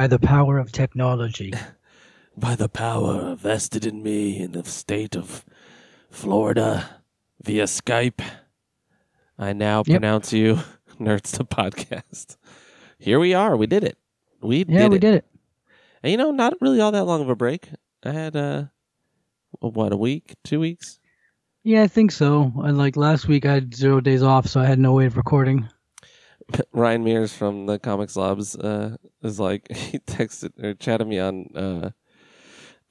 By the power of technology. By the power vested in me in the state of Florida via Skype, I now Yep. pronounce you Nerds the Podcast. Here we are. We did it. We yeah, did we it. did it. And you know, not really all that long of a break. I had uh what a week, two weeks. Yeah, I think so. And like last week, I had zero days off, so I had no way of recording. Ryan Mears from the Comics Labs uh, is like he texted or chatted me on uh,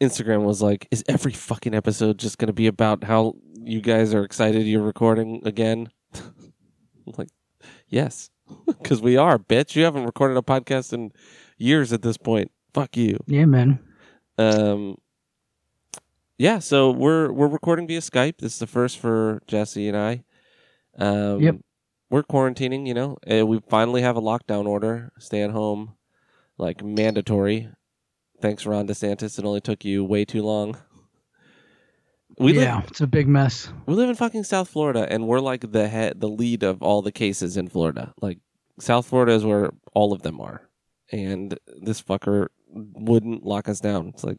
Instagram was like, "Is every fucking episode just going to be about how you guys are excited you're recording again?" I'm like, yes, because we are, bitch. You haven't recorded a podcast in years at this point. Fuck you. Yeah, man. Um, yeah, so we're we're recording via Skype. This is the first for Jesse and I. Um, Yep. We're quarantining. You know, we finally have a lockdown order. Stay at home, like mandatory. Thanks, Ron DeSantis. It only took you way too long. We yeah, live it's a big mess. we live in fucking South Florida, and we're like the head, the lead of all the cases in Florida. Like South Florida is where all of them are, and this fucker wouldn't lock us down. It's like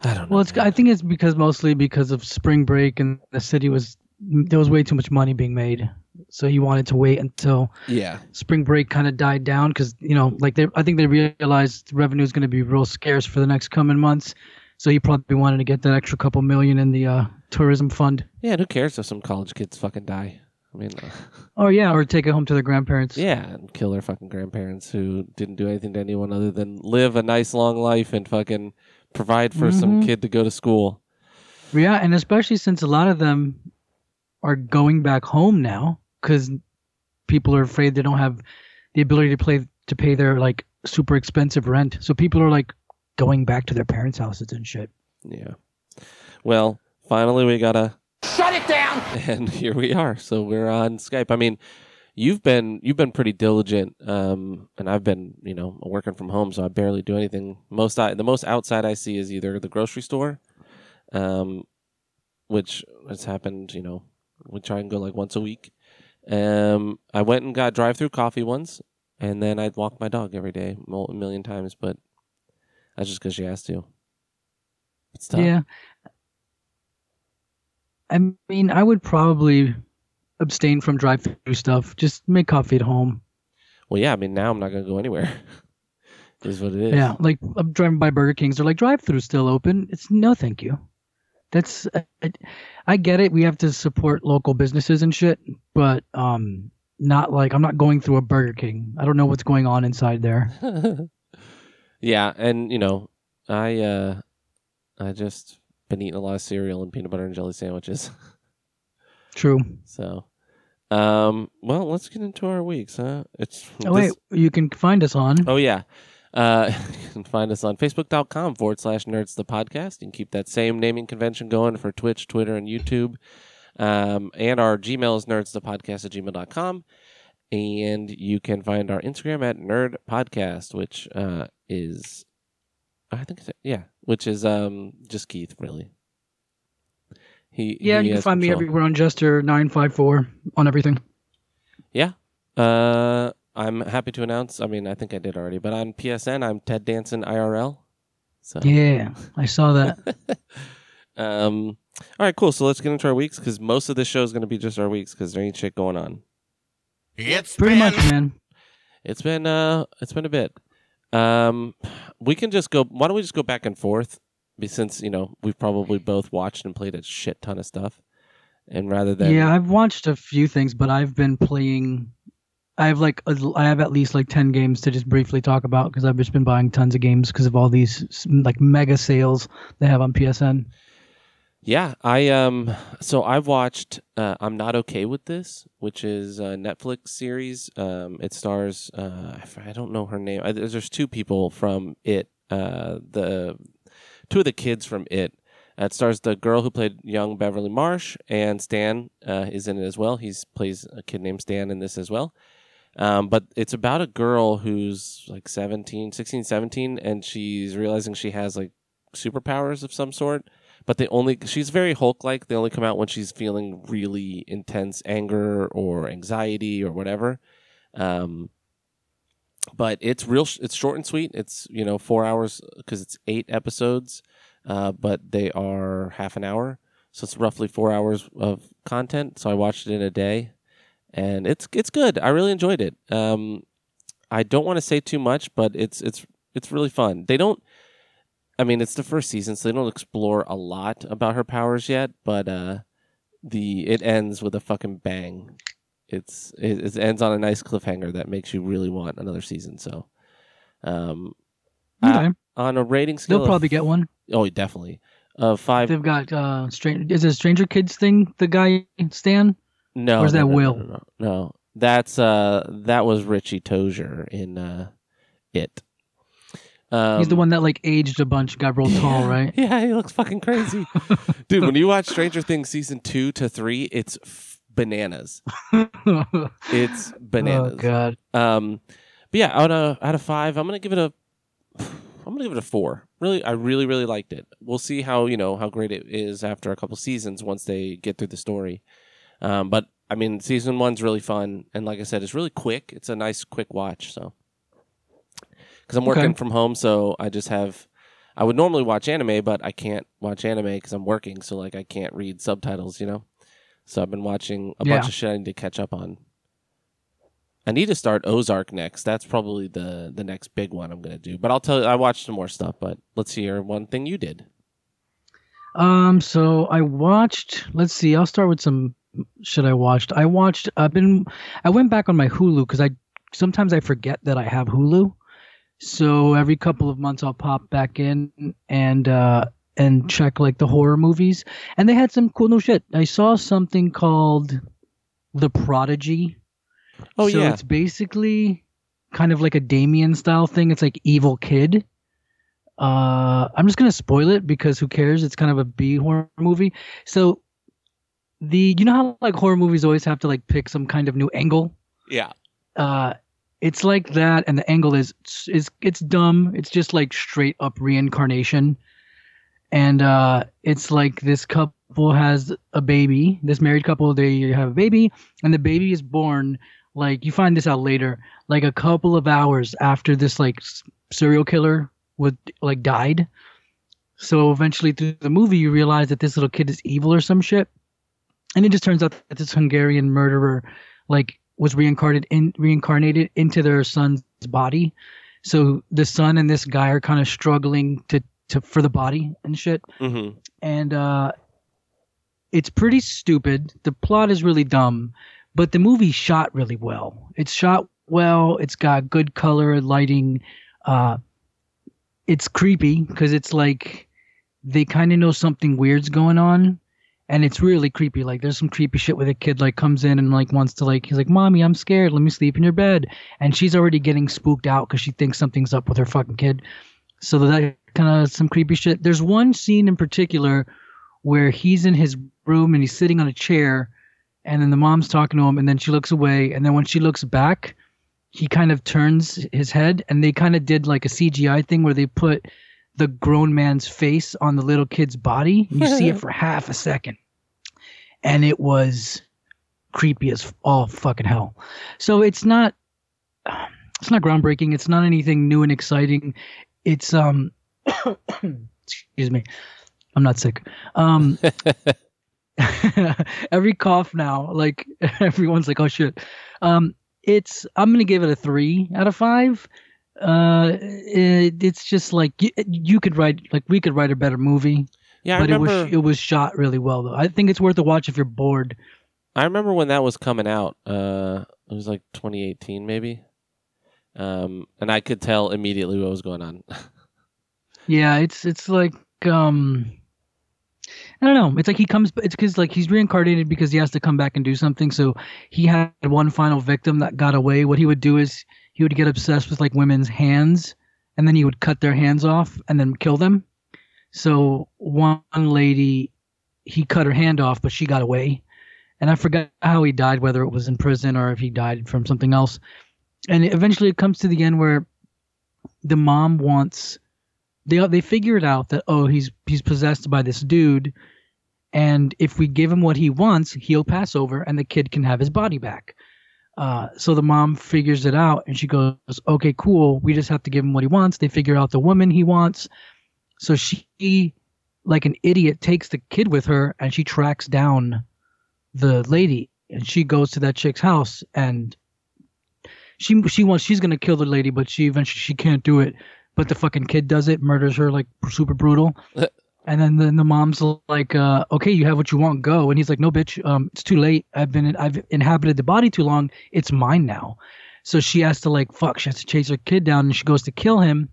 I don't know. Well, it's. I think it's because mostly because of spring break and the city was there was way too much money being made, so he wanted to wait until yeah, spring break kind of died down because you know, like they, I think they realized revenue is going to be real scarce for the next coming months, so he probably wanted to get that extra couple million in the uh, tourism fund. yeah. and Who cares if some college kids fucking die? I mean, uh, Oh yeah, or take it home to their grandparents. yeah, and kill their fucking grandparents who didn't do anything to anyone other than live a nice long life and fucking provide for some Mhm. kid to go to school. Yeah, and especially since a lot of them are going back home now because people are afraid they don't have the ability to play to pay their like super expensive rent. So people are like going back to their parents' houses and shit. Yeah. Well, finally we got a Shut it down! and here we are. So we're on Skype. I mean, you've been you've been pretty diligent, um, and I've been you know working from home, so I barely do anything. Most I, the most outside I see is either the grocery store, um, which has happened. You know, we try and go like once a week. Um, I went and got drive through coffee once, and then I'd walk my dog every day a million times, but that's just because she has to. It's tough. Yeah. I mean, I would probably abstain from drive-through stuff. Just make coffee at home. Well, yeah. I mean, now I'm not gonna go anywhere. is what it is. Yeah, like I'm driving by Burger Kings. They're like drive-through still open. It's no, thank you. That's I, I get it. We have to support local businesses and shit, but um, not like I'm not going through a Burger King. I don't know what's going on inside there. yeah, and you know, I uh I just been eating a lot of cereal and peanut butter and jelly sandwiches. True. so um well let's get into our weeks, huh? It's Oh wait, you can find us on. Oh yeah. Uh, you can find us on facebook.com forward slash nerds the podcast. You can keep that same naming convention going for Twitch, Twitter, and YouTube. Um, and our Gmail is nerds the podcast at gmail.com. And you can find our Instagram at nerd podcast, which uh, is, I think, it's, yeah, which is um, just Keith, really. He, Yeah, he you can find me everywhere on Jester nine five four on everything. Yeah. Uh, I'm happy to announce. I mean, I think I did already, but on PSN, I'm Ted Danson IRL. So Yeah, I saw that. Um. All right, cool. So let's get into our weeks because most of this show is going to be just our weeks because there ain't shit going on. It's Pretty been much, man. It's been uh, it's been a bit. Um, we can just go. Why don't we just go back and forth? Since you know we've probably both watched and played a shit ton of stuff, and rather than yeah, I've watched a few things, but I've been playing. I have like a- I have at least like ten games to just briefly talk about because I've just been buying tons of games because of all these like mega sales they have on PSN. Yeah, I um so I've watched uh, I'm not okay with this, which is a Netflix series. Um it stars uh I don't know her name. I, there's two people from it. Uh the two of the kids from it. Uh, it stars the girl who played young Beverly Marsh and Stan uh, is in it as well. He plays a kid named Stan in this as well. Um, but it's about a girl who's like 17, 16, 17 and she's realizing she has like superpowers of some sort but they only she's very Hulk like. They only come out when she's feeling really intense anger or anxiety or whatever. Um, but it's real. It's short and sweet. It's you know four hours because it's eight episodes, uh, but they are half an hour, so it's roughly four hours of content. So I watched it in a day, and it's it's good. I really enjoyed it. Um, I don't want to say too much, but it's it's it's really fun. They don't. I mean, it's the first season, so they don't explore a lot about her powers yet. But uh, the it ends with a fucking bang. It's it, it ends on a nice cliffhanger that makes you really want another season. So, um, Okay. uh, on a rating scale, They'll of- probably get one. Oh, definitely. Uh, five. They've got uh, strange. Is it Stranger Kids thing? The guy Stan. No, is no, that no, no, Will? No, no, that's uh, that was Richie Tozier in uh, it. Um, He's the one that like aged a bunch, got real tall, right? Yeah, he looks fucking crazy, dude. When you watch Stranger Things season two to three, it's f- bananas. It's bananas. Oh god. Um, but yeah, out of out of five, I'm gonna give it a. I'm gonna give it a four. Really, I really, really liked it. We'll see how you know how great it is after a couple seasons once they get through the story. Um, but I mean, season one's really fun, and like I said, it's really quick. It's a nice, quick watch. So, because I'm working Okay. from home, so I just have. I would normally watch anime, but I can't watch anime because I'm working. So like, I can't read subtitles. You know. So I've been watching a bunch of shit I need to catch up on. I need to start Ozark next. That's probably the the next big one I'm gonna do. But I'll tell you, I watched some more stuff. But let's hear one thing you did. Um, so I watched. Let's see. I'll start with some. Should I watched? I watched. I've been. I went back on my Hulu because I sometimes I forget that I have Hulu. So every couple of months I'll pop back in and uh and check like the horror movies. And they had some cool new shit. I saw something called The Prodigy. Oh so yeah, it's basically kind of like a Damien style thing. It's like Evil Kid. Uh, I'm just gonna spoil it because who cares? It's kind of a B horror movie. So the you know how like horror movies always have to like pick some kind of new angle. yeah. Uh, it's like that, and the angle is is it's dumb. It's just like straight up reincarnation, and uh, it's like this couple has a baby. This married couple they have a baby, and the baby is born like you find this out later, like a couple of hours after this like serial killer would like died. So eventually through the movie you realize that this little kid is evil or some shit. And it just turns out that this Hungarian murderer like was reincarnated in reincarnated into their son's body. So the son and this guy are kind of struggling to to for the body and shit hmm and uh, it's pretty stupid. The plot is really dumb, but the movie shot really well. It's shot well. It's got good color, lighting. Uh, it's creepy because it's like they kind of know something weird's going on, and it's really creepy. Like there's some creepy shit where the kid like comes in and like wants to like he's like, "Mommy, I'm scared. Let me sleep in your bed," and she's already getting spooked out because she thinks something's up with her fucking kid. So that kind of some creepy shit. There's one scene in particular where he's in his room and he's sitting on a chair, and then the mom's talking to him, and then she looks away, and then when she looks back, he kind of turns his head, and they kind of did like a CGI thing where they put the grown man's face on the little kid's body. You see it for half a second, and it was creepy as all fucking hell. So it's not. It's not groundbreaking. It's not anything new and exciting. It's um excuse me. I'm not sick. Um every cough now, like everyone's like, oh shit. Um it's I'm gonna give it a three out of five. Uh it, it's just like you, you could write like we could write a better movie, Yeah, I but it was it was shot really well though. I think it's worth a watch if you're bored. I remember when that was coming out. Uh, it was like 2018, maybe. Um, and I could tell immediately what was going on. Yeah, it's it's like um I don't know. It's like he comes it's cuz like he's reincarnated because he has to come back and do something. So he had one final victim that got away. What he would do is he would get obsessed with like women's hands and then he would cut their hands off and then kill them. So one lady he cut her hand off but she got away. And I forgot how he died whether it was in prison or if he died from something else. And eventually it comes to the end where the mom wants they they figured out that oh he's he's possessed by this dude and if we give him what he wants he'll pass over and the kid can have his body back Uh, so the mom figures it out and she goes, okay, cool. We just have to give him what he wants. They figure out the woman he wants. So she, like an idiot, takes the kid with her and she tracks down the lady and she goes to that chick's house and she she wants she's gonna kill the lady, but she eventually she can't do it. But the fucking kid does it, murders her like super brutal. And then, the mom's like, uh, "Okay, you have what you want, go." And he's like, "No, bitch, um, it's too late. I've been I've inhabited the body too long. It's mine now." So she has to like fuck. She has to chase her kid down, and she goes to kill him.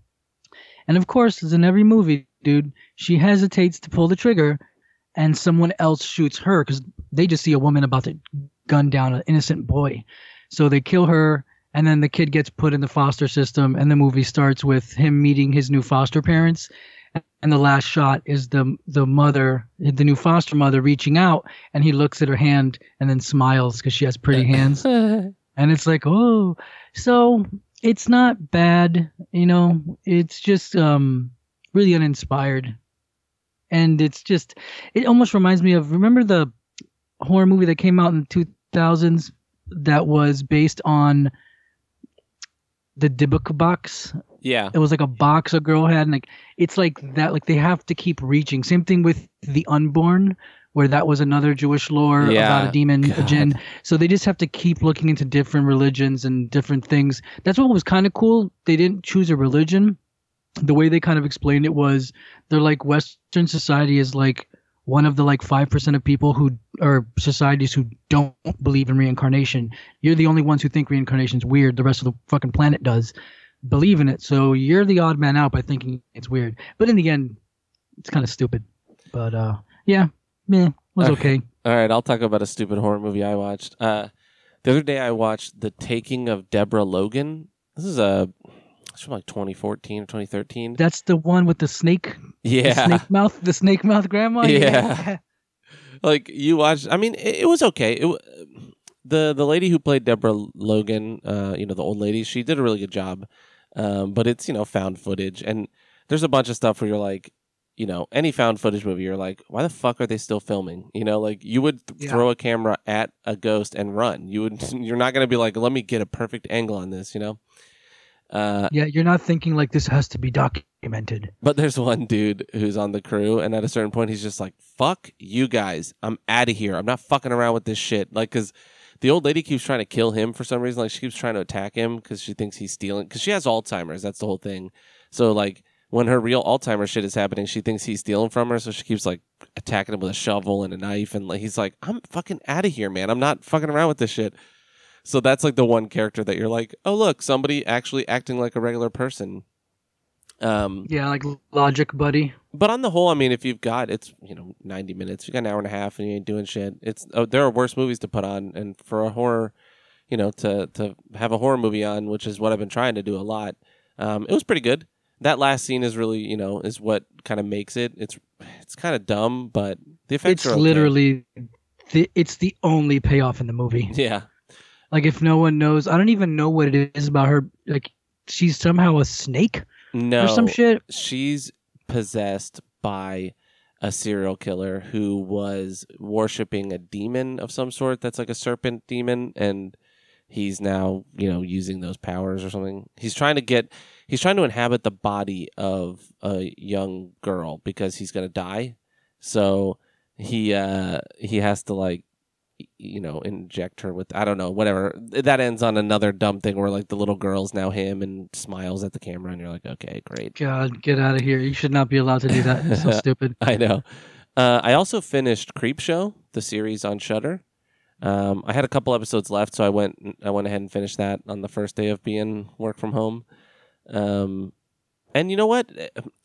And of course, as in every movie, dude, she hesitates to pull the trigger, and someone else shoots her because they just see a woman about to gun down an innocent boy. So they kill her, and then the kid gets put in the foster system, and the movie starts with him meeting his new foster parents and the last shot is the the mother, the new foster mother, reaching out, and he looks at her hand and then smiles because she has pretty hands, and it's like, oh, so it's not bad, you know. It's just um really uninspired, and it's just it almost reminds me of remember the horror movie that came out in the 2000s that was based on the Dybbuk box. Yeah. it was like a box a girl had and like it's like that like they have to keep reaching. Same thing with the unborn where that was another jewish lore Yeah. about a demon a jinn. So they just have to keep looking into different religions and different things. That's what was kind of cool. They didn't choose a religion. The way they kind of explained it was they're like western society is like one of the like 5% of people who or societies who don't believe in reincarnation you're the only ones who think reincarnation's weird the rest of the fucking planet does believe in it. So you're the odd man out by thinking it's weird. But in the end, it's kind of stupid. But uh, yeah, meh, was Okay. okay. All right, I'll talk about a stupid horror movie I watched. Uh, the other day I watched The Taking of Deborah Logan. This is a it's from like 2014 or 2013. That's the one with the snake, Yeah, the Yeah. snake mouth, the snake mouth grandma. Yeah. like you watched I mean it, it was okay. It the the lady who played Deborah Logan, uh, you know, the old lady, she did a really good job. Um, but it's, you know, found footage and there's a bunch of stuff where you're like, you know, any found footage movie, you're like, why the fuck are they still filming? You know, like you would th- Yeah. throw a camera at a ghost and run. You would, you're not going to be like, let me get a perfect angle on this, you know? Uh, Yeah, you're not thinking like this has to be documented. but there's one dude who's on the crew, and at a certain point, he's just like, "Fuck you guys! I'm out of here. I'm not fucking around with this shit." Like, because the old lady keeps trying to kill him for some reason. Like, she keeps trying to attack him because she thinks he's stealing. Because she has Alzheimer's. That's the whole thing. So, like, when her real Alzheimer's shit is happening, she thinks he's stealing from her. So she keeps like attacking him with a shovel and a knife, and like, he's like, "I'm fucking out of here, man. I'm not fucking around with this shit." So that's like the one character that you're like, "Oh, look, somebody actually acting like a regular person." Um, Yeah, like Logic Buddy. but on the whole, I mean, if you've got it's you know ninety minutes, you got an hour and a half, and you ain't doing shit. It's oh, there are worse movies to put on, and for a horror, you know, to to have a horror movie on, which is what I've been trying to do a lot. Um, it was pretty good. That last scene is really you know is what kind of makes it. It's it's kind of dumb, but the effects It's are okay. literally, the, it's the only payoff in the movie. yeah. Like if no one knows, I don't even know what it is about her. Like she's somehow a snake No, or some shit. she's possessed by a serial killer who was worshiping a demon of some sort that's like a serpent demon and he's now you know using those powers or something he's trying to get he's trying to inhabit the body of a young girl because he's going to die so he uh he has to like you know inject her with i don't know whatever that ends on another dumb thing where like the little girl's now him and smiles at the camera and you're like okay great God, get out of here! You should not be allowed to do that. It's so stupid. I know. Uh, I also finished Creepshow, the series on Shudder. Um, I had a couple episodes left, so I went I went ahead and finished that on the first day of being work from home. Um, and you know what?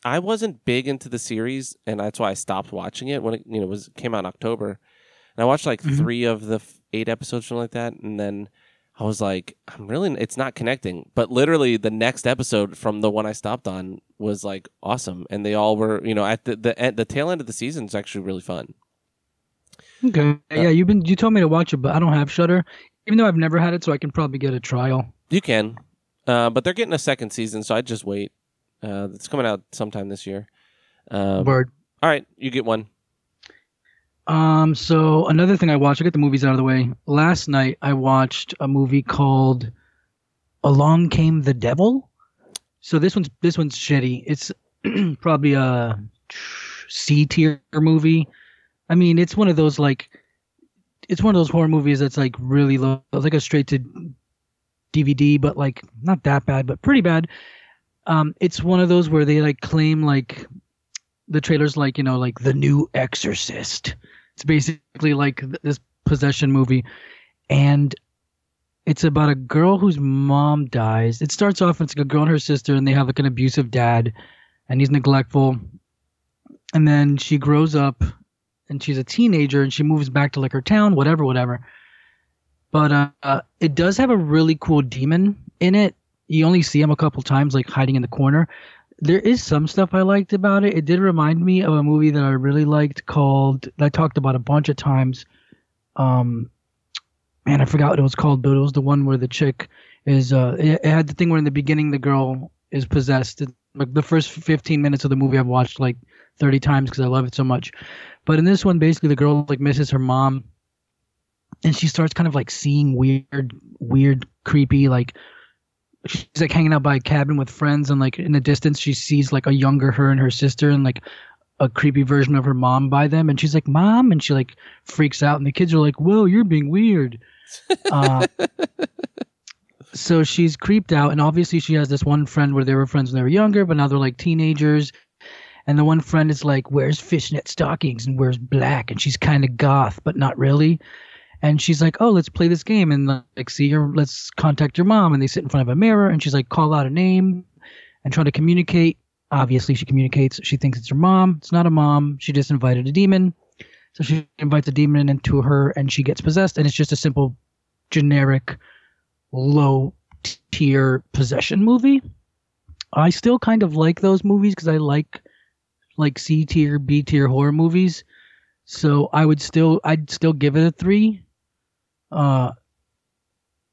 I wasn't big into the series, and that's why I stopped watching it when it you know was came out in October. And I watched like Mhm. three of the f- eight episodes, something like that, and then I was like, I'm really it's not connecting. But literally, the next episode from the one I stopped on was like awesome, and they all were you know at the the end, the tail end of the season is actually really fun. Okay. Yeah, you've been you told me to watch it, but I don't have Shudder. Even though I've never had it, so I can probably get a trial. You can, uh, but they're getting a second season, so I'd just wait. Uh, it's coming out sometime this year. Um, Word. all right, you get one. Um, so another thing I watched, I get the movies out of the way. Last night I watched a movie called Along Came the Devil. So this one's this one's shitty. It's probably a C tier movie. I mean, it's one of those like it's one of those horror movies that's like really low. Like a straight to DVD, but like not that bad, but pretty bad. Um, it's one of those where they like claim like the trailer's like you know like the new Exorcist. It's basically like th- this possession movie, and it's about a girl whose mom dies. It starts off it's like a girl and her sister, and they have like an abusive dad, and he's neglectful. And then she grows up, and she's a teenager, and she moves back to like her town, whatever, whatever. But uh, uh, it does have a really cool demon in it. You only see him a couple times, like hiding in the corner. There is some stuff I liked about it. It did remind me of a movie that I really liked called that I talked about a bunch of times. Um, man, I forgot what it was called, but it was the one where the chick is. Uh, it, it had the thing where in the beginning the girl is possessed. It, like the first 15 minutes of the movie I've watched like 30 times because I love it so much. But in this one, basically the girl like misses her mom, and she starts kind of like seeing weird, weird, creepy like. She's like hanging out by a cabin with friends, and like in the distance, she sees like a younger her and her sister, and like a creepy version of her mom by them, and she's like, "Mom," and she like freaks out, and the kids are like, "Whoa, you're being weird." Uh, so she's creeped out, and obviously she has this one friend where they were friends when they were younger, but now they're like teenagers. And the one friend is like, wears fishnet stockings and wears black, and she's kind of goth, but not really. And she's like, oh, let's play this game and like see your, let's contact your mom. And they sit in front of a mirror, and she's like, call out a name and try to communicate. Obviously, she communicates. She thinks it's her mom. It's not a mom. She just invited a demon. So she invites a demon into her, and she gets possessed. And it's just a simple, generic low tier possession movie. I still kind of like those movies because I like like C tier, B tier horror movies. So I would still I'd still give it a three. Uh,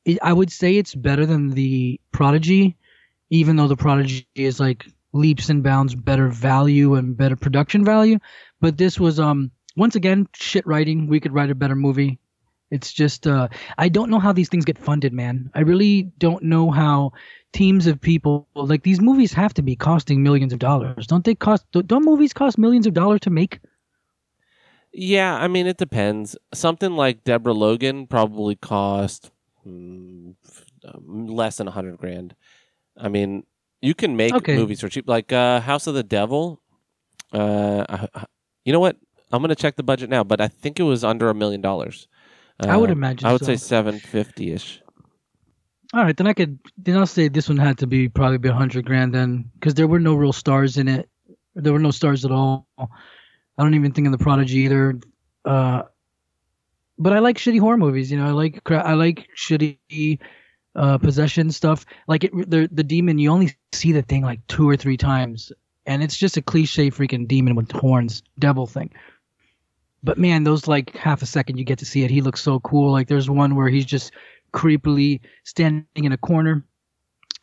it, I would say it's better than the Prodigy, even though the Prodigy is like leaps and bounds better value and better production value. But this was um once again shit writing. We could write a better movie. It's just uh, I don't know how these things get funded, man. I really don't know how teams of people like these movies have to be costing millions of dollars. Don't they cost? Don't movies cost millions of dollars to make? Yeah, I mean it depends. Something like Deborah Logan probably cost mm, less than a hundred grand. I mean, you can make Okay. movies for cheap, like uh, House of the Devil. Uh, I- you know what? I'm gonna check the budget now, but I think it was under a million dollars. I would Um, imagine I would so. say seven fifty ish. All right, then I could then I'll say this one had to be probably be a hundred grand then because there were no real stars in it. There were no stars at all. I don't even think in the Prodigy either. Uh, but I like shitty horror movies. You know, I like I like shitty uh, possession stuff. Like it, the the demon, you only see the thing like two or three times, and it's just a cliche freaking demon with horns, devil thing. But man, those like half a second you get to see it, he looks so cool. Like there's one where he's just creepily standing in a corner.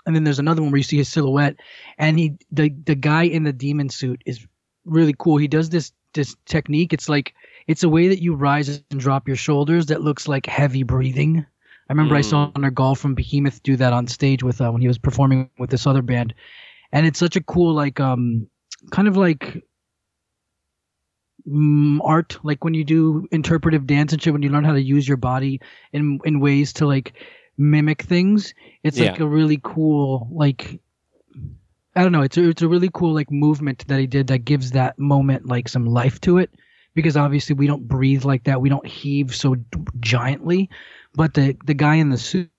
And then there's another one where you see his silhouette, and he the the guy in the demon suit is really cool. He does this this technique. It's like it's a way that you rise and drop your shoulders that looks like heavy breathing. I remember I saw Nergal from Behemoth do that on stage with uh, when he was performing with this other band, and it's such a cool like um kind of like mm, art like when you do interpretive dance and shit when you learn how to use your body in in ways to like mimic things it's like a really cool like i don't know it's a, it's a really cool like movement that he did that gives that moment like some life to it. Because obviously we don't breathe like that we don't heave so d- giantly. But the the guy in the suit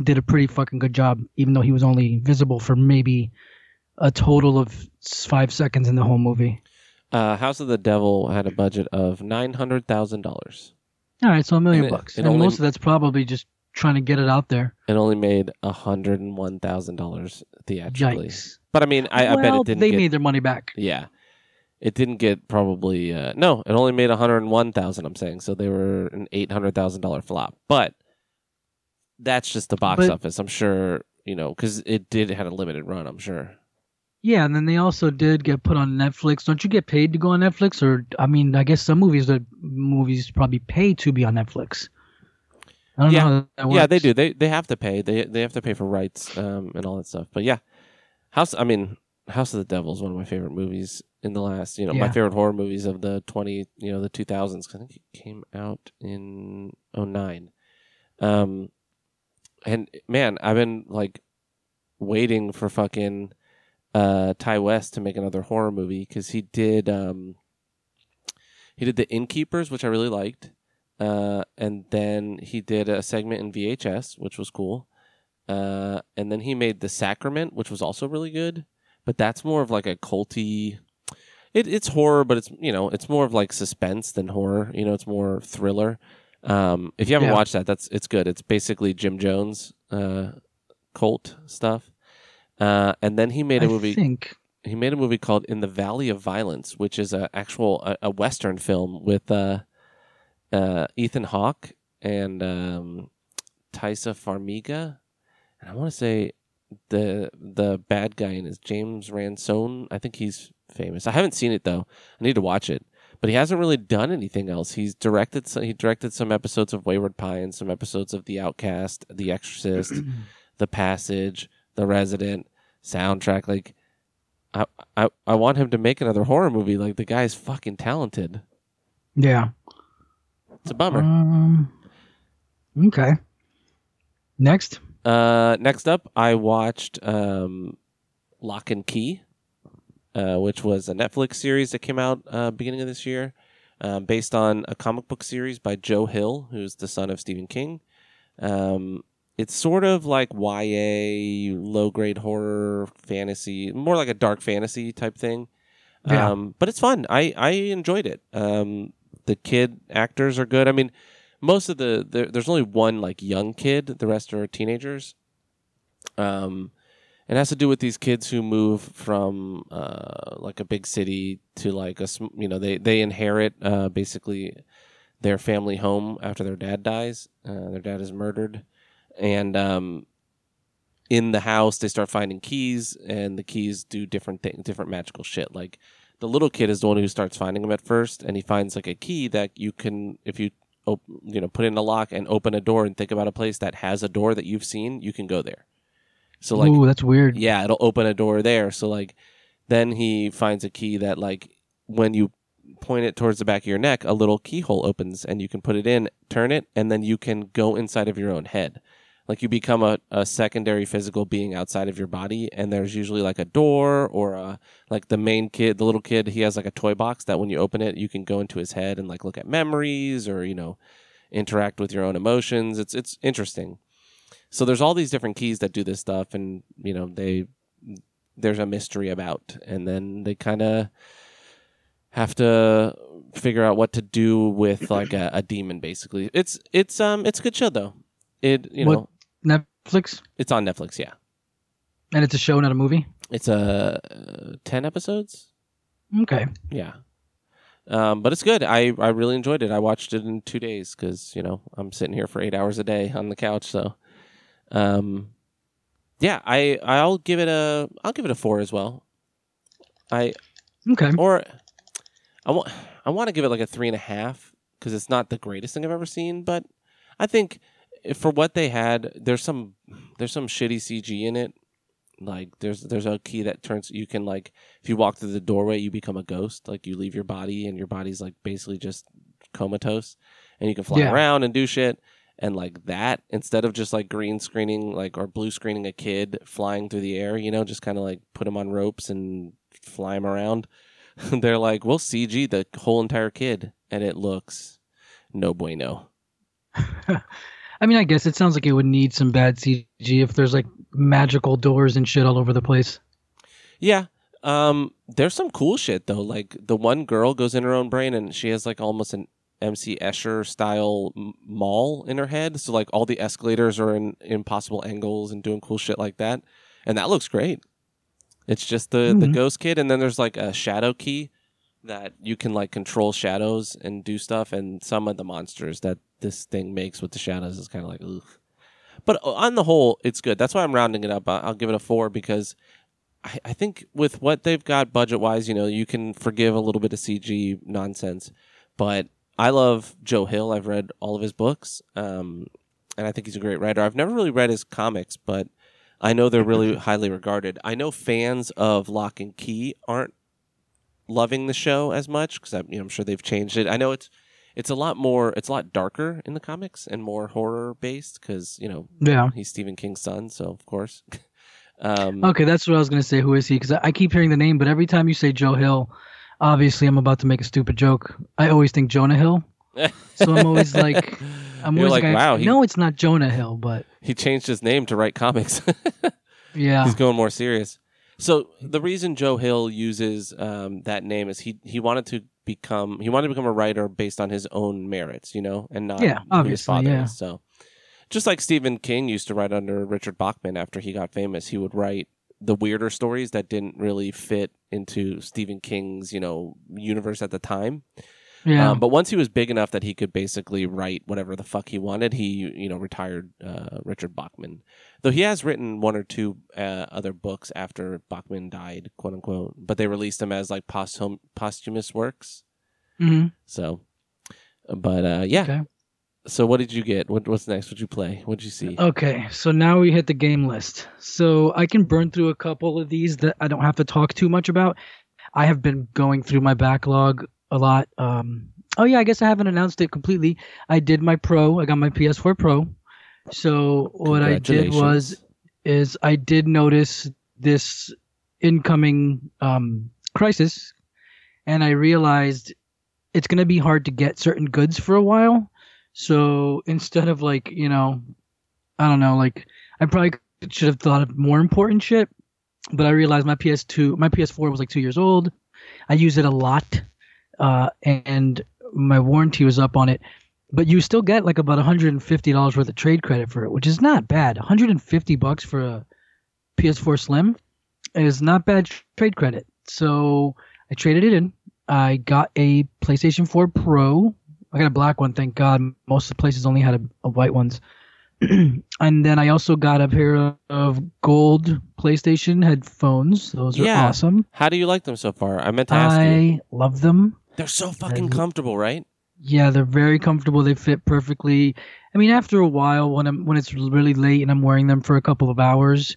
did a pretty fucking good job even though he was only visible for maybe a total of five seconds in the whole movie. Uh, House of the Devil had a budget of nine hundred thousand dollars. All right, so a million And it- bucks, it and only- most of that's probably just trying to get it out there. It only made hundred and one thousand dollars theatrically. Yikes! But I mean, I, I bet it didn't. They get, made their money back. Yeah, it didn't get probably. Uh, no, it only made one hundred and one thousand. I'm saying so they were an eight hundred thousand dollar flop. But that's just the box But- office. I'm sure you know because it did had a limited run. I'm sure. Yeah, and then they also did get put on Netflix. Don't you get paid to go on Netflix? Or I mean, I guess some movies that movies probably pay to be on Netflix. I don't Yeah. know how. Yeah, they do. They they have to pay. They they have to pay for rights um, and all that stuff. But yeah, House. I mean, House of the Devil is one of my favorite movies in the last. You know, my favorite horror movies of the twenty. You know, the two thousands. I think it came out in 09. Um, and man, I've been like waiting for fucking uh Ti West to make another horror movie because he did um he did the Innkeepers, which I really liked. Uh, and then he did a segment in VHS, which was cool. Uh, and then he made The Sacrament, which was also really good. But that's more of like a culty. It, it's horror, but it's you know it's more of like suspense than horror. You know, it's more thriller. Um, if you haven't Yeah. watched that, that's it's good. It's basically Jim Jones uh, cult stuff. Uh, and then he made a I movie think. he made a movie called In the Valley of Violence, which is a actual a, a western film with uh, uh, Ethan Hawke and um, Taissa Farmiga, and I want to say the the bad guy in is James Ransone. I think he's famous. I haven't seen it though. I need to watch it. But he hasn't really done anything else. He's directed some, he directed some episodes of Wayward Pine, some episodes of The Outcast, The Exorcist, The Passage, The Resident, soundtrack. Like I, I I want him to make another horror movie. Like the guy's fucking talented. Yeah. It's a bummer. Um. Okay. Next. Uh, next up, I watched um, Locke and Key, uh, which was a Netflix series that came out uh, beginning of this year, um, based on a comic book series by Joe Hill, who's the son of Stephen King. Um, it's sort of like YA, low grade horror, fantasy, more like a dark fantasy type thing. Yeah. Um, but it's fun. I, I enjoyed it. Um, the kid actors are good. I mean, most of the there, there's only one like young kid. The rest are teenagers. Um, it has to do with these kids who move from uh, like a big city to like a you know they they inherit uh, basically their family home after their dad dies. Uh, their dad is murdered, and um, in the house they start finding keys, and the keys do different things, different magical shit. Like the little kid is the one who starts finding them at first, and he finds like a key that you can if you op- you know put in a lock and open a door and think about a place that has a door that you've seen, you can go there. So like Ooh, that's weird. yeah, it'll open a door there. So like then he finds a key that like when you point it towards the back of your neck, a little keyhole opens and you can put it in, turn it, and then you can go inside of your own head. Like you become a, a secondary physical being outside of your body, and there's usually like a door or a like the main kid, the little kid, he has like a toy box that when you open it, you can go into his head and like look at memories or you know interact with your own emotions. It's it's interesting. So there's all these different keys that do this stuff, and you know they there's a mystery about, and then they kind of have to figure out what to do with like a, a demon. Basically, it's it's um it's a good show though. It you What- know Netflix, it's on Netflix. Yeah, and it's a show, not a movie. it's a uh, ten episodes. Okay. Yeah. Um, but it's good. I, I really enjoyed it. I watched it in two days because you know I'm sitting here for eight hours a day on the couch. So, um, yeah, I I'll give it a I'll give it a four as well. I Okay. or I want I want to give it like a three and a half because it's not the greatest thing I've ever seen, but I think for what they had, there's some there's some shitty CG in it. Like there's there's a key that turns you can like if you walk through the doorway you become a ghost. Like you leave your body and your body's like basically just comatose, and you can fly Yeah. around and do shit. And like that, instead of just like green screening like or blue screening a kid flying through the air, you know, just kind of like put him on ropes and fly him around. They're like, we'll CG the whole entire kid, and it looks no bueno. I mean, I guess it sounds like it would need some bad CG if there's like magical doors and shit all over the place. Yeah. Um, there's some cool shit though. Like the one girl goes in her own brain and she has like almost an MC Escher style mall in her head. So like all the escalators are in impossible angles and doing cool shit like that, and that looks great. It's just the the Mhm. ghost kid, and then there's like a shadow key that you can like control shadows and do stuff, and some of the monsters that this thing makes with the shadows is kind of like ugh. But on the whole, it's good. That's why I'm rounding it up. I'll give it a four because I, I think with what they've got budget wise, you know, you can forgive a little bit of CG nonsense. But I love Joe Hill. I've read all of his books, um, and I think he's a great writer. I've never really read his comics, but I know they're really highly regarded. I know fans of Locke and Key aren't loving the show as much because you know, I'm sure they've changed it. I know it's it's a lot more, it's a lot darker in the comics and more horror based because you know Yeah. he's Stephen King's son, so of course. um, Okay, that's what I was gonna say. Who is he? Because I, keep hearing the name, but every time you say Joe Hill, obviously I'm about to make a stupid joke. I always think Jonah Hill. So I'm always like, I'm You're always like, wow, he- no, it's not Jonah Hill, but he changed his name to write comics. yeah, He's going more serious. So the reason Joe Hill uses um, that name is he he wanted to become he wanted to become a writer based on his own merits, you know, and not Yeah, who his father yeah. is. So just like Stephen King used to write under Richard Bachman after he got famous, he would write the weirder stories that didn't really fit into Stephen King's you know universe at the time. yeah. Um, but once he was big enough that he could basically write whatever the fuck he wanted, he you know retired uh, Richard Bachman. Though he has written one or two uh, other books after Bachman died, quote unquote, but they released them as like posthum- posthumous works. hmm So, but uh, yeah. Okay. So what did you get? What, what's next? What'd you play? What'd you see? Okay, so now we hit the game list. So I can burn through a couple of these that I don't have to talk too much about. I have been going through my backlog a lot. Um, oh yeah, I guess I haven't announced it completely. I did my Pro. I got my PS4 Pro. So what I did was is I did notice this incoming um, crisis, and I realized it's going to be hard to get certain goods for a while. So instead of like you know, I don't know, like I probably should have thought of more important shit, but I realized my PS2, my PS4 was like two years old. I use it a lot, uh, and my warranty was up on it. But you still get like about $150 worth of trade credit for it, which is not bad. 150 bucks for a PS4 Slim is not bad trade credit. So I traded it in. I got a PlayStation 4 Pro. I got a black one, thank God. Most of the places only had a, a white ones. and then I also got a pair of gold PlayStation headphones. Those are Yeah. awesome. How do you like them so far? I meant to ask you. I love them. They're so fucking I- comfortable, right? Yeah, they're very comfortable. They fit perfectly. I mean, after a while, when I'm when it's really late and I'm wearing them for a couple of hours,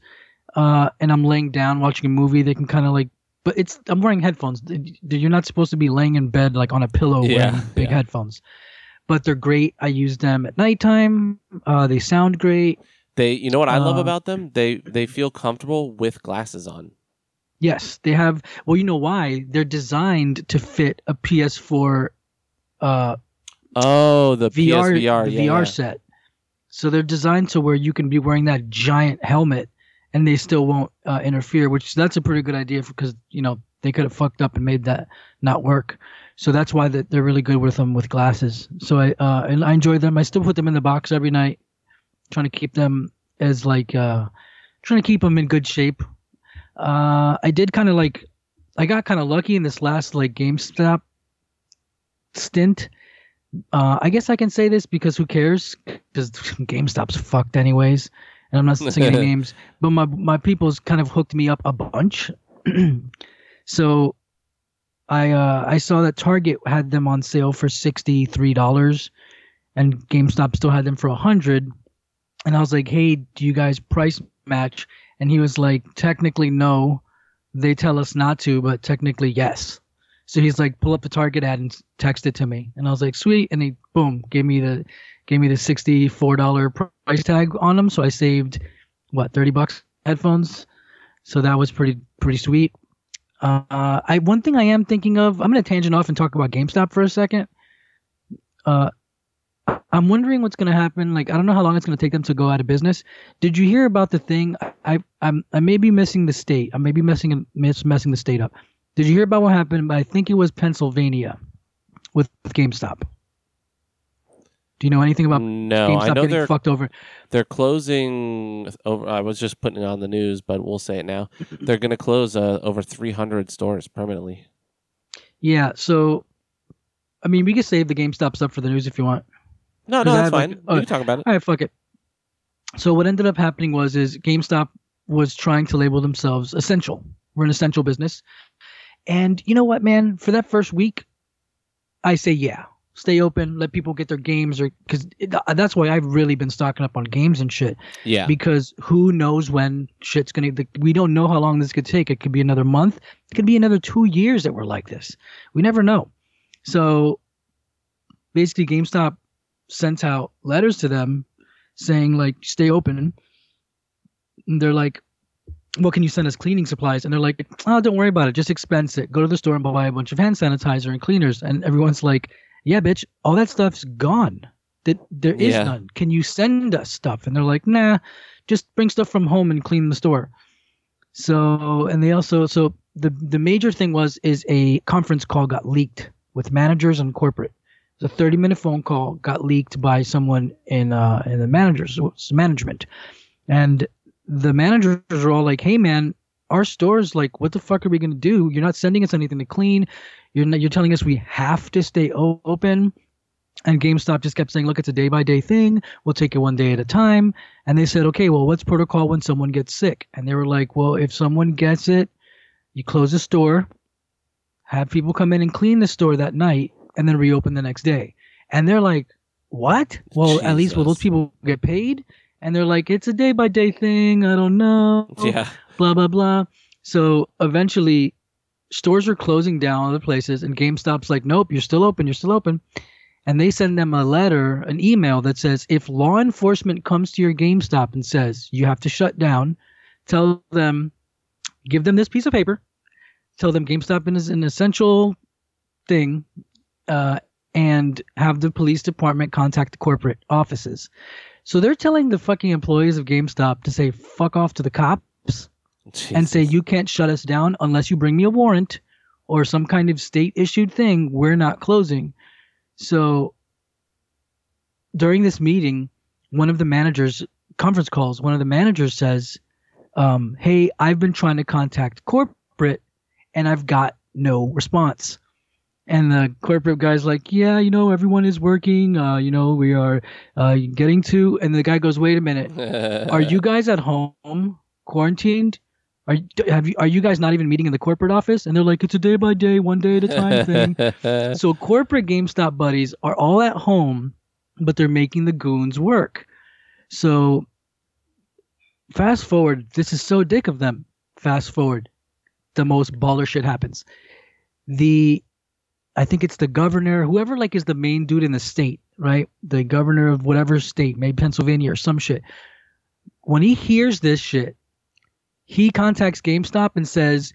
uh, and I'm laying down watching a movie, they can kind of like. But it's I'm wearing headphones. You're not supposed to be laying in bed like on a pillow Yeah, wearing big yeah. headphones. But they're great. I use them at nighttime. Uh, they sound great. They, you know what I love Uh, about them? They they feel comfortable with glasses on. Yes, they have. Well, you know why? They're designed to fit a PS4 uh, Oh, the VR PSVR, the yeah, VR yeah. set. So they're designed to where you can be wearing that giant helmet and they still won't uh, interfere, which that's a pretty good idea because you know they could have fucked up and made that not work. So that's why that they're really good with them with glasses. So I uh, and I enjoy them. I still put them in the box every night, trying to keep them as like uh, trying to keep them in good shape. Uh, I did kind of like I got kind of lucky in this last like GameStop stint. Uh, I guess I can say this because who cares? Because GameStop's fucked anyways, and I'm not saying any names. But my my people's kind of hooked me up a bunch. so I uh, I saw that Target had them on sale for sixty three dollars, and GameStop still had them for a hundred. And I was like, "Hey, do you guys price match?" And he was like, "Technically, no. They tell us not to, but technically, yes." So he's like, "Pull up the Target ad and text it to me." And I was like, "Sweet!" And he boom gave me the gave me the sixty four dollar price tag on them. So I saved what thirty bucks headphones. So that was pretty pretty sweet. Uh, I one thing I am thinking of. I'm gonna tangent off and talk about GameStop for a second. Uh, I'm wondering what's gonna happen. Like I don't know how long it's gonna take them to go out of business. Did you hear about the thing? I, I I'm I may be missing the state. I may be messing miss, messing the state up. Did you hear about what happened? I think it was Pennsylvania with, with GameStop. Do you know anything about No, GameStop I know getting they're fucked over? they're closing over. I was just putting it on the news, but we'll say it now. They're going to close uh, over 300 stores permanently. Yeah. So, I mean, we can save the GameStop stuff for the news if you want. No, no, that's have, like, fine. uh, we can talk about it. All right, fuck it. So what ended up happening was is GameStop was trying to label themselves essential. We're an essential business. And you know what, man? For that first week, I say yeah. Stay open, let people get their games, or because that's why I've really been stocking up on games and shit. Yeah. Because who knows when shit's gonna? The, we don't know how long this could take. It could be another month. It could be another two years that we're like this. We never know. So basically, GameStop sent out letters to them saying like, stay open. And they're like, what can you send us cleaning supplies? And they're like, oh, don't worry about it. Just expense it. Go to the store and buy a bunch of hand sanitizer and cleaners. And everyone's like, yeah, bitch, all that stuff's gone. That there is Yeah. none. Can you send us stuff? And they're like, nah, just bring stuff from home and clean the store. So, and they also, so the the major thing was is a conference call got leaked with managers and corporate. The 30 minute phone call got leaked by someone in uh in the managers management, and the managers are all like, "Hey, man, our store's like, what the fuck are we gonna do? You're not sending us anything to clean. You're not, you're telling us we have to stay o- open." And GameStop just kept saying, "Look, it's a day by day thing. We'll take it one day at a time." And they said, "Okay, well, what's protocol when someone gets sick?" And they were like, "Well, if someone gets it, you close the store, have people come in and clean the store that night, and then reopen the next day." And they're like, "What? Well, at least will those people get paid?" And they're like, "It's a day by day thing. I don't know." Yeah. blah blah blah. So eventually, stores are closing down other places, and GameStop's like, nope, you're still open, you're still open. And they send them a letter, an email that says, if law enforcement comes to your GameStop and says you have to shut down, tell them, give them this piece of paper, tell them GameStop is an essential thing, uh, and have the police department contact the corporate offices. So they're telling the fucking employees of GameStop to say fuck off to the cops and say you can't shut us down unless you bring me a warrant or some kind of state issued thing we're not closing. So during this meeting one of the managers conference calls one of the managers says um, hey i've been trying to contact corporate and i've got no response and the corporate guy's like yeah you know everyone is working uh, you know we are uh, getting to and the guy goes wait a minute are you guys at home quarantined? Are you, have you are you guys not even meeting in the corporate office? And they're like, it's a day by day, one day at a time thing. so corporate GameStop buddies are all at home, but they're making the goons work. So fast forward, this is so dick of them. Fast forward, the most baller shit happens. The I think it's the governor, whoever like is the main dude in the state, right? The governor of whatever state, maybe Pennsylvania or some shit. When he hears this shit, he contacts GameStop and says,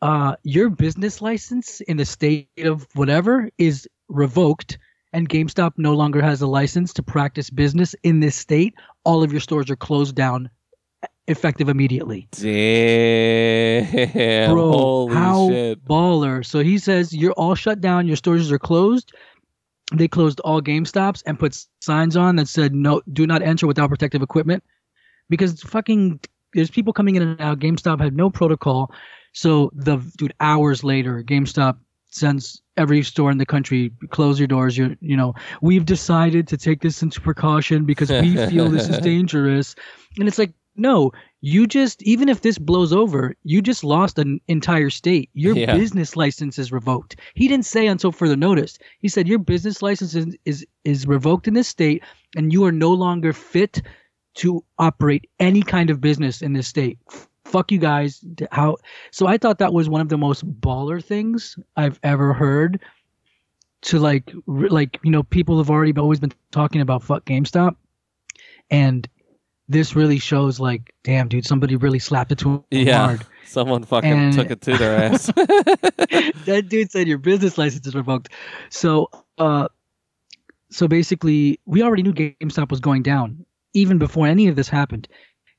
uh, your business license in the state of whatever is revoked and GameStop no longer has a license to practice business in this state. All of your stores are closed down effective immediately. Damn. Bro, Holy how shit. baller. So he says you're all shut down, your stores are closed. They closed all GameStops and put signs on that said no do not enter without protective equipment. Because fucking there's people coming in and out. GameStop had no protocol. So the dude hours later, GameStop sends every store in the country close your doors. You you know we've decided to take this into precaution because we feel this is dangerous. And it's like no, you just even if this blows over, you just lost an entire state. Your Yeah. business license is revoked. He didn't say until further notice. He said your business license is is, is revoked in this state, and you are no longer fit to operate any kind of business in this state. Fuck you guys. How? So I thought that was one of the most baller things I've ever heard. To like, like you know, people have already always been talking about fuck GameStop, and this really shows like, damn, dude, somebody really slapped it to him Yeah. hard. Someone fucking And- took it to their ass. that dude said your business license is revoked. So, uh, so basically, we already knew GameStop was going down even before any of this happened.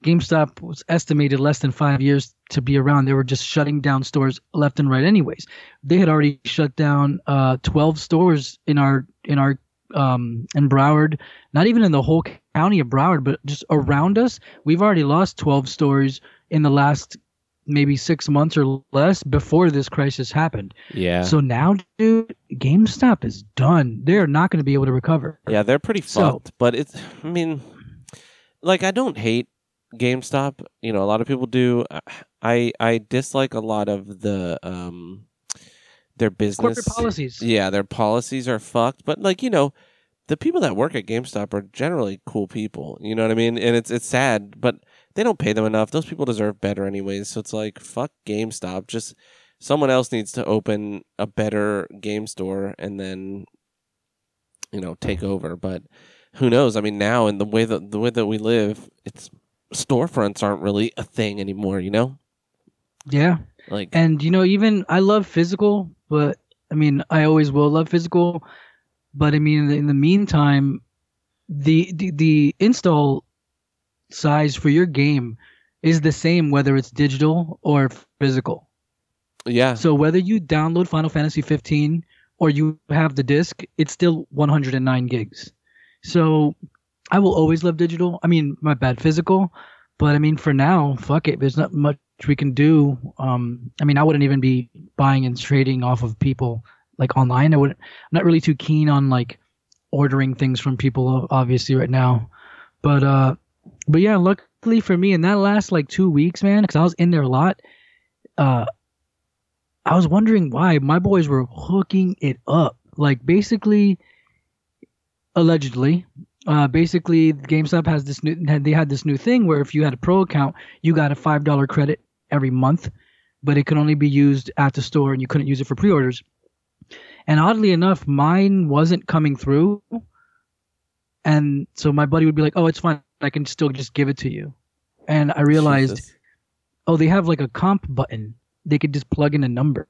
GameStop was estimated less than five years to be around. They were just shutting down stores left and right, anyways. They had already shut down uh, 12 stores in our in our um, in Broward, not even in the whole county of Broward, but just around us. We've already lost 12 stores in the last maybe six months or less before this crisis happened. yeah. So now, dude, GameStop is done. They're not going to be able to recover. Yeah, they're pretty So- fucked. But it's, I mean, like, I don't hate GameStop. You know, a lot of people do. I I dislike a lot of the um their business Corporate policies. Yeah, their policies are fucked. But like you know, the people that work at GameStop are generally cool people. You know what I mean? And it's it's sad, but they don't pay them enough. Those people deserve better anyways. So it's like fuck GameStop. Just someone else needs to open a better game store and then you know take over. But who knows? I mean, now in the way that the way that we live, it's storefronts aren't really a thing anymore. You know, Yeah. like And you know, even I love physical, but I mean, I always will love physical. But I mean, in the, in the meantime, the, the the install size for your game is the same whether it's digital or physical. yeah, So whether you download Final Fantasy 15 or you have the disc, it's still 109 gigs. So I will always love digital. I mean, my bad physical, but I mean for now, fuck it. There's not much we can do. Um, I mean, I wouldn't even be buying and trading off of people like online. I would. I'm not really too keen on like ordering things from people, obviously, right now. But uh, but yeah, luckily for me, in that last like two weeks, man, because I was in there a lot. Uh, I was wondering why my boys were hooking it up. Like basically, allegedly, uh, basically GameStop has this new. They had this new thing where if you had a pro account, you got a five dollar credit every month, but it could only be used at the store and you couldn't use it for pre-orders. And oddly enough, mine wasn't coming through. And so my buddy would be like, "Oh, it's fine. I can still just give it to you." And I realized Jesus. oh, they have like a comp button. They could just plug in a number.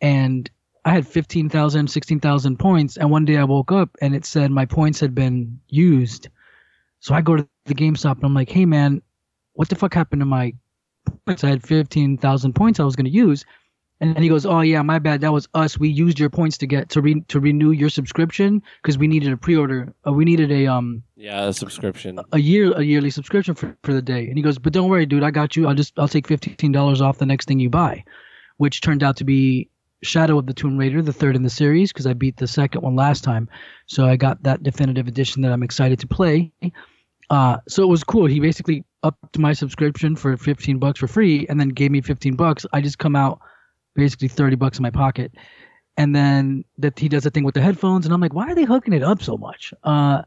And I had 15,000, 16,000 points. And one day I woke up and it said my points had been used. So I go to the GameStop and I'm like, hey, man, what the fuck happened to my points? I had 15,000 points I was going to use. And then he goes, "Oh yeah, my bad. That was us. We used your points to get to re- to renew your subscription because we needed a pre-order. Uh, we needed a um yeah, a subscription. a year a yearly subscription for, for the day and he goes but don't worry dude i got you i'll just i'll take $15 off the next thing you buy which turned out to be shadow of the tomb raider the third in the series because i beat the second one last time so i got that definitive edition that i'm excited to play uh, so it was cool he basically upped my subscription for 15 bucks for free and then gave me 15 bucks i just come out basically 30 bucks in my pocket and then that he does the thing with the headphones and i'm like why are they hooking it up so much uh,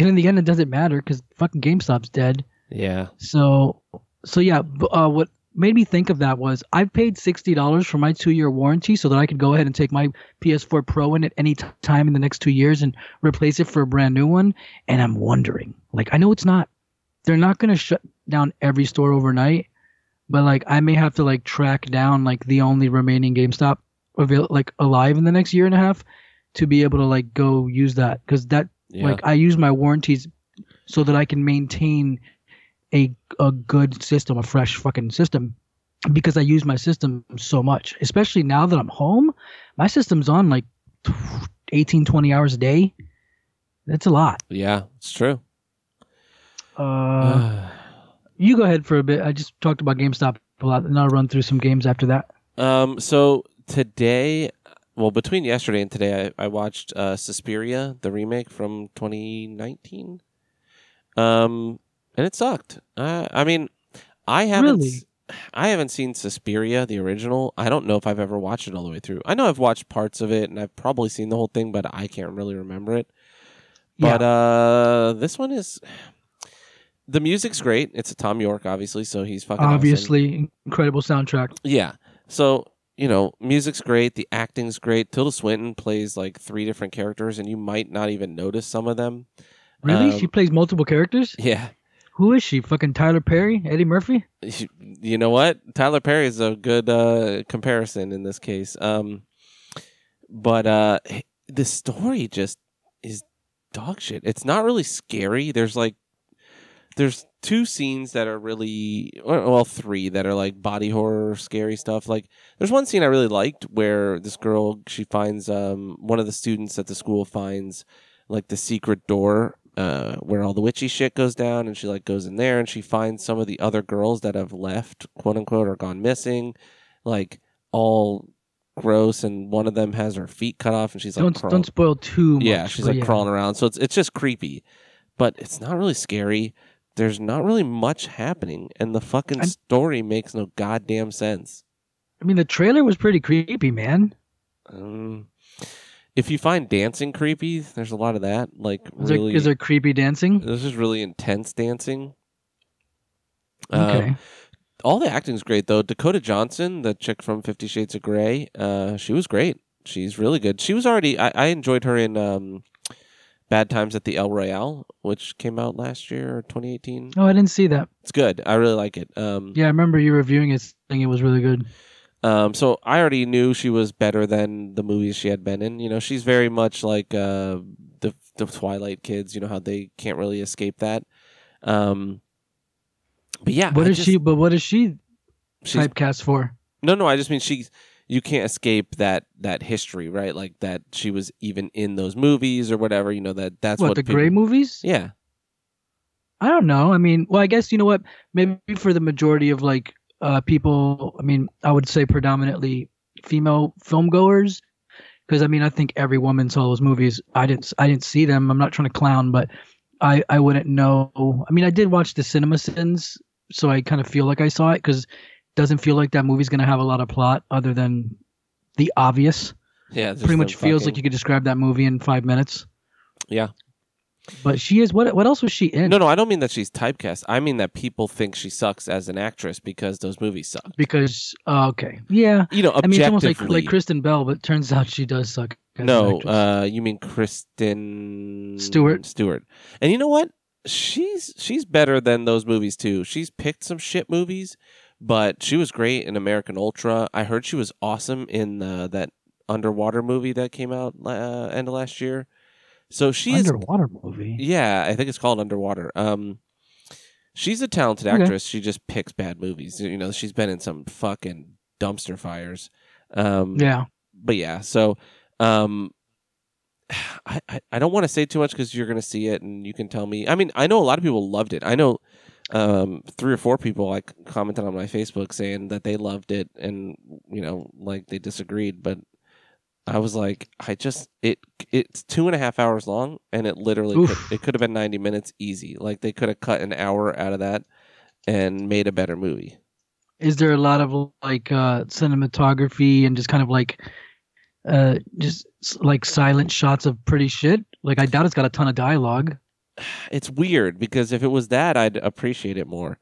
and in the end, it doesn't matter because fucking GameStop's dead. Yeah, So, so yeah. Uh, what made me think of that was I paid sixty dollars for my two-year warranty so that I could go ahead and take my PS4 Pro in at any t- time in the next two years and replace it for a brand new one. And I'm wondering, like, I know it's not. They're not gonna shut down every store overnight, but like, I may have to like track down like the only remaining GameStop avail- like alive in the next year and a half to be able to like go use that because that yeah, like I use my warranties so that I can maintain a a good system, a fresh fucking system, because I use my system so much. Especially now that I'm home, my system's on like 18, 20 hours a day. That's a lot. yeah. It's true. Uh, you go ahead for a bit. I just talked about GameStop a lot, and I'll run through some games after that. Um, so today, well, between yesterday and today, I, I watched uh, Suspiria, the remake from 2019. Um, and it sucked. Uh, I mean, I haven't, Really? I haven't seen Suspiria, the original. I don't know if I've ever watched it all the way through. I know I've watched parts of it, and I've probably seen the whole thing, but I can't really remember it. But uh, this one is. The music's great. It's a Thom Yorke, obviously, so he's fucking awesome. Obviously, incredible soundtrack. Yeah. So, you know, music's great, the acting's great. Tilda Swinton plays like three different characters and you might not even notice some of them. Really, Um, she plays multiple characters. Yeah. Who is she? Fucking Tyler Perry, Eddie Murphy. You know what? Tyler Perry is a good uh comparison in this case. Um but uh the story just is dog shit. It's not really scary. There's like there's two scenes that are really well three that are like body horror scary stuff like there's one scene i really liked where this girl she finds um one of the students at the school finds like the secret door uh where all the witchy shit goes down and she like goes in there and she finds some of the other girls that have left quote unquote or gone missing like all gross and one of them has her feet cut off and she's like don't don't spoil too much. yeah, she's like crawling around. So it's it's just creepy, but it's not really scary. There's not really much happening, and the fucking I'm- story makes no goddamn sense. I mean, the trailer was pretty creepy, man. Um, if you find dancing creepy, there's a lot of that. Like Is, really, there, is there creepy dancing? this is really intense dancing. Um, Okay. all the acting's great though. Dakota Johnson, the chick from Fifty Shades of Grey, uh, she was great. She's really good. She was already. I, I enjoyed her in um, Bad Times at the El Royale, which came out last year 2018. oh, I didn't see that. It's good. I really like it. Um, Yeah, I remember you reviewing it, saying it was really good. Um, so I already knew she was better than the movies she had been in. You know, she's very much like uh, the the Twilight kids. You know how they can't really escape that. Um, but yeah, What I is just- she? But what is she typecast for? no, no. I just mean she's. You can't escape that that history, right? Like that she was even in those movies or whatever. You know that that's What, what, the people- Gray movies? Yeah, I don't know. I mean, well, I guess you know what? Maybe for the majority of like uh, people, I mean, I would say predominantly female film goers, because I mean, I think every woman saw those movies. I didn't, I didn't see them. I'm not trying to clown, but I, I wouldn't know. I mean, I did watch the Cinema Sins, so I kind of feel like I saw it because doesn't feel like that movie's gonna have a lot of plot other than the obvious. yeah. Pretty much feels fucking- like you could describe that movie in five minutes. Yeah. But she is what? What else was she in? No, no. I don't mean that she's typecast. I mean that people think she sucks as an actress because those movies suck. Because uh, okay, yeah. You know, I mean, it's almost like like Kristen Bell, but turns out she does suck. as No, uh, you mean Kristen Stewart. Stewart. And you know what? She's she's better than those movies too. She's picked some shit movies, but she was great in American Ultra. I heard she was awesome in uh, that underwater movie that came out uh, end of last year. So she is underwater movie. yeah, I think it's called Underwater. Um, she's a talented Okay. actress. She just picks bad movies. You know, she's been in some fucking dumpster fires. Um, Yeah, but yeah, so um, I I, I don't want to say too much because you're gonna see it and you can tell me. I mean, I know a lot of people loved it. I know um three or four people like commented on my Facebook saying that they loved it and you know like they disagreed, but. I was like, I just it it's two and a half hours long, and it literally could, it could have been ninety minutes easy. Like they could have cut an hour out of that and made a better movie. is there a lot of like uh cinematography and just kind of like uh just like silent shots of pretty shit? Like I doubt it's got a ton of dialogue. it's weird because if it was that, I'd appreciate it more.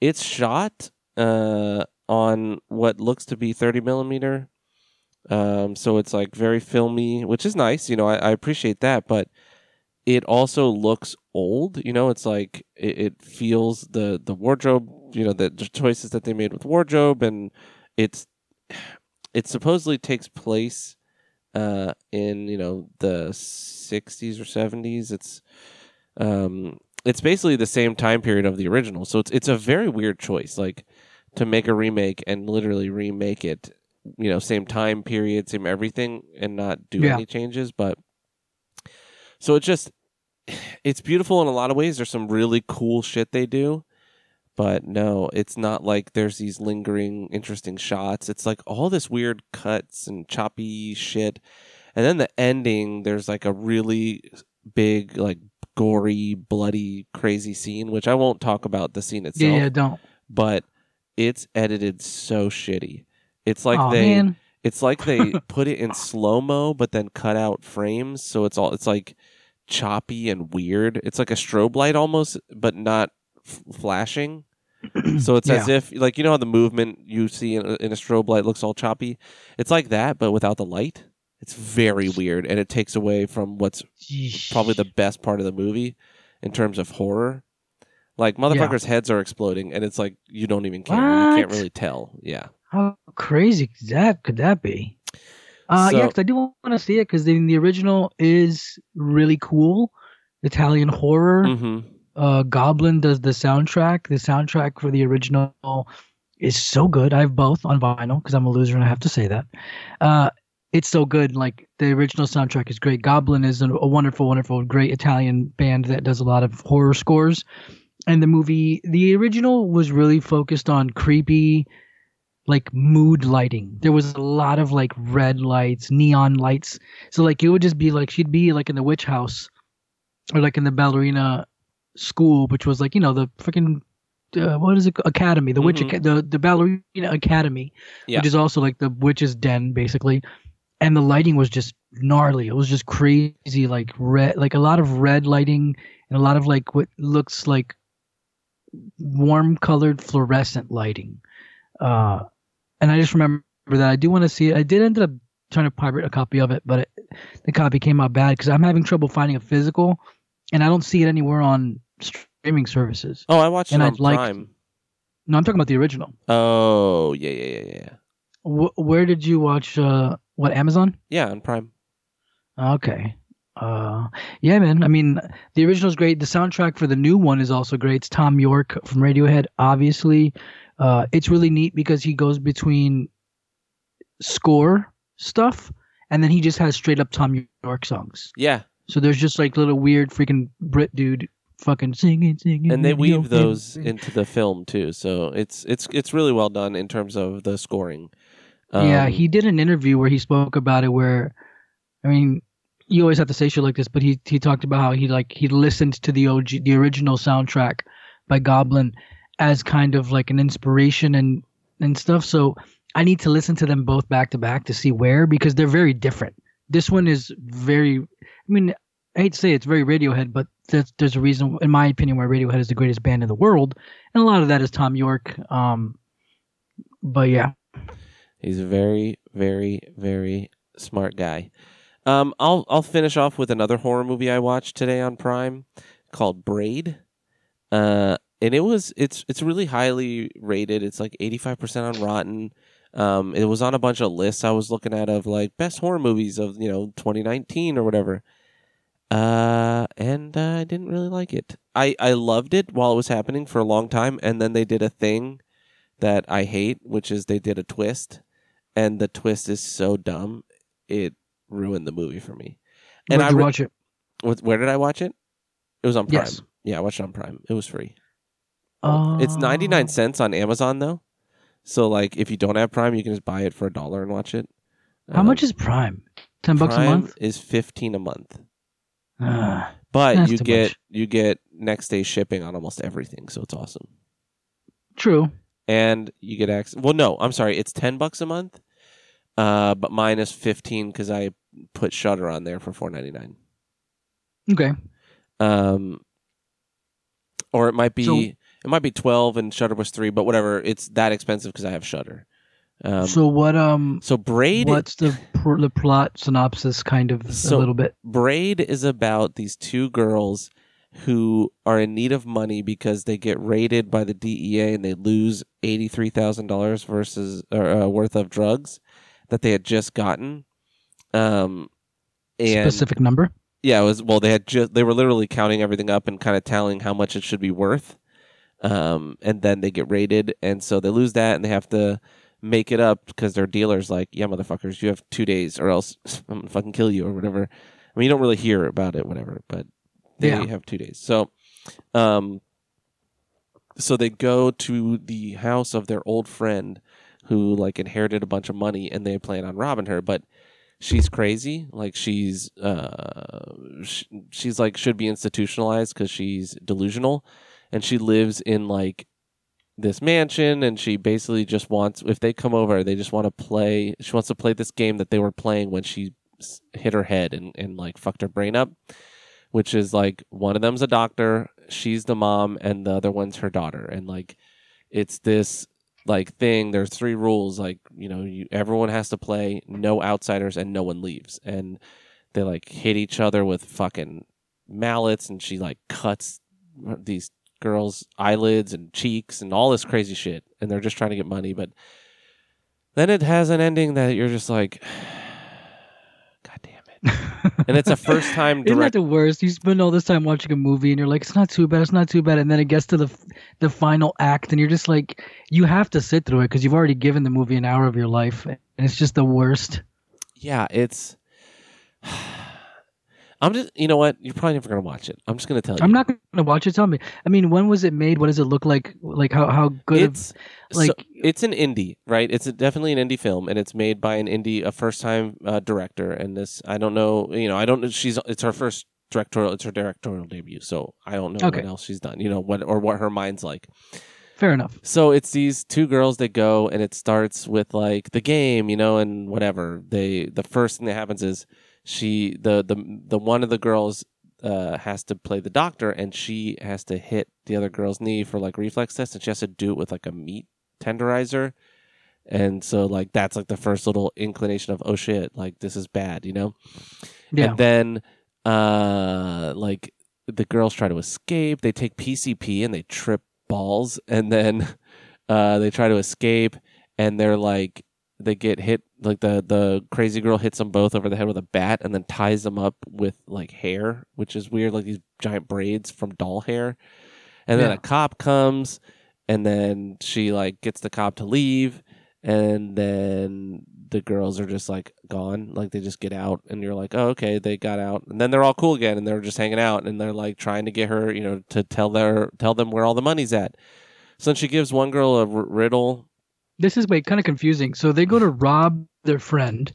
It's shot uh, on what looks to be 30 millimeter, um, so it's like very filmy, which is nice. You know, I, I appreciate that, but it also looks old. You know, it's like it, it feels the the wardrobe. You know, the, choices that they made with wardrobe, and it's it supposedly takes place uh, in you know the 60s or 70s. It's um, it's basically the same time period of the original. So it's it's a very weird choice, like to make a remake and literally remake it, you know, same time period, same everything, and not do Yeah. any changes. But so it just it's beautiful in a lot of ways. There's some really cool shit they do. But no, it's not like there's these lingering, interesting shots. It's like all this weird cuts and choppy shit. And then the ending, there's like a really big, like gory, bloody, crazy scene, which I won't talk about the scene itself, Yeah, yeah, don't. but it's edited so shitty. It's like Aw, they man. it's like they put it in slow mo, but then cut out frames, so it's all it's like choppy and weird. It's like a strobe light almost, but not f- flashing. So it's as if like you know how the movement you see in a, in a strobe light looks all choppy. It's like that, but without the light. It's very weird, and it takes away from what's probably the best part of the movie in terms of horror. Like motherfuckers' heads are exploding, and it's like you don't even care. You can't really tell. Yeah. How crazy could that could that be? Uh, So- yeah, 'cause I do want to see it because the, the original is really cool. Italian horror. hmm Uh, Goblin does the soundtrack. The soundtrack for the original is so good. I have both on vinyl because I'm a loser and I have to say that. Uh, it's so good. Like the original soundtrack is great. Goblin is a, a wonderful, wonderful, great Italian band that does a lot of horror scores. And the movie, the original was really focused on creepy, like mood lighting. There was a lot of like red lights, neon lights. So like it would just be like she'd be like in the witch house, or like in the ballerina school, which was like you know the freaking uh, what is it academy, the witch Mhm. aca- the the ballerina academy, Yeah. which is also like the witch's den basically, and the lighting was just gnarly. It was just crazy, like red, like a lot of red lighting and a lot of like what looks like warm colored fluorescent lighting. Uh, and I just remember that I do want to see it. I did end up trying to pirate a copy of it, but it, the copy came out bad because I'm having trouble finding a physical, and I don't see it anywhere on streaming services. Oh, I watched And it I'd on like- Prime. No, I'm talking about the original. Oh, yeah, yeah, yeah, yeah. Wh- where did you watch? Uh, what Amazon? Yeah, on Prime. Okay. Uh, yeah, man. I mean, the original is great. The soundtrack for the new one is also great. It's Thom Yorke from Radiohead, obviously. Uh, it's really neat because he goes between score stuff and then he just has straight up Thom Yorke songs. Yeah, So there's just like little weird freaking Brit dude fucking singing, singing. and they weave those into the film too. So it's it's it's really well done in terms of the scoring. Yeah, Um, he did an interview where he spoke about it. Where, I mean, you always have to say shit like this, but he he talked about how he like he listened to the OG, the original soundtrack by Goblin as kind of like an inspiration and and stuff. So I need to listen to them both back to back to see where because they're very different. This one is very. I mean, I hate to say it's very Radiohead, but there's there's a reason, in my opinion, why Radiohead is the greatest band in the world, and a lot of that is Thom Yorke. Um, but yeah, He's a very, very, very smart guy. Um, I'll I'll finish off with another horror movie I watched today on Prime called Braid. Uh, and it was it's it's really highly rated. It's like eighty five percent on Rotten. Um, it was on a bunch of lists I was looking at of like best horror movies of you know twenty nineteen or whatever. Uh, and uh, I didn't really like it. I I loved it while it was happening for a long time, and then they did a thing that I hate, which is they did a twist, and the twist is so dumb, it ruined the movie for me. And I you re- watch it? Where did I watch it? It was on Prime. Yes. Yeah, I watched it on Prime. It was free. Oh. It's 99 cents on Amazon though. So like if you don't have Prime, you can just buy it for a dollar and watch it. How Um, much is Prime? Ten bucks Prime a month. is 15 a month. Ah, But you get much. you get next day shipping on almost everything, so it's awesome. true. And you get access Well, no, I'm sorry. It's 10 bucks a month. Uh, but 15 cuz I put Shudder on there for 4.99. Okay. Um or it might be So- it might be 12 and Shudder was 3, but whatever. It's that expensive cuz I have Shudder. Um, so what? Um, so Braid what's the pr- the plot synopsis? Kind of So- a little bit. Braid is about these two girls who are in need of money because they get raided by the DEA and they lose eighty three thousand dollars versus or, uh, worth of drugs that they had just gotten. Um, and Specific number. yeah, it was well. They had just they were literally counting everything up and kind of telling how much it should be worth. Um, and then they get raided, and so they lose that, and they have to make it up because their dealer's like, "Yeah, motherfuckers, you have two days, or else I'm gonna fucking kill you, or whatever." I mean, you don't really hear about it, whatever, but they Yeah. have two days. So, um, so they go to the house of their old friend who like inherited a bunch of money, and they plan on robbing her, but she's crazy. Like she's uh, sh- she's like should be institutionalized because she's delusional, and she lives in like this mansion, and she basically just wants if they come over, they just want to play. She wants to play this game that they were playing when she hit her head and and like fucked her brain up, which is like one of them's a doctor, she's the mom, and the other one's her daughter, and like it's this like thing. There's three rules like you know you everyone has to play no outsiders and no one leaves. And they like hit each other with fucking mallets and she like cuts these girls eyelids and cheeks and all this crazy shit and they're just trying to get money. But then it has an ending that you're just like and it's a first time Isn't that the worst? You spend all this time watching a movie and you're like, it's not too bad, it's not too bad, and then it gets to the the final act and you're just like, you have to sit through it because you've already given the movie an hour of your life, and it's just the worst. yeah it's i'm just you know what you're probably never gonna watch it i'm just gonna tell you I'm not gonna watch it. Tell me. I mean, when was it made? What does it look like? Like how how good? of- it's like- so, it's an indie right it's a, definitely an indie film and it's made by an indie a first time uh, director and this i don't know you know i don't know she's it's her first directorial. It's her directorial debut, so I don't know Okay. what else she's done. You know what or what her mind's like. Fair enough. So it's these two girls that go, and it starts with like the game, you know, and whatever. They the first thing that happens is she the the the one of the girls uh, has to play the doctor, and she has to hit the other girl's knee for like reflex test, and she has to do it with like a meat tenderizer. And so like that's like the first little inclination of oh shit, like this is bad, you know. Yeah. And then uh like the girls try to escape. They take PCP and they trip balls and then uh they try to escape and they're like they get hit like the the crazy girl hits them both over the head with a bat and then ties them up with like hair, which is weird like these giant braids from doll hair. And then a cop comes and then she like gets the cop to leave and then the girls are just like gone. Like they just get out and you're like oh okay they got out. And then they're all cool again and they're just hanging out and they're like trying to get her you know to tell their tell them where all the money's at. So then she gives one girl a r- riddle This is wait kind of confusing. So they go to rob their friend,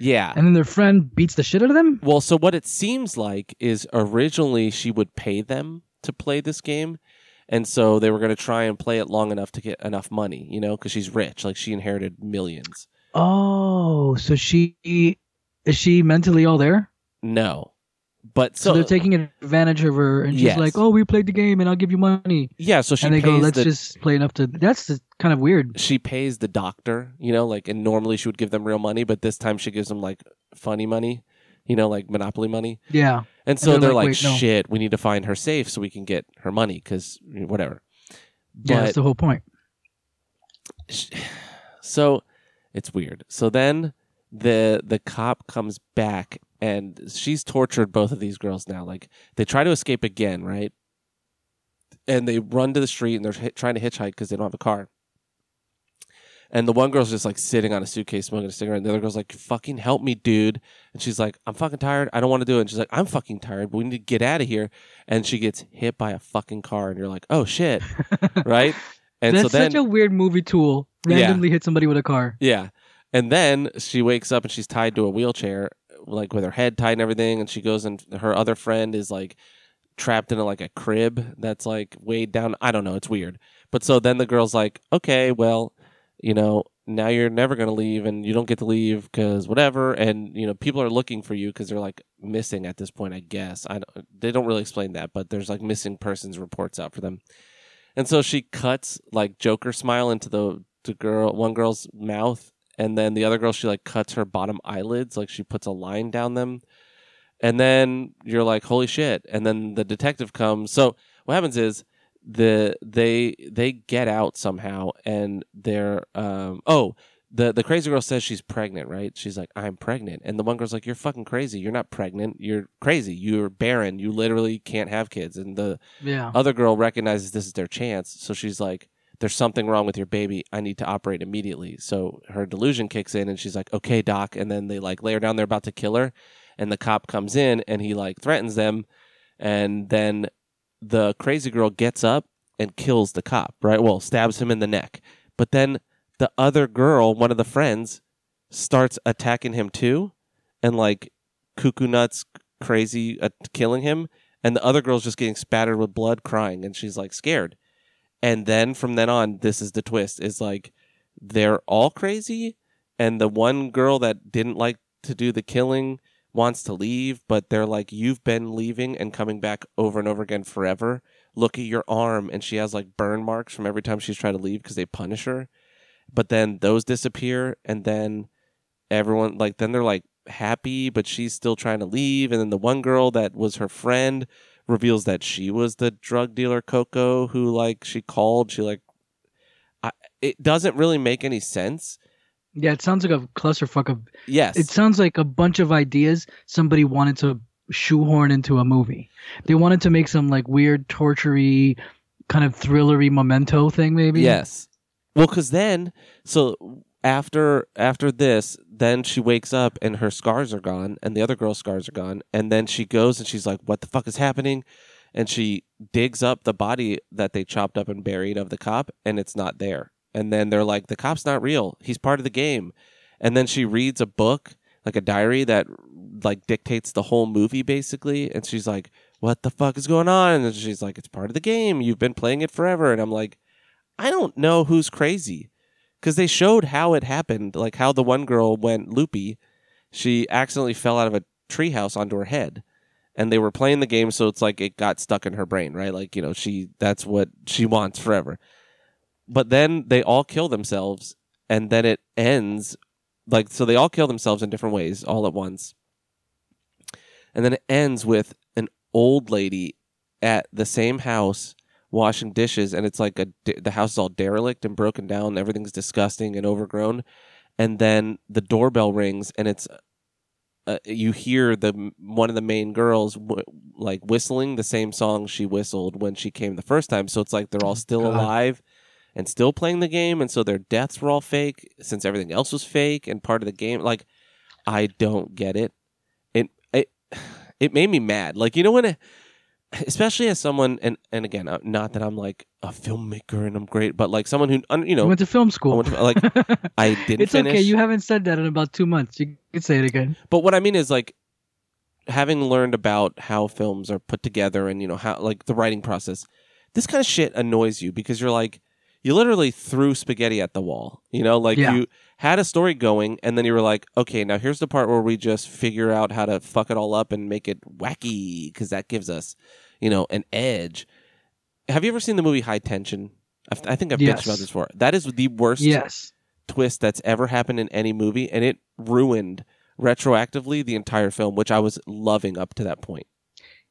yeah and then their friend beats the shit out of them. well so what it seems like is originally she would pay them to play this game and so they were going to try and play it long enough to get enough money you know because she's rich like she inherited millions Oh, so she is she mentally all there? no but So, so, they're taking advantage of her, and she's Yes. like, "Oh, we played the game, and I'll give you money." yeah so she and they go, "Let's the, just play enough to." That's kind of weird. she pays the doctor, you know, like, and normally she would give them real money, but this time she gives them like funny money, you know, like Monopoly money. Yeah, And so they're they're, like, like, "Wait, no." shit, we need to find her safe so we can get her money because whatever. yeah, that's the whole point. sh- so it's weird. So then the the cop comes back and she's tortured both of these girls now. Like they try to escape again, right? And they run to the street and they're hit, trying to hitchhike because they don't have a car. And the one girl's just like sitting on a suitcase smoking a cigarette. And the other girl's like, fucking help me, dude. And she's like, I'm fucking tired. I don't want to do it. And she's like, I'm fucking tired, but we need to get out of here. And she gets hit by a fucking car. And you're like, oh shit. right? And that's so then such a weird movie tool. Yeah. Randomly hit somebody with a car. yeah. And then she wakes up and she's tied to a wheelchair, like with her head tied and everything. And she goes and her other friend is like trapped in a, like a crib that's like weighed down. I don't know. It's weird. But so then the girl's like, okay, well, you know, now you're never going to leave and you don't get to leave because whatever. And, you know, people are looking for you because they're like missing at this point, I guess. I don't, they don't really explain that, but there's like missing persons reports out for them. And so she cuts like Joker smile into the, the girl, one girl's mouth and then the other girl she like cuts her bottom eyelids like she puts a line down them. And then you're like holy shit. And then the detective comes. So what happens is the they they get out somehow and they're um oh the the crazy girl says she's pregnant right? She's like i'm pregnant. And the one girl's like you're fucking crazy. You're not pregnant. You're crazy. You're barren. You literally can't have kids. And the Yeah. other girl recognizes this is their chance. So she's like there's something wrong with your baby i need to operate immediately. So her delusion kicks in and she's like okay doc and then they like lay her down they're about to kill her and the cop comes in and he like threatens them and then the crazy girl gets up and kills the cop right? Well stabs him in the neck. But then the other girl one of the friends starts attacking him too and like cuckoo nuts crazy at killing him and the other girl's just getting spattered with blood crying and she's like scared and then from then on this is the twist is like they're all crazy and the one girl that didn't like to do the killing wants to leave but they're like you've been leaving and coming back over and over again forever. Look at your arm. And she has like burn marks from every time she's trying to leave because they punish her. But then those disappear and then everyone like then they're like happy but she's still trying to leave. And then the one girl that was her friend reveals that she was the drug dealer coco who like she called she like I, it doesn't really make any sense Yeah, it sounds like a clusterfuck of. yes It sounds like a bunch of ideas somebody wanted to shoehorn into a movie. They wanted to make some like weird, tortury, kind of thrillery memento thing, maybe. Yes. Well, because then, so after after this, then she wakes up and her scars are gone, and the other girl's scars are gone, and then she goes and she's like, "What the fuck is happening?" And she digs up the body that they chopped up and buried of the cop, and it's not there. And then they're like, "The cop's not real. He's part of the game." And then she reads a book, like a diary that like dictates the whole movie basically, and she's like, "What the fuck is going on?" And she's like, "It's part of the game. You've been playing it forever." And I'm like, I don't know who's crazy because they showed how it happened, like how the one girl went loopy. She accidentally fell out of a treehouse onto her head, and they were playing the game, so it's like it got stuck in her brain, right? Like you know, she that's what she wants forever. But then they all kill themselves, and then it ends like so they all kill themselves in different ways all at once, and then it ends with an old lady at the same house washing dishes and it's like a the house is all derelict and broken down everything's disgusting and overgrown and then the doorbell rings and it's uh, you hear the one of the main girls w- like whistling the same song she whistled when she came the first time so it's like they're all still God. alive and still playing the game and so their deaths were all fake since everything else was fake and part of the game like i don't get it it it, it made me mad like you know when it, especially as someone and and again uh, not that i'm like a filmmaker and i'm great but like someone who you You know went to film I school. went to- like i didn't it's finish okay. You haven't said that in about two months. You can say it again. but what i mean is like having learned about how films are put together and you know how like the writing process this kind of shit annoys you because you're like you literally threw spaghetti at the wall you know like Yeah. you had a story going and then you were like okay now here's the part where we just figure out how to fuck it all up and make it wacky because that gives us you know an edge have you ever seen the movie high tension I've, i think i've Yes. bitched about this before that is the worst Yes. twist that's ever happened in any movie, and it ruined retroactively the entire film, which I was loving up to that point.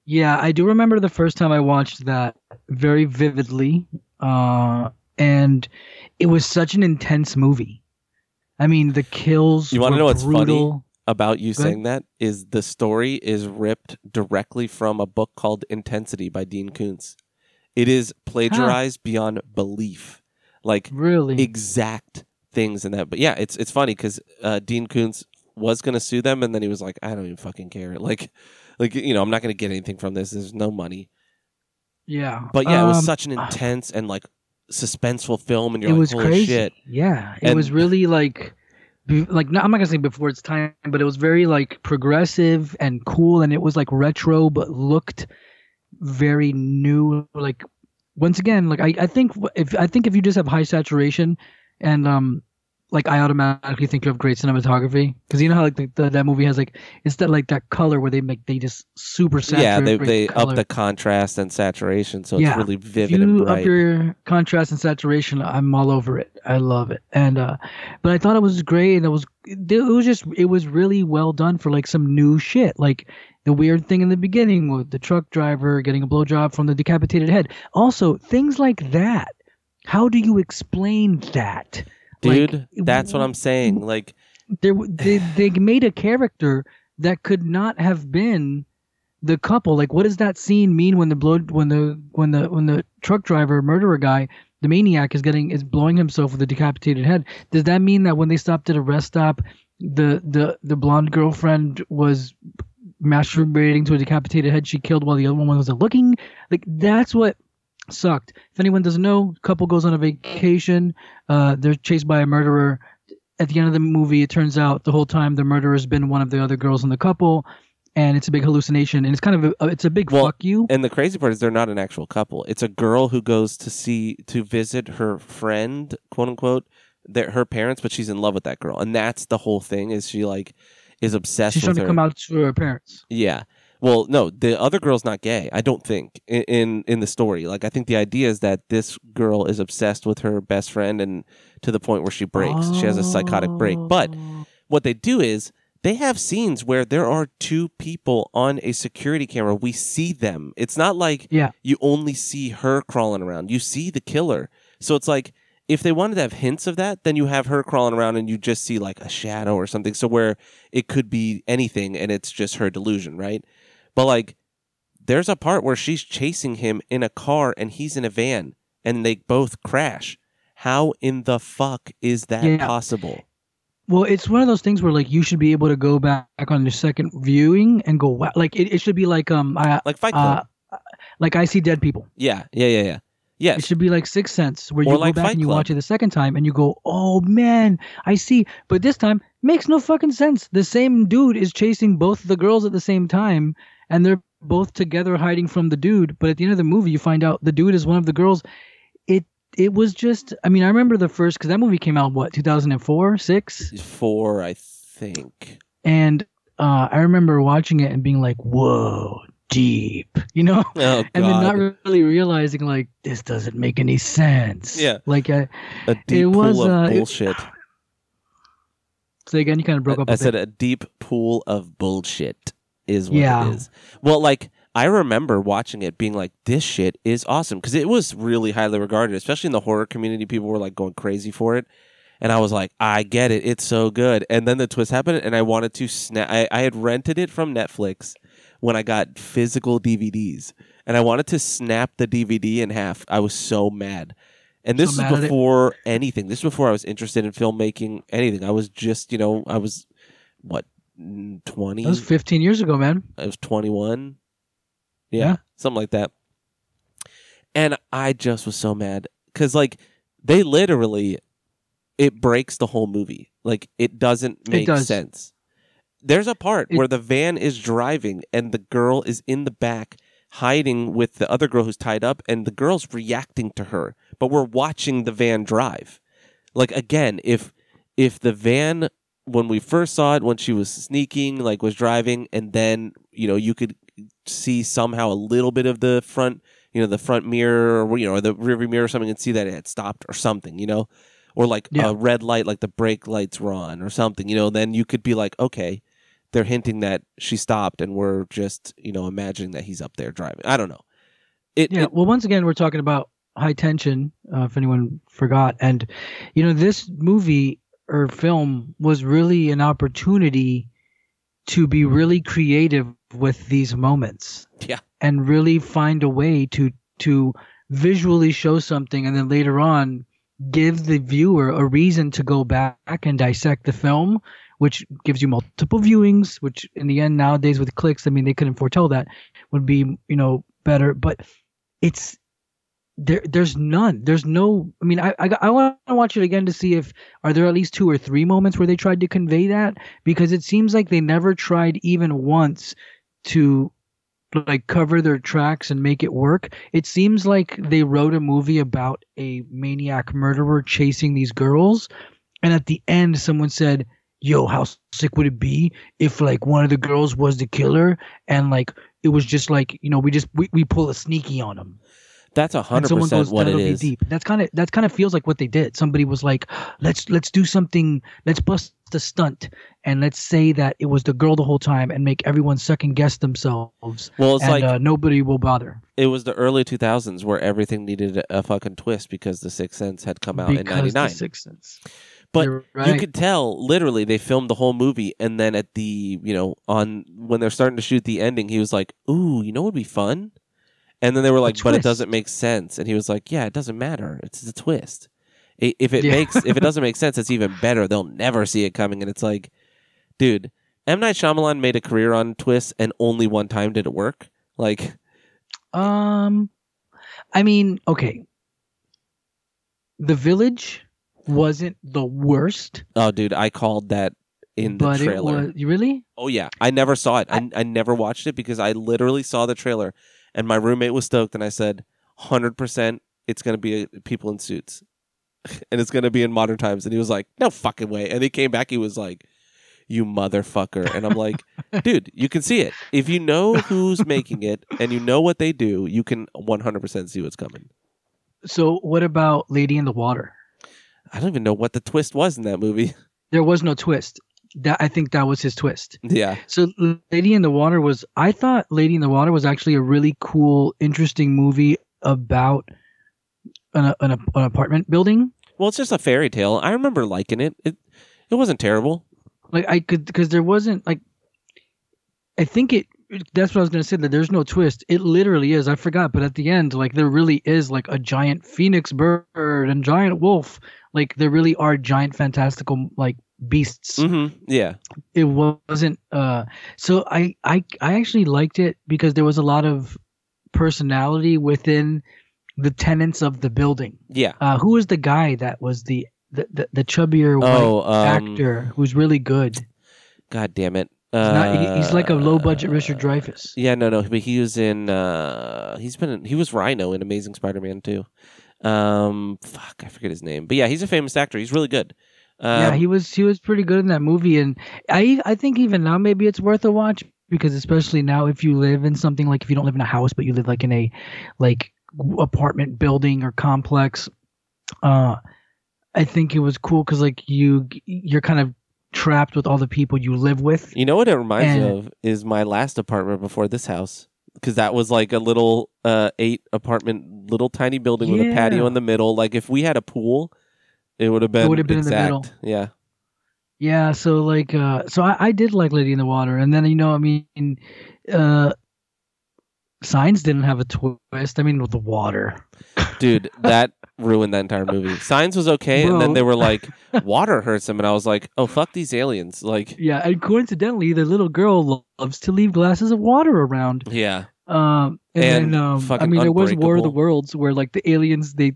Yeah, I do remember the first time I watched that very vividly, uh, and it was such an intense movie. I mean, the kills. You wanna know what's funny? About you saying that is the story is ripped directly from a book called Intensity by Dean Koontz. It is plagiarized beyond belief, like Really? exact things in that. But yeah, it's it's funny because uh, Dean Koontz was going to sue them, and then he was like, "I don't even fucking care." Like, like you know, I'm not going to get anything from this. There's no money. yeah. But yeah, it was Um, such an intense and like suspenseful film, and you're it like, was "Holy crazy. shit!" Yeah, it And- was really like, be, like no, I'm not gonna say before its time, but it was very like progressive and cool, and it was like retro, but looked very new. Like once again, like I, I think if I think if you just have high saturation, and um, like I automatically think you have great cinematography because you know how like the, the, that movie has like it's that like that color where they make they just super saturate. yeah, they they color. up the contrast and saturation, so Yeah. it's really vivid and you bright. up your contrast and saturation, I'm all over it. I love it. And uh but I thought it was great and it was it was just it was really well done for like some new shit. Like the weird thing in the beginning with the truck driver getting a blowjob from the decapitated head. Also, things like that. How do you explain that? Like, Dude, that's what I'm saying. Like, there they they made a character that could not have been the couple like what does that scene mean when the blow when the when the when the truck driver murderer guy the maniac is getting is blowing himself with a decapitated head does that mean that when they stopped at a rest stop the the the blonde girlfriend was masturbating to a decapitated head she killed while the other one was looking like that's what sucked if anyone doesn't know couple goes on a vacation uh they're chased by a murderer at the end of the movie, it turns out the whole time the murderer has been one of the other girls in the couple, and it's a big hallucination, and it's kind of a, it's a big Well, fuck you. and the crazy part is they're not an actual couple. It's a girl who goes to see to visit her friend, quote unquote, their, her parents, but she's in love with that girl, and that's the whole thing. Is she like is obsessed She's trying to her? come out to her parents. Yeah. Well, no, the other girl's not gay. I don't think in, in in the story. Like, I think the idea is that this girl is obsessed with her best friend, and to the point where she breaks. She has a psychotic break. But Oh. what they do is they have scenes where there are two people on a security camera. We see them. It's not like Yeah. you only see her crawling around. You see the killer. So it's like if they wanted to have hints of that, then you have her crawling around and you just see like a shadow or something. So where it could be anything and it's just her delusion, right? But like there's a part where she's chasing him in a car and he's in a van and they both crash. How in the fuck is that Yeah. possible? Well, it's one of those things where like you should be able to go back on your second viewing and go wow. Like it, it should be like um I Like Fight Club. uh, like I see dead people. Yeah, yeah, yeah, yeah. Yes. It should be like Sixth Sense, where Or you like go back Fight and you Club. watch it the second time and you go, "Oh man, I see." But this time makes no fucking sense. The same dude is chasing both the girls at the same time, and they're both together hiding from the dude. But at the end of the movie, you find out the dude is one of the girls. It it was just. I mean, I remember the first because that movie came out what 2004, six, Four, I think. and uh, I remember watching it and being like, "Whoa." Deep, you know, Oh and then not really realizing like this doesn't make any sense. Yeah. like I, a deep was, pool of uh, it- bullshit. So again, you kind of broke up. I said a deep pool of bullshit is what Yeah. it is. Well, like I remember watching it being like, this shit is awesome because it was really highly regarded, especially in the horror community. People were like going crazy for it. And I was like, I get it. It's so good. And then the twist happened, and I wanted to snap. I, I had rented it from Netflix when I got physical DVDs, and I wanted to snap the DVD in half. I was so mad. And this So is before anything. This is before I was interested in filmmaking, anything. I was just, you know, I was, what, 20? that was 15 years ago, man. I was 21. Yeah, Yeah. something like that. And I just was so mad because, like, they literally, it breaks the whole movie. Like, it doesn't make does. sense. There's a part It- where the van is driving and the girl is in the back hiding with the other girl who's tied up, and the girl's reacting to her, but we're watching the van drive. Like, again, if if the van when we first saw it when she was sneaking like was driving and then you know you could see somehow a little bit of the front you know the front mirror or you know or the rearview mirror or something and see that it had stopped or something you know or like Yeah. a red light like the brake lights were on or something you know then you could be like okay they're hinting that she stopped and we're just you know imagining that he's up there driving i don't know it, Yeah. it- Well, once again, we're talking about high tension. Uh, if anyone forgot, and you know, this movie or film was really an opportunity to be really creative with these moments. Yeah. And really find a way to to visually show something, and then later on give the viewer a reason to go back and dissect the film which gives you multiple viewings which in the end nowadays with clicks i mean they couldn't foretell that would be you know better but it's there there's none. There's no i mean i i, I want to watch it again to see if are there at least two or three moments where they tried to convey that? Because it seems like they never tried even once to like cover their tracks and make it work. It seems like they wrote a movie about a maniac murderer chasing these girls and at the end someone said yo how sick would it be if like one of the girls was the killer? And like it was just like you know we just we, we pull a sneaky on them that's a hundred percent what it is. deep. That's kind of that's kind of feels like what they did. Somebody was like let's let's do something let's bust the stunt and let's say that it was the girl the whole time and make everyone second guess themselves well it's and like uh, nobody will bother. It was the early 2000s where everything needed a, fucking twist because the sixth sense had come out in because 99 the Sixth Sense. But You're you could tell literally they filmed the whole movie and then at the you know on when they're starting to shoot the ending he was like ooh you know what would be fun and then they were like but it doesn't make sense and he was like yeah it doesn't matter it's a twist I- if it Yeah. makes if it doesn't make sense it's even better they'll never see it coming and it's like dude M Night Shyamalan made a career on twists and only one time did it work like Um, I mean, okay. The Village wasn't the worst, oh dude I called that in the but it trailer was. You really? Oh yeah, I never saw it. I, I never watched it because I literally saw the trailer, and my roommate was stoked, and I said, hundred percent, it's gonna be uh, people in suits, and it's gonna be in modern times." And he was like, "No fucking way!" And he came back, he was like, "You motherfucker!" And I'm like, "Dude, you can see it if you know who's making it and you know what they do. You can one hundred percent see what's coming." So, what about Lady in the Water? I don't even know what the twist was in that movie. There was no twist. That I think that was his twist. yeah, So, Lady in the Water was. I thought Lady in the Water was actually a really cool, interesting movie about an, an, an apartment building. well, it's just a fairy tale. I remember liking it. It it wasn't terrible. like I could because there wasn't like I think it that's what I was gonna say that there's no twist. It literally is. I forgot, but at the end, like there really is like a giant phoenix bird and giant wolf. Like there really are giant fantastical like beasts. hmm Yeah. It wasn't uh so I I I actually liked it because there was a lot of personality within the tenants of the building. Yeah. Uh, who was the guy that was the the, the, the chubbier white Oh, um, actor who's really good? God damn it. not, he- he's like a low budget Uh, Richard Dreyfuss. Yeah, no, no, but he was in. uh He's been. In, he was Rhino in Amazing Spider-Man too. Um, fuck, I forget his name, but yeah, he's a famous actor. He's really good. Um, yeah, he was he was pretty good in that movie, and I I think even now maybe it's worth a watch because especially now if you live in something like if you don't live in a house but you live like in a like apartment building or complex, uh, I think it was cool because like you you're kind of trapped with all the people you live with. You know what it reminds me of is my last apartment before this house. Because that was like a little uh, eight apartment, little tiny building with a patio in the middle. Like if we had a pool, it would have been. would have been in the middle. Yeah, Yeah, so like uh so I, I did like Lady in the Water and then you know I mean uh Signs didn't have a twist. I mean with the water. dude, that ruined that entire movie. Signs was okay, and then they were like, water hurts him, and I was like, oh fuck these aliens. Like, Yeah, and coincidentally the little girl loves to leave glasses of water around. yeah, Um and, And then um I mean there was War of the Worlds where like the aliens they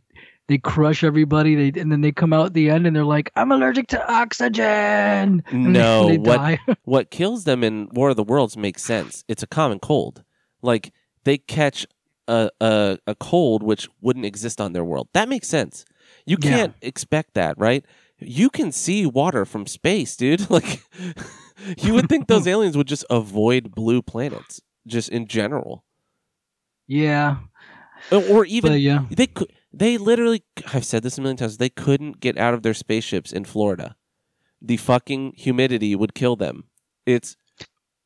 they crush everybody they and then they come out at the end and they're like I'm allergic to oxygen. And they- No, they, what- what kills them in War of the Worlds makes sense. It's a common cold. Like they catch a a, a cold which wouldn't exist on their world. That makes sense. You can't expect that, right? You can see water from space, dude. Like you would think those aliens would just avoid blue planets just in general. yeah. Or- Or even But yeah. they could they literally I've said this a million times. They couldn't get out of their spaceships in Florida. The fucking humidity would kill them. It's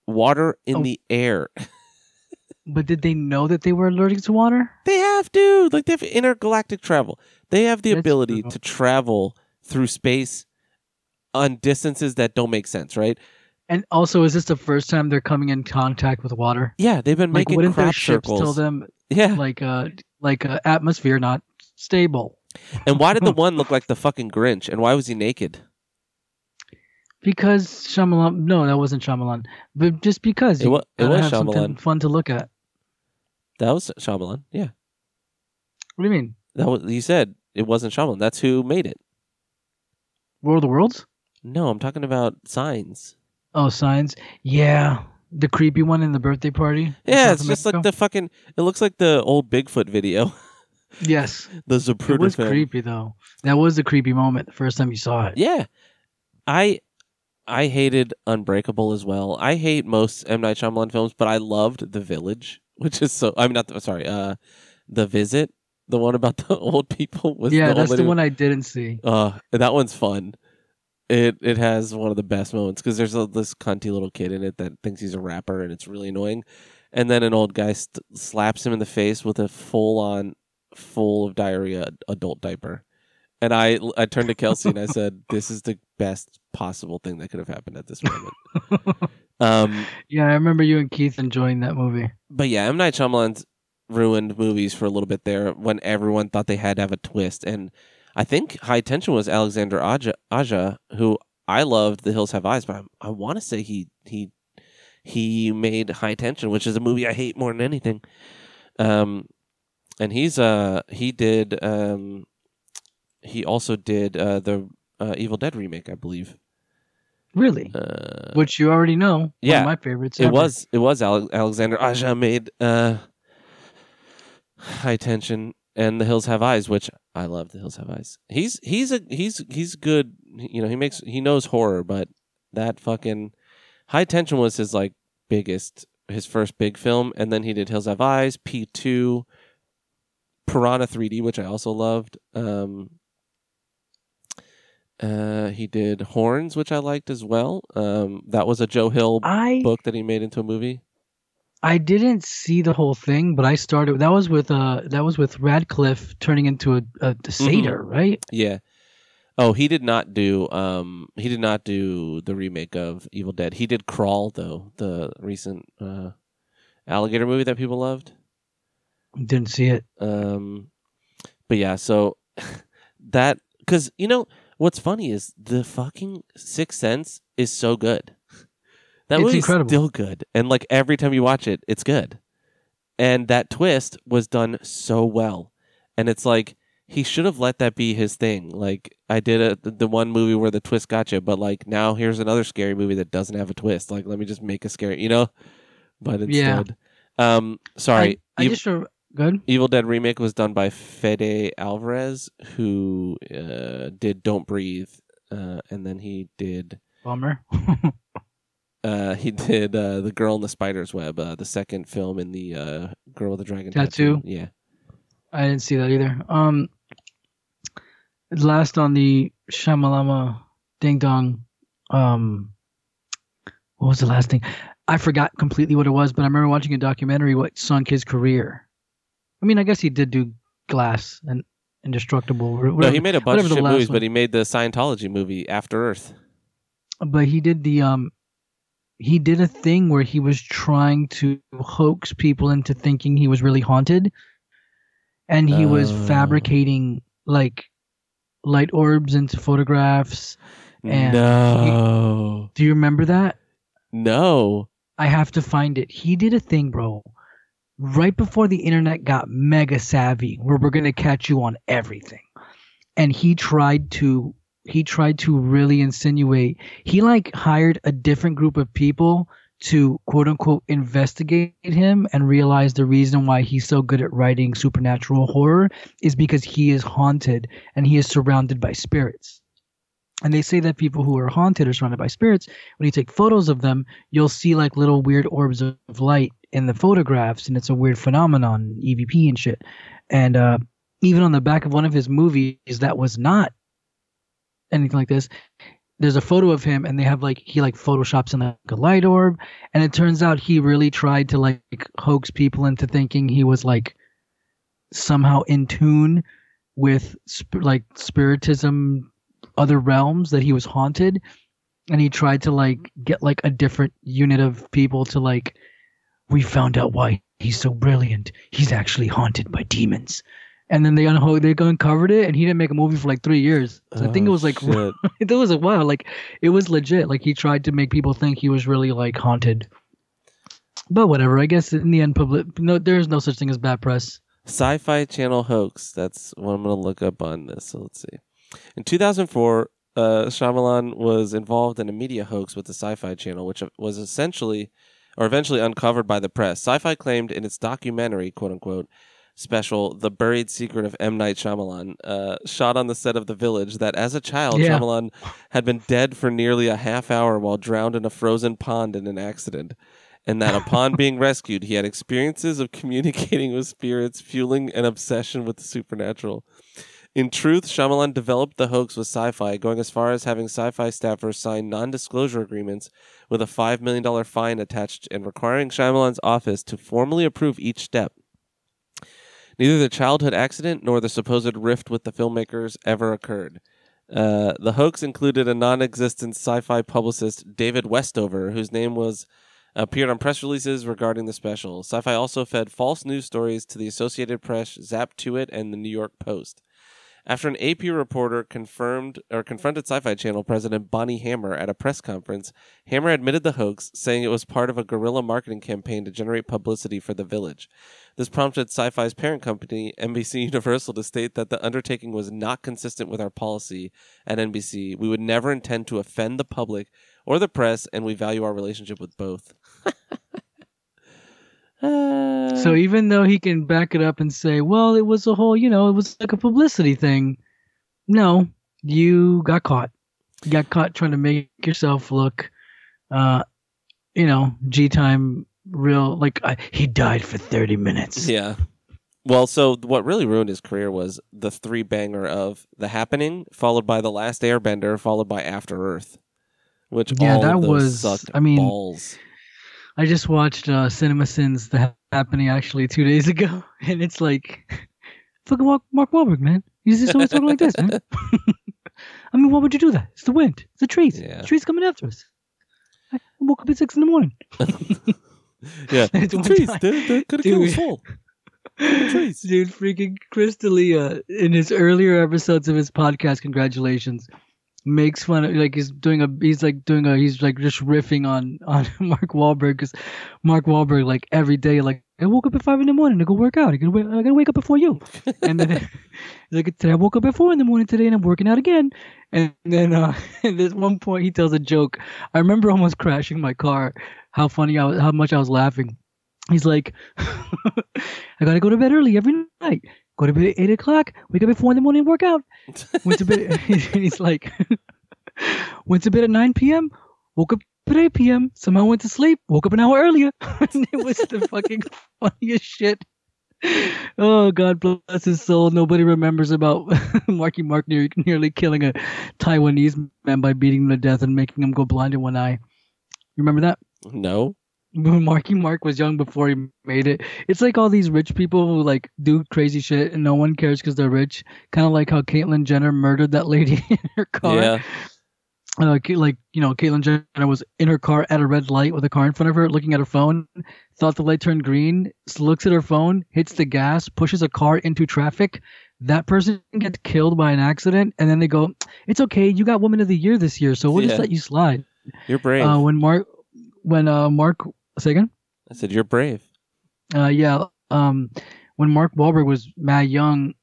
water in Oh. the air. But did they know that they were allergic to water? They have to like they have intergalactic travel. They have the That's ability to travel through space on distances that don't make sense, right? And also, is this the first time they're coming in contact with water? Yeah, they've been Like, making wouldn't their ships circles. tell them yeah, like uh like uh, atmosphere not stable? and why did the one look like the fucking Grinch? And why was he naked? Because Shyamalan, no, that wasn't Shyamalan, but just because It you wa- it was Shyamalan. fun to look at. That was Shyamalan. Yeah, What do you mean? that was. He said it wasn't Shyamalan. That's who made it. War of the Worlds? No, I'm talking about signs. Oh, signs. Yeah, the creepy one in the birthday party. Yeah, South it's just America? like the fucking. It looks like the old Bigfoot video, yes. the Zapruder It was film. creepy though. That was a creepy moment the first time you saw it. Yeah, I I hated Unbreakable as well. I hate most M Night Shyamalan films, but I loved The Village, which is so. I'm not the, sorry. Uh, The Visit, the one about the old people with yeah, the that's the one I didn't see. Uh, that one's fun. It it has one of the best moments because there's a, this cunty little kid in it that thinks he's a rapper and it's really annoying, and then an old guy st- slaps him in the face with a full on, full of diarrhea adult diaper, and I I turned to Kelsey and I said, "This is the best possible thing that could have happened at this moment." um, Yeah, I remember you and Keith enjoying that movie. but yeah, M Night Shyamalan's ruined movies for a little bit there when everyone thought they had to have a twist, and I think High Tension was Alexander Aja, Aja who I loved. The Hills Have Eyes, but I, I want to say he he he made High Tension, which is a movie I hate more than anything. Um, and he's uh he did um he also did uh the uh, Evil Dead remake, I believe. Really? Uh, Which you already know. One yeah, of my favorites. it ever. was it was Ale- Alexander Aja made uh, High Tension and The Hills Have Eyes, which I love. The Hills Have Eyes. He's he's a he's he's good. You know, he makes he knows horror, but that fucking High Tension was his like biggest his first big film, and then he did Hills Have Eyes, P two, Piranha 3D, which I also loved. Um, uh, he did Horns, which I liked as well. Um, that was a Joe Hill I book that he made into a movie. I didn't see the whole thing, but I started. That was with uh that was with Radcliffe turning into a, a, Mm-hmm. satyr, right? Yeah. Oh, he did not do um he did not do the remake of Evil Dead. He did Crawl though, the recent uh alligator movie that people loved. Didn't see it. Um but yeah, so that cuz you know what's funny is the fucking Sixth Sense is so good. That It's movie's incredible. still good and like every time you watch it, it's good. And that twist was done so well. and it's like he should have let that be his thing. Like I did a, the one movie where the twist got you, but like now here's another scary movie that doesn't have a twist. Like let me just make a scary, you know. But Yeah. instead, um, sorry, I, I just good. Evil Dead remake was done by Fede Alvarez, who uh, did Don't Breathe, uh, and then he did Bummer. uh, he did uh, the Girl in the Spider's Web, uh, the second film in the uh, Girl with the Dragon Tattoo? Yeah, I didn't see that either. Um, last on the Shamalama Ding Dong. Um, what was the last thing? I forgot completely what it was, but I remember watching a documentary what sunk his career. I mean, I guess he did do Glass and Indestructible. or no, he made a bunch of shit movies, one. but he made the Scientology movie After Earth. but he did the um he did a thing where he was trying to hoax people into thinking he was really haunted and he was Oh. fabricating like light orbs into photographs And no, do you remember that no. i have to find it he did a thing bro right before the internet got mega savvy where we're going to catch you on everything. And he tried to he tried to really insinuate he like hired a different group of people to quote unquote investigate him and realize the reason why he's so good at writing supernatural horror is because he is haunted and he is surrounded by spirits. And they say that people who are haunted are surrounded by spirits. When you take photos of them you'll see like little weird orbs of light in the photographs and it's a weird phenomenon evp and shit. And uh even on the back of one of his movies that was not anything like this there's a photo of him and they have like he like photoshops in like a light orb. And it turns out he really tried to like hoax people into thinking he was like somehow in tune with sp- like spiritism other realms that he was haunted. And he tried to like get like a different unit of people to like we found out why he's so brilliant he's actually haunted by demons and then they unho- they uncovered it and he didn't make a movie for like three years so i think it Oh, was like it was like wow like it was legit like he tried to make people think he was really like haunted but whatever i guess in the end public no there's no such thing as bad press Sci-Fi Channel hoax. That's what I'm going to look up on this. So let's see. In 2004, uh, Shyamalan was involved in a media hoax with the Sci-Fi Channel, which was essentially, or eventually uncovered by the press. Sci-Fi claimed in its documentary, quote unquote, special, "The Buried Secret of M. Night Shyamalan," uh, shot on the set of The Village, that as a child, Yeah. Shyamalan had been dead for nearly a half hour while drowned in a frozen pond in an accident and that upon being rescued, he had experiences of communicating with spirits, fueling an obsession with the supernatural. In truth, Shyamalan developed the hoax with sci fi, going as far as having sci fi staffers sign non disclosure agreements with a $5 million fine attached and requiring Shyamalan's office to formally approve each step. Neither the childhood accident nor the supposed rift with the filmmakers ever occurred. Uh, the hoax included a non existent sci fi publicist, David Westover, whose name was appeared on press releases regarding the special. Sci-Fi also fed false news stories to the Associated Press, Zap2it, and the New York Post. After an AP reporter confirmed or confronted Sci-Fi Channel president Bonnie Hammer at a press conference, Hammer admitted the hoax, saying it was part of a guerrilla marketing campaign to generate publicity for the village. This prompted Sci-Fi's parent company, NBC Universal, to state that the undertaking was not consistent with our policy at NBC. We would never intend to offend the public or the press, and we value our relationship with both. Uh, So even though he can back it up and say, well, it was a whole, you know, it was like a publicity thing. No, you got caught. You got caught trying to make yourself look, uh, you know, G time real. Like I, he died for thirty minutes. yeah. Well, so what really ruined his career was the three banger of The Happening, followed by The Last Airbender, followed by After Earth, which Yeah, all that of those was- sucked I mean, balls. I just watched uh, Cinema Sins the happening actually two days ago, and it's like, fucking Mark, Mark Wahlberg, man. He's just always talking like this, man. I mean, why would you do that? It's the wind. It's the trees. Yeah. The trees coming after us. I woke up at six in the morning. Yeah, It's the trees, they, they could have killed us all. Trees. Dude, freaking Chris D'Elia in his earlier episodes of his podcast, congratulations, makes fun of like he's doing a he's like doing a he's like just riffing on on Mark Wahlberg because Mark Wahlberg like every day like I woke up at five in the morning to go work out. I gotta, I gotta wake up before you. And then he's like, today I woke up at four in the morning today and I'm working out again. And then uh, at this one point he tells a joke. I remember almost crashing my car. How funny I was, how much I was laughing. He's like, I gotta go to bed early every night. Go to bed at eight o'clock. Wake up at four in the morning work out. Went to bed. and he's like, went to bed at nine p.m. Woke up at 8 p.m. Somehow went to sleep. Woke up an hour earlier. and it was the fucking funniest shit. Oh God bless his soul. Nobody remembers about Marky Mark near, nearly killing a Taiwanese man by beating him to death and making him go blind in one eye. You remember that? No. When Marky Mark was young before he made it. It's like all these rich people who like do crazy shit and no one cares because they're rich. Kind of like how Caitlyn Jenner murdered that lady in her car. Yeah. Uh, like you know, Caitlyn Jenner was in her car at a red light with a car in front of her, looking at her phone. Thought the light turned green. Looks at her phone, hits the gas, pushes a car into traffic. That person gets killed by an accident, and then they go, "It's okay, you got Woman of the Year this year, so we'll Yeah. just let you slide." You're brave. Uh, when Mark, when uh, Mark, say again. I said you're brave. Uh, yeah. Um, when Mark Wahlberg was mad young,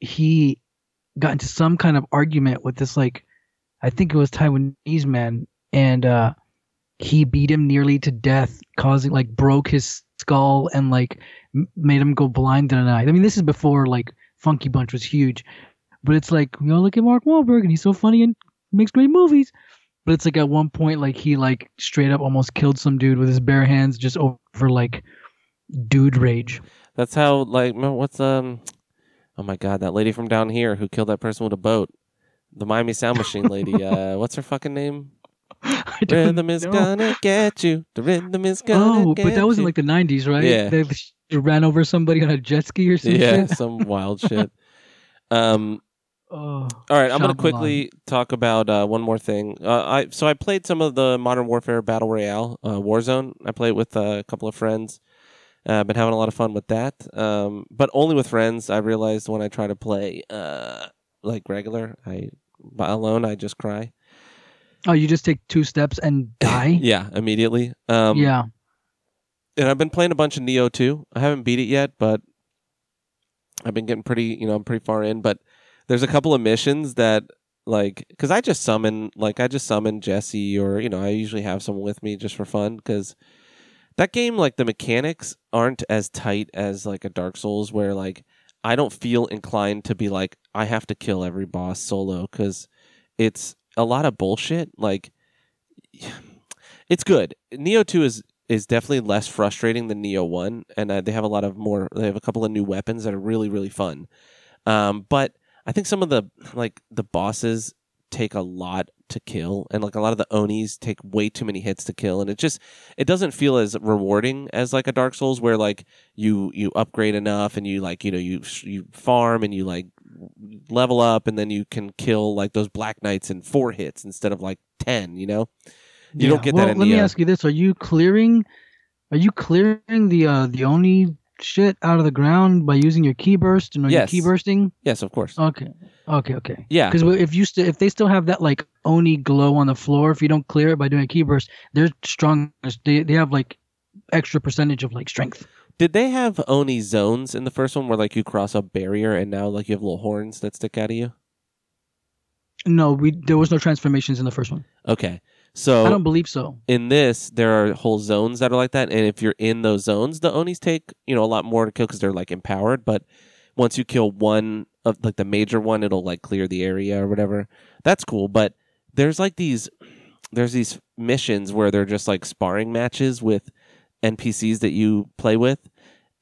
he got into some kind of argument with this like, I think it was Taiwanese man, and uh, he beat him nearly to death, causing like broke his skull and like m- made him go blind in an eye. I mean, this is before like Funky Bunch was huge, but it's like you know, look at Mark Wahlberg and he's so funny and makes great movies. But it's like at one point, like he like straight up almost killed some dude with his bare hands just over like dude rage. That's how like what's um oh my god, that lady from down here who killed that person with a boat. The Miami Sound Machine lady. uh what's her fucking name? Rhythm is know. gonna get you. The rhythm is gonna Oh, but that was in like the '90s, right? Yeah. They ran over somebody on a jet ski or some yeah, shit. some wild shit. Um Oh, all right, I'm going to quickly talk about uh, one more thing. Uh, I so I played some of the Modern Warfare Battle Royale, uh, Warzone. I played with uh, a couple of friends. Uh, been having a lot of fun with that, um, but only with friends. I realized when I try to play uh, like regular, I by alone I just cry. oh, you just take two steps and die. Yeah, immediately. Um, yeah. and I've been playing a bunch of Nioh too. I haven't beat it yet, but I've been getting pretty, you know, I'm pretty far in. But there's a couple of missions that, like, because I just summon, like, I just summon Jesse, or you know, I usually have someone with me just for fun. Because that game, like, the mechanics aren't as tight as like a Dark Souls, where like I don't feel inclined to be like I have to kill every boss solo because it's a lot of bullshit. Like, it's good. Nioh Two is is definitely less frustrating than Nioh One, and uh, they have a lot of more. They have a couple of new weapons that are really really fun. Um, but I think some of the like the bosses take a lot to kill, and like a lot of the Onis take way too many hits to kill, and it just it doesn't feel as rewarding as like a Dark Souls where like you you upgrade enough and you like you know you you farm and you like level up and then you can kill like those Black Knights in four hits instead of like ten. You know. You don't get well, that in Let me Nioh. ask you this: Are you clearing? Are you clearing the uh the Oni shit out of the ground by using your key burst? And are Yes. you key bursting? Yes, of course. Okay. Okay. Okay. Yeah. Because if you st- if they still have that like Oni glow on the floor, if you don't clear it by doing a key burst, they're strong. They they have like extra percentage of like strength. Did they have Oni zones in the first one where like you cross a barrier and now like you have little horns that stick out of you? No, we there was no transformations in the first one. Okay. I don't believe so. in this, there are whole zones that are like that, and if you're in those zones, the Onis take you know a lot more to kill because they're like empowered. But once you kill one of like the major one, it'll like clear the area or whatever. That's cool. But there's like these there's these missions where they're just like sparring matches with NPCs that you play with,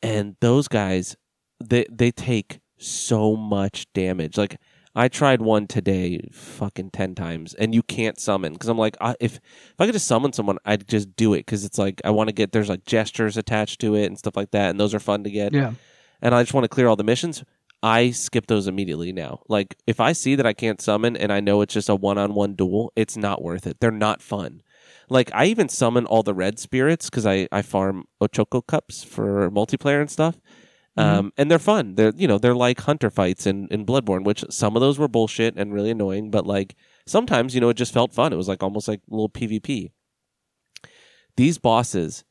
and those guys they they take so much damage. Like I tried one today, fucking ten times, and you can't summon because I'm like, I, if if I could just summon someone, I'd just do it because it's like I want to get there's like gestures attached to it and stuff like that, and those are fun to get. Yeah. And I just want to clear all the missions. I skip those immediately now. Like if I see that I can't summon and I know it's just a one-on-one duel, it's not worth it. They're not fun. Like I even summon all the red spirits because I I farm Ochoko cups for multiplayer and stuff. Um, and they're fun. They're you know they're like hunter fights in in Bloodborne, which some of those were bullshit and really annoying, but like sometimes you know it just felt fun. It was like almost like a little PvP. These bosses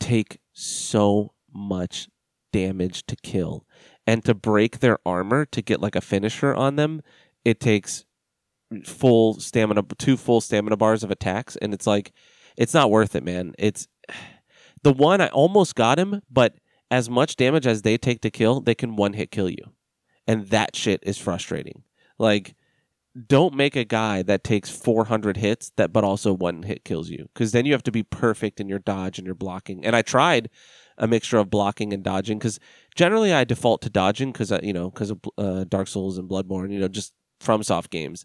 take so much damage to kill. And to break their armor to get like a finisher on them, it takes full stamina two full stamina bars of attacks and it's like it's not worth it, man. It's the one I almost got him, but as much damage as they take to kill, they can one hit kill you. And that shit is frustrating. Like don't make a guy that takes 400 hits that but also one hit kills you because then you have to be perfect in your dodge and your blocking and i tried a mixture of blocking and dodging because generally i default to dodging because you know because of uh, dark souls and bloodborne you know just FromSoft games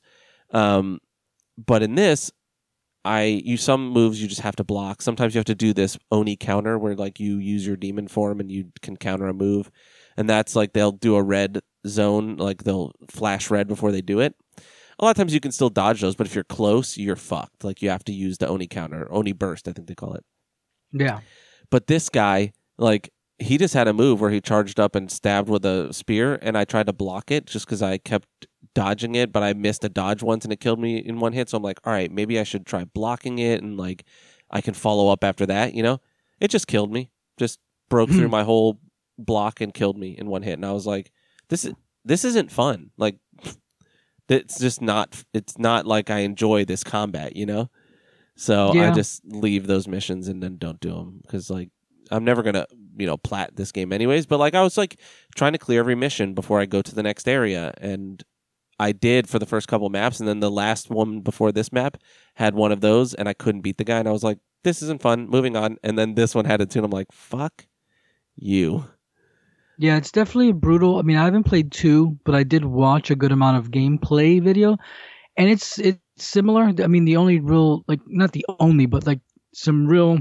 um, but in this i use some moves you just have to block sometimes you have to do this oni counter where like you use your demon form and you can counter a move and that's like they'll do a red zone like they'll flash red before they do it a lot of times you can still dodge those, but if you're close, you're fucked. Like you have to use the Oni counter, Oni burst, I think they call it. Yeah. But this guy, like, he just had a move where he charged up and stabbed with a spear, and I tried to block it just because I kept dodging it, but I missed a dodge once and it killed me in one hit. So I'm like, all right, maybe I should try blocking it and like I can follow up after that, you know? It just killed me. Just broke through my whole block and killed me in one hit. And I was like, this is this isn't fun. Like it's just not it's not like I enjoy this combat, you know? So I just leave those missions and then don't do them cuz like I'm never going to, you know, plat this game anyways, but like I was like trying to clear every mission before I go to the next area and I did for the first couple maps and then the last one before this map had one of those and I couldn't beat the guy and I was like this isn't fun, moving on. And then this one had it too and I'm like fuck you. Yeah, it's definitely brutal. I mean, I haven't played two, but I did watch a good amount of gameplay video, and it's it's similar. I mean, the only real like not the only, but like some real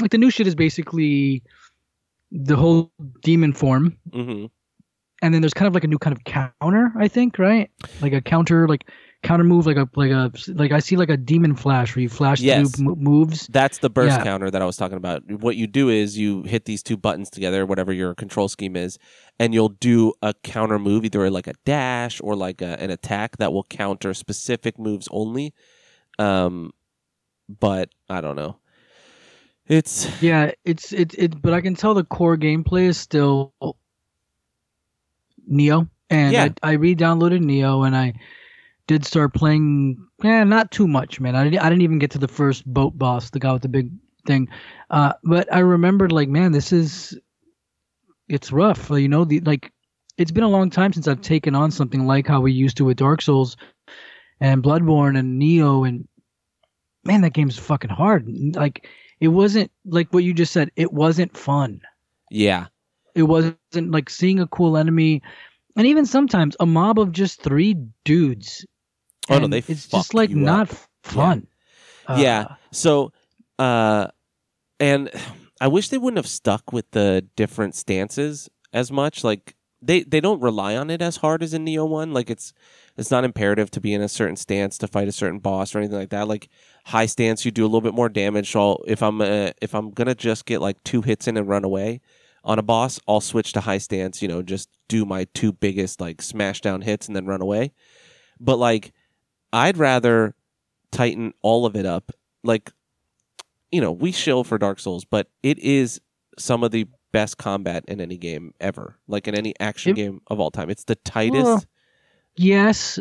like the new shit is basically the whole demon form, Mhm. And then there's kind of like a new kind of counter. I think right, like a counter like counter move, like a like a like I see like a demon flash where you flash Yes. through m- moves. That's the burst Yeah. counter that I was talking about. What you do is you hit these two buttons together, whatever your control scheme is, and you'll do a counter move, either like a dash or like a, an attack that will counter specific moves only. Um, but I don't know. It's Yeah, it's it it, but I can tell the core gameplay is still Nioh, and Yeah. I, I re-downloaded Nioh, and I did start playing. Yeah, not too much, man. I didn't, I didn't even get to the first boat boss, the guy with the big thing. Uh, but I remembered, like, man, this is it's rough. You know, the like, it's been a long time since I've taken on something like how we used to with Dark Souls and Bloodborne and Nioh, and man, that game's fucking hard. Like, it wasn't like what you just said. It wasn't fun. yeah, It wasn't like seeing a cool enemy, and even sometimes a mob of just three dudes. Oh, no, And they It's just like not up. fun. Yeah. Uh, So, uh, and I wish they wouldn't have stuck with the different stances as much. Like they they don't rely on it as hard as in Nioh One. Like it's it's not imperative to be in a certain stance to fight a certain boss or anything like that. Like high stance, you do a little bit more damage. So I'll- if I'm uh, if I'm gonna just get like two hits in and run away on a boss, I'll switch to high stance. You know, just do my two biggest like smash down hits and then run away. But like, I'd rather tighten all of it up. Like, you know, we shill for Dark Souls, but it is some of the best combat in any game ever. Like in any action It- game of all time. It's the tightest. Well, yes,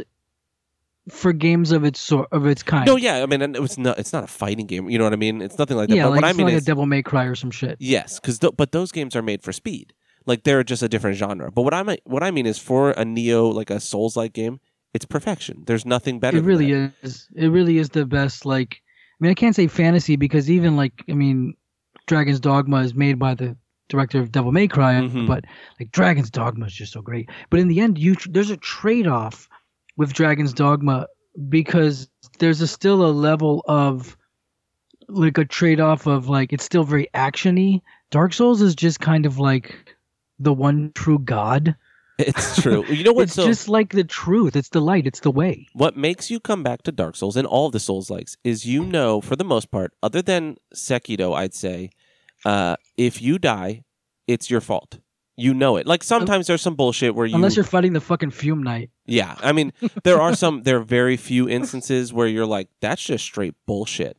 for games of its sort of its kind. no, yeah, I mean, and it's not. It's not a fighting game. You know what I mean? It's nothing like that. yeah, but like, what I mean like is, a Devil May Cry or some shit. yes, because th- but those games are made for speed. Like they're just a different genre. But what I mean, what I mean is, for a Nioh like a Souls like game, it's perfection. There's nothing better. It really is. It really is the best. Like, I mean, I can't say fantasy because even like, I mean, Dragon's Dogma is made by the director of Devil May Cry, Mhm. but like Dragon's Dogma is just so great. But in the end, you there's a trade off with Dragon's Dogma because there's a still a level of like a trade off of like it's still very actiony. Dark Souls is just kind of like the one true God. It's true. You know what? it's so just like the truth. It's the light. It's the way. what makes you come back to Dark Souls and all the Souls likes is you know, for the most part, other than Sekiro, I'd say, uh, if you die, it's your fault. You know it. Like sometimes there's some bullshit where you Unless you're fighting the fucking Fume Knight. Yeah, I mean, there are some. There are very few instances where you're like, "That's just straight bullshit."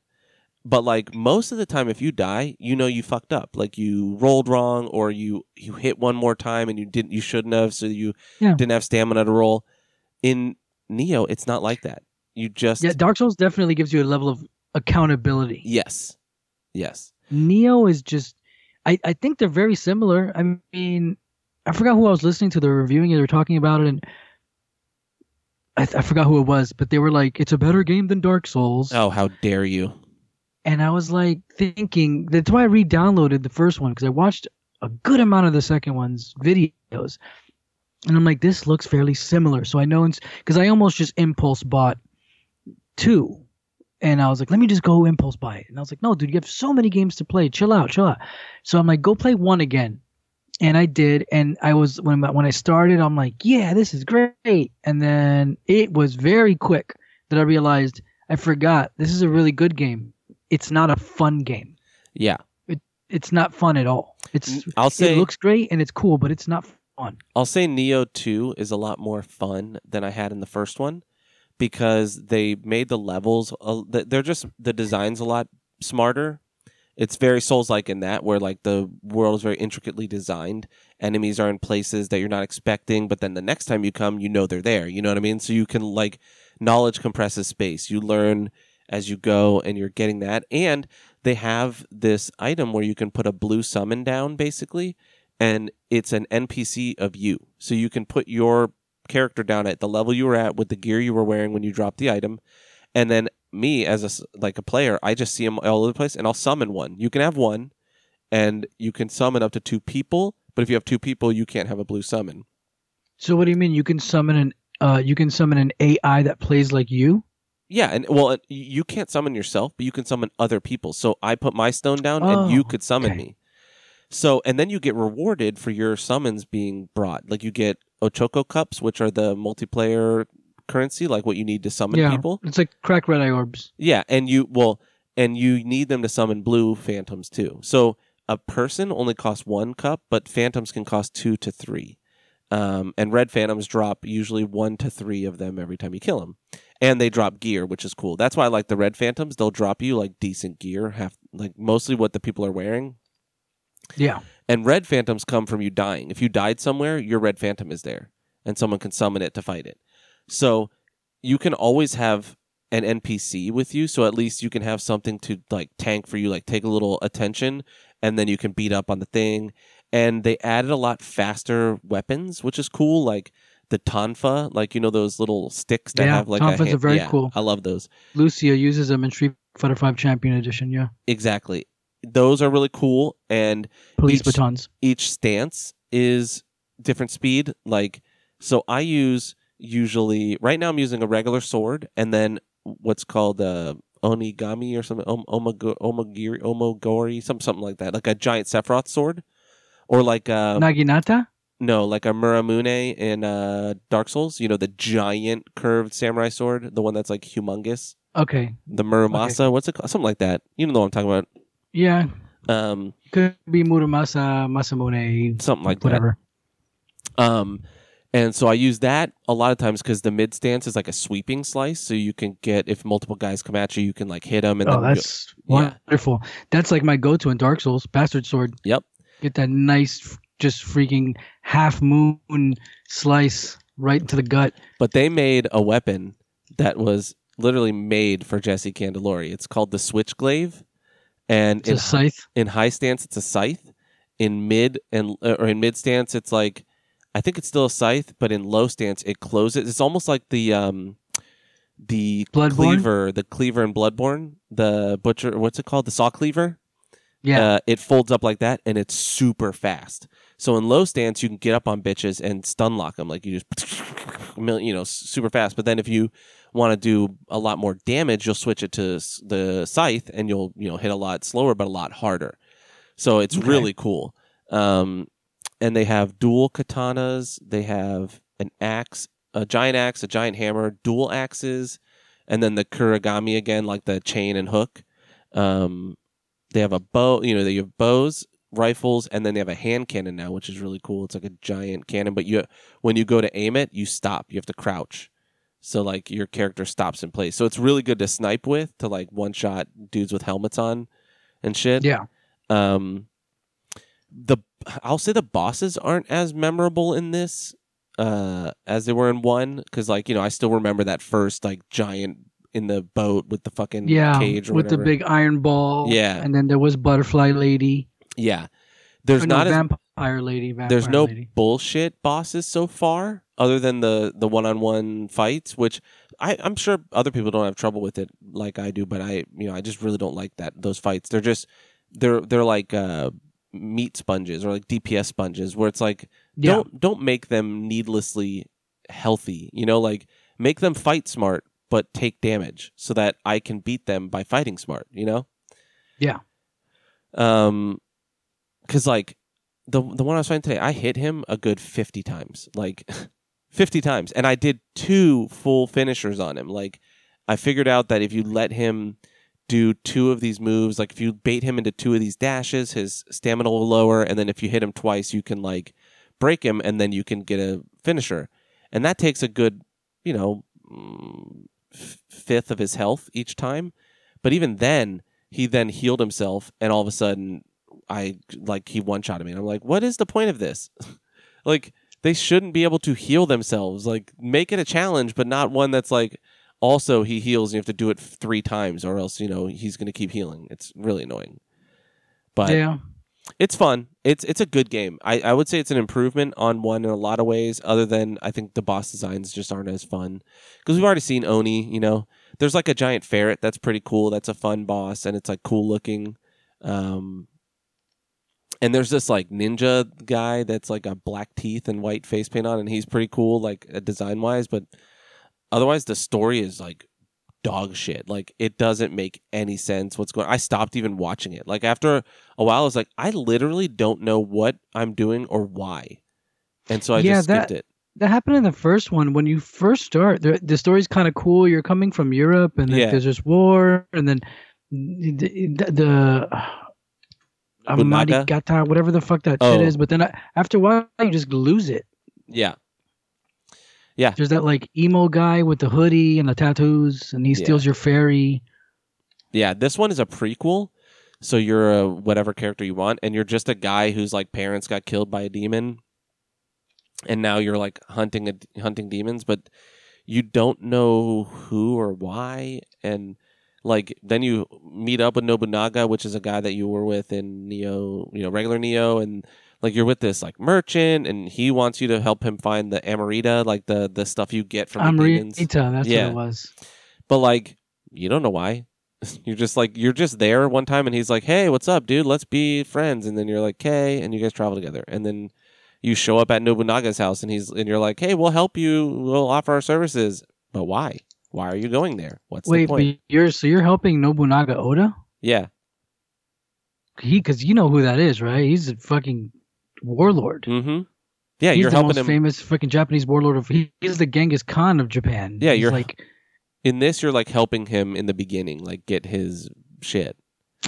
but like most of the time if you die you know you fucked up like you rolled wrong or you you hit one more time and you didn't you shouldn't have so you Yeah. didn't have stamina to roll in Nioh it's not like that you just Yeah, Dark Souls definitely gives you a level of accountability. yes yes Nioh is just I, I think they're very similar. I mean, I forgot who I was listening to. They were reviewing it. They were talking about it, and I, I forgot who it was, but they were like, "It's a better game than Dark Souls." oh how dare you And I was like thinking that's why I re-downloaded the first one because I watched a good amount of the second one's videos, and I'm like, this looks fairly similar. So I know it's because I almost just impulse bought two, and I was like, let me just go impulse buy it. And I was like, no, dude, you have so many games to play. Chill out, chill out. So I'm like, go play one again. And I did, and I was when when I started, I'm like, yeah, this is great. And then it was very quick that I realized I forgot this is a really good game. It's not a fun game. yeah it, It's not fun at all. It's i'll say it looks great and it's cool, but it's not fun. I'll say Nioh 2 is a lot more fun than I had in the first one because they made the levels they're just the design's a lot smarter. It's very Souls like in that where like the world is very intricately designed. Enemies are in places that you're not expecting, but then the next time you come, you know they're there. You know what I mean? So you can like knowledge compresses space. You learn as you go and you're getting that. And they have this item where you can put a blue summon down basically and it's an NPC of you. So you can put your character down at the level you were at with the gear you were wearing when you dropped the item, and then me as a like a player, I just see them all over the place, and I'll summon one. You can have one, and you can summon up to two people. But if you have two people, you can't have a blue summon. So what do you mean? You can summon an uh, you can summon an AI that plays like you? Yeah, and well, uh, you can't summon yourself, but you can summon other people. So I put my stone down, and you Oh, could summon okay. me. So, and then you get rewarded for your summons being brought. Like you get Ochoko cups, which are the multiplayer currency, like what you need to summon yeah, people. it's like crack red eye orbs. Yeah, and you well, and you need them to summon blue phantoms too. So a person only costs one cup, but phantoms can cost two to three. Um, and red phantoms drop usually one to three of them every time you kill them, and they drop gear, which is cool. That's why I like the red phantoms. They'll drop you like decent gear, half like mostly what the people are wearing. Yeah. And red phantoms come from you dying. If you died somewhere, your red phantom is there, and someone can summon it to fight it. So you can always have an NPC with you, so at least you can have something to like tank for you, like take a little attention, and then you can beat up on the thing. And they added a lot faster weapons, which is cool. Like the tonfa, like you know those little sticks that Yeah, have like tonfas a are very yeah, cool. I love those. Lucia uses them in Street Fighter Five Champion Edition. Yeah. Exactly, those are really cool. And Police Each- batons. each stance is different speed. Like, so I use usually right now I'm using a regular sword and then what's called uh, onigami or something, om- omagiri, omogori, something something like that, like a giant Sephiroth sword, or like a Naginata. no, like a Muramune in uh, Dark Souls. You know, the giant curved samurai sword, the one that's like humongous. Okay. The Muramasa, what's it called? Something like that. You know what I'm talking about. Yeah. Um, Could be Muramasa, Masamune, something like that. whatever. Um, and so I use that a lot of times because the mid stance is like a sweeping slice, so you can get if multiple guys come at you, you can like hit them and Oh, that's yeah. wonderful. That's like my go-to in Dark Souls, Bastard Sword. Yep. Get that nice, just freaking half moon slice right into the gut. But they made a weapon that was literally made for Jesse Candelori. It's called the Switchglaive, and It's in, a scythe. in high stance it's a scythe. In mid and or in mid stance it's like I think it's still a scythe, but in low stance it closes. It's almost like the um the Bloodborne? cleaver, the cleaver in Bloodborne, the butcher. What's it called? The saw cleaver. Yeah. Uh, it folds up like that and it's super fast. So in low stance, you can get up on bitches and stun lock them. Like you just, you know, super fast. But then if you want to do a lot more damage, you'll switch it to the scythe and you'll, you know, hit a lot slower, but a lot harder. So it's Okay. really cool. Um, and they have dual katanas. They have an axe, a giant axe, a giant hammer, dual axes, and then the kuragami again, like the chain and hook. Um, they have a bow, you know, they have bows, rifles, and then they have a hand cannon now, which is really cool. It's like a giant cannon, but you when you go to aim it, you stop. You have to crouch. So like your character stops in place. So it's really good to snipe with to like one shot dudes with helmets on and shit. Yeah. Um, the I'll say the bosses aren't as memorable in this uh as they were in one because like you know I still remember that first like giant in the boat with the fucking Yeah. cage or With the big iron ball. Yeah. And then there was Butterfly Lady. yeah. There's Or no, not as Vampire Lady. Vampire there's no Lady. bullshit bosses so far other than the the one-on-one fights which I, i'm sure other people don't have trouble with it like i do but i you know i just really don't like that those fights they're just they're they're like uh meat sponges or like dps sponges where it's like Yeah. don't don't make them needlessly healthy you know like make them fight smart but take damage so that i can beat them by fighting smart you know Yeah. um because like the the one I was fighting today, I hit him a good fifty times, like fifty times, and I did two full finishers on him. Like I figured out that if you let him do two of these moves, like if you bait him into two of these dashes, his stamina will lower, and then if you hit him twice, you can like break him, and then you can get a finisher, and that takes a good, you know, fifth of his health each time. But even then, he then healed himself, and all of a sudden, I like he one shot me, and I'm like, what is the point of this? like they shouldn't be able to heal themselves. Like make it a challenge, but not one that's like also he heals and you have to do it three times, or else you know he's going to keep healing. It's really annoying. But yeah. it's fun. It's it's a good game. I, I would say it's an improvement on one in a lot of ways. Other than I think the boss designs just aren't as fun because we've already seen Oni. You know, there's like a giant ferret that's pretty cool. That's a fun boss and it's like cool looking. Um, and there's this like ninja guy that's like a black teeth and white face paint on, and he's pretty cool, like design wise. But otherwise, the story is like dog shit. Like it doesn't make any sense what's going. On. I stopped even watching it. Like after a while, I was like, I literally don't know what I'm doing or why, and so I Yeah, just skipped that- it. That happened in the first one. When you first start, the, the story's kind of cool. You're coming from Europe, and then Yeah. there's this war, and then the, the, the? Amarigata, whatever the fuck that Oh. shit is. But then I, after a while, you just lose it. Yeah, There's that like emo guy with the hoodie and the tattoos, and he Yeah. steals your ferry. yeah. This one is a prequel. So you're a whatever character you want, and you're just a guy whose like parents got killed by a demon, and now you're like hunting a, hunting demons, but you don't know who or why, and like then you meet up with Nobunaga, which is a guy that you were with in Nioh, you know, regular Nioh, and like you're with this like merchant, and he wants you to help him find the Amarita, like the the stuff you get from the demons. Amarita, that's Yeah. what it was. But like, you don't know why. You're just like you're just there one time, and he's like, "Hey, what's up, dude? Let's be friends." And then you're like, "Okay," and you guys travel together. And then you show up at Nobunaga's house, and he's and you're like, "Hey, we'll help you. We'll offer our services." But why? Why are you going there? What's Wait, the but point? you're so you're helping Nobunaga Oda? Yeah, He, because you know who that is, right? He's a fucking warlord. mm-hmm. Yeah, he's you're the helping most him. famous fucking Japanese warlord of. He, he's the Genghis Khan of Japan. Yeah, He's you're- like, In this, you're like helping him in the beginning, like get his shit.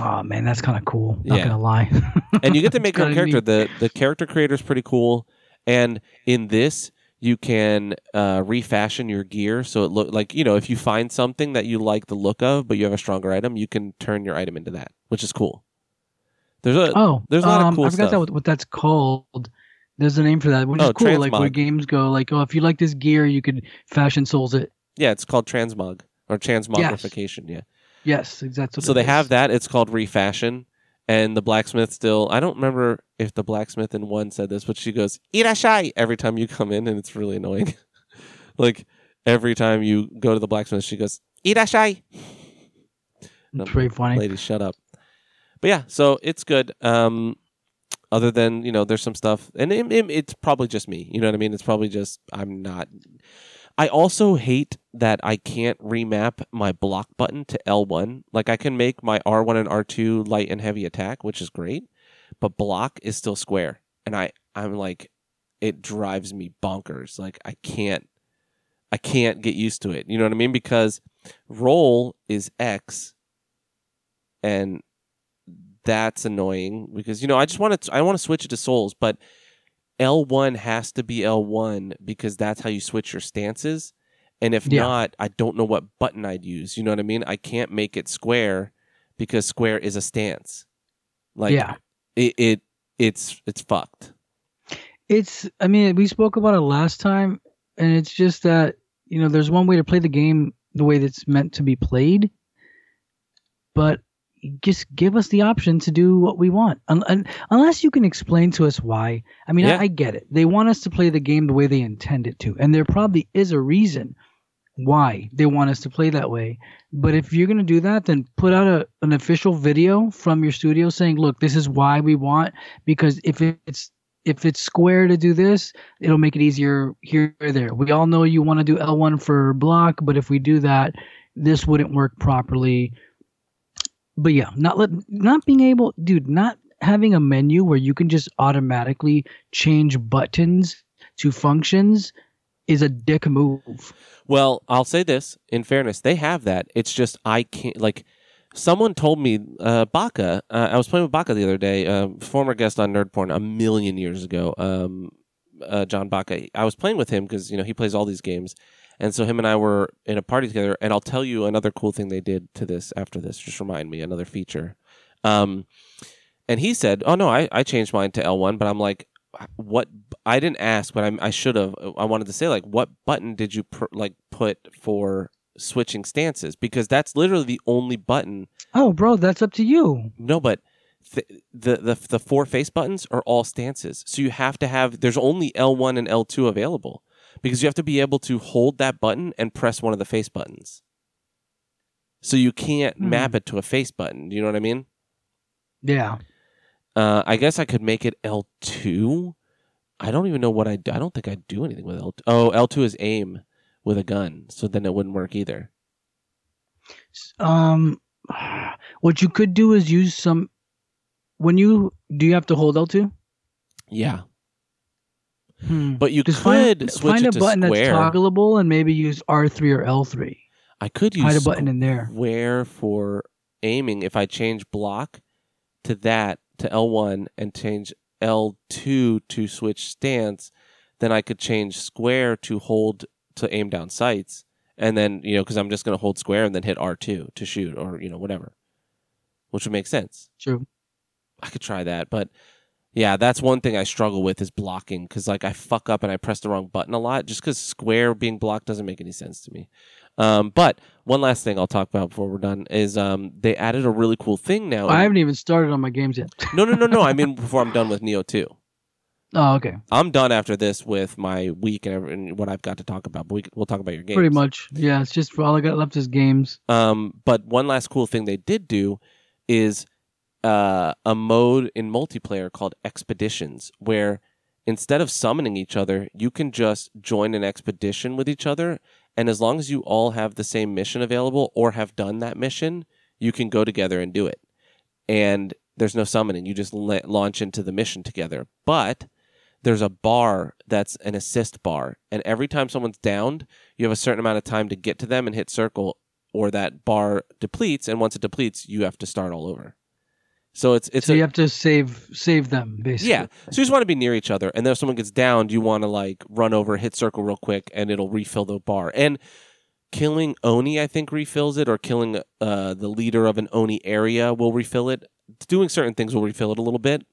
oh man, that's kind of cool. Not Yeah. gonna lie. and you get to make your own It's kinda character. The the character creator is pretty cool. And in this, you can uh, refashion your gear so it look like you know if you find something that you like the look of, but you have a stronger item, you can turn your item into that, which is cool. There's a Oh, There's a lot of um, cool I forgot stuff. that what, that's called. There's a name for that, which Oh, is cool. Like where games go, like oh, if you like this gear, you could fashion souls it. yeah, it's called transmog or transmogrification. Yeah. Yes, exactly. So they have that. It's called refashion. And the blacksmith still, I don't remember if the blacksmith in one said this, but she goes, Irashai every time you come in, and it's really annoying. like every time you go to the blacksmith, she goes, Irashai. It's pretty funny. Lady, shut up. But yeah, so it's good. Um, other than, you know, there's some stuff, and it, it- it's probably just me. You know what I mean? It's probably just, I'm not. I also hate that I can't remap my block button to L1. Like I can make my R1 and R2 light and heavy attack, which is great, but block is still square. And I I'm like it drives me bonkers. Like I can't I can't get used to it. You know what I mean? Because roll is X and that's annoying because you know I just want to I want to switch it to souls, but L1 has to be L1 because that's how you switch your stances. And if Yeah. not, I don't know what button I'd use. You know what I mean? I can't make it square because square is a stance. Like Yeah. it, it it's it's fucked. It's I mean, we spoke about it last time and it's just that, you know, there's one way to play the game the way that's meant to be played. But just give us the option to do what we want. Un- un- unless you can explain to us why. I mean, Yeah. I, I get it. They want us to play the game the way they intend it to. And there probably is a reason why they want us to play that way. But if you're going to do that, then put out a, an official video from your studio saying, look, this is why we want, because if it's if it's square to do this, it'll make it easier here or there. We all know you want to do L1 for block, but if we do that, this wouldn't work properly. But yeah, not let not being able, dude, not having a menu where you can just automatically change buttons to functions is a dick move. Well, I'll say this in fairness, they have that. It's just I can't like. Someone told me uh, Baka. Uh, I was playing with Baka the other day, uh, former guest on Nerd Porn a million years ago. Um, uh, John Baka. I was playing with him because you know he plays all these games, and so him and I were in a party together. And I'll tell you another cool thing they did to this after this. Just remind me another feature. Um, and he said, "Oh no, I, I changed mine to L one," but I'm like, "What?" I didn't ask, but I, I should have. I wanted to say like, "What button did you pr- like put for switching stances?" Because that's literally the only button. Oh, bro, that's up to you. No, but th- the the the four face buttons are all stances, so you have to have. There's only L one and L two available because you have to be able to hold that button and press one of the face buttons. So you can't Hmm. map it to a face button. Do you know what I mean? Yeah. Uh, I guess I could make it L two. I don't even know what I do. I don't think I'd do anything with L. two. Oh, L two is aim with a gun, so then it wouldn't work either. Um, what you could do is use some. When you do, you have to hold L2. Yeah, Hmm. but you Just could find, switch find it a to button square. that's toggleable and maybe use R3 or L3. I could use Hide a button in there. Where for aiming if I change block to that to L one and change L two to switch stance. Then I could change square to hold to aim down sights, and then you know because I'm just going to hold square and then hit R two to shoot or you know whatever, which would make sense. True. I could try that, but yeah, that's one thing I struggle with is blocking because like I fuck up and I press the wrong button a lot just because square being blocked doesn't make any sense to me. Um, but one last thing I'll talk about before we're done is um, they added a really cool thing now. I haven't even started on my games yet. no, no, no, no. I mean before I'm done with Nioh two. oh, okay. I'm done after this with my week and, every- and what I've got to talk about. But we, we'll talk about your games. Pretty much. Yeah, it's just all I got left is games. Um, but one last cool thing they did do is uh, a mode in multiplayer called expeditions, where instead of summoning each other, you can just join an expedition with each other, and as long as you all have the same mission available or have done that mission, you can go together and do it. And there's no summoning; you just la- launch into the mission together. But there's a bar that's an assist bar, and every time someone's downed, you have a certain amount of time to get to them and hit circle, or that bar depletes, and once it depletes, you have to start all over. So it's it's so a, you have to save save them basically. yeah. So you just want to be near each other, and then if someone gets downed, you want to like run over, hit circle real quick, and it'll refill the bar. And killing Oni, I think, refills it, or killing uh, the leader of an Oni area will refill it. Doing certain things will refill it a little bit,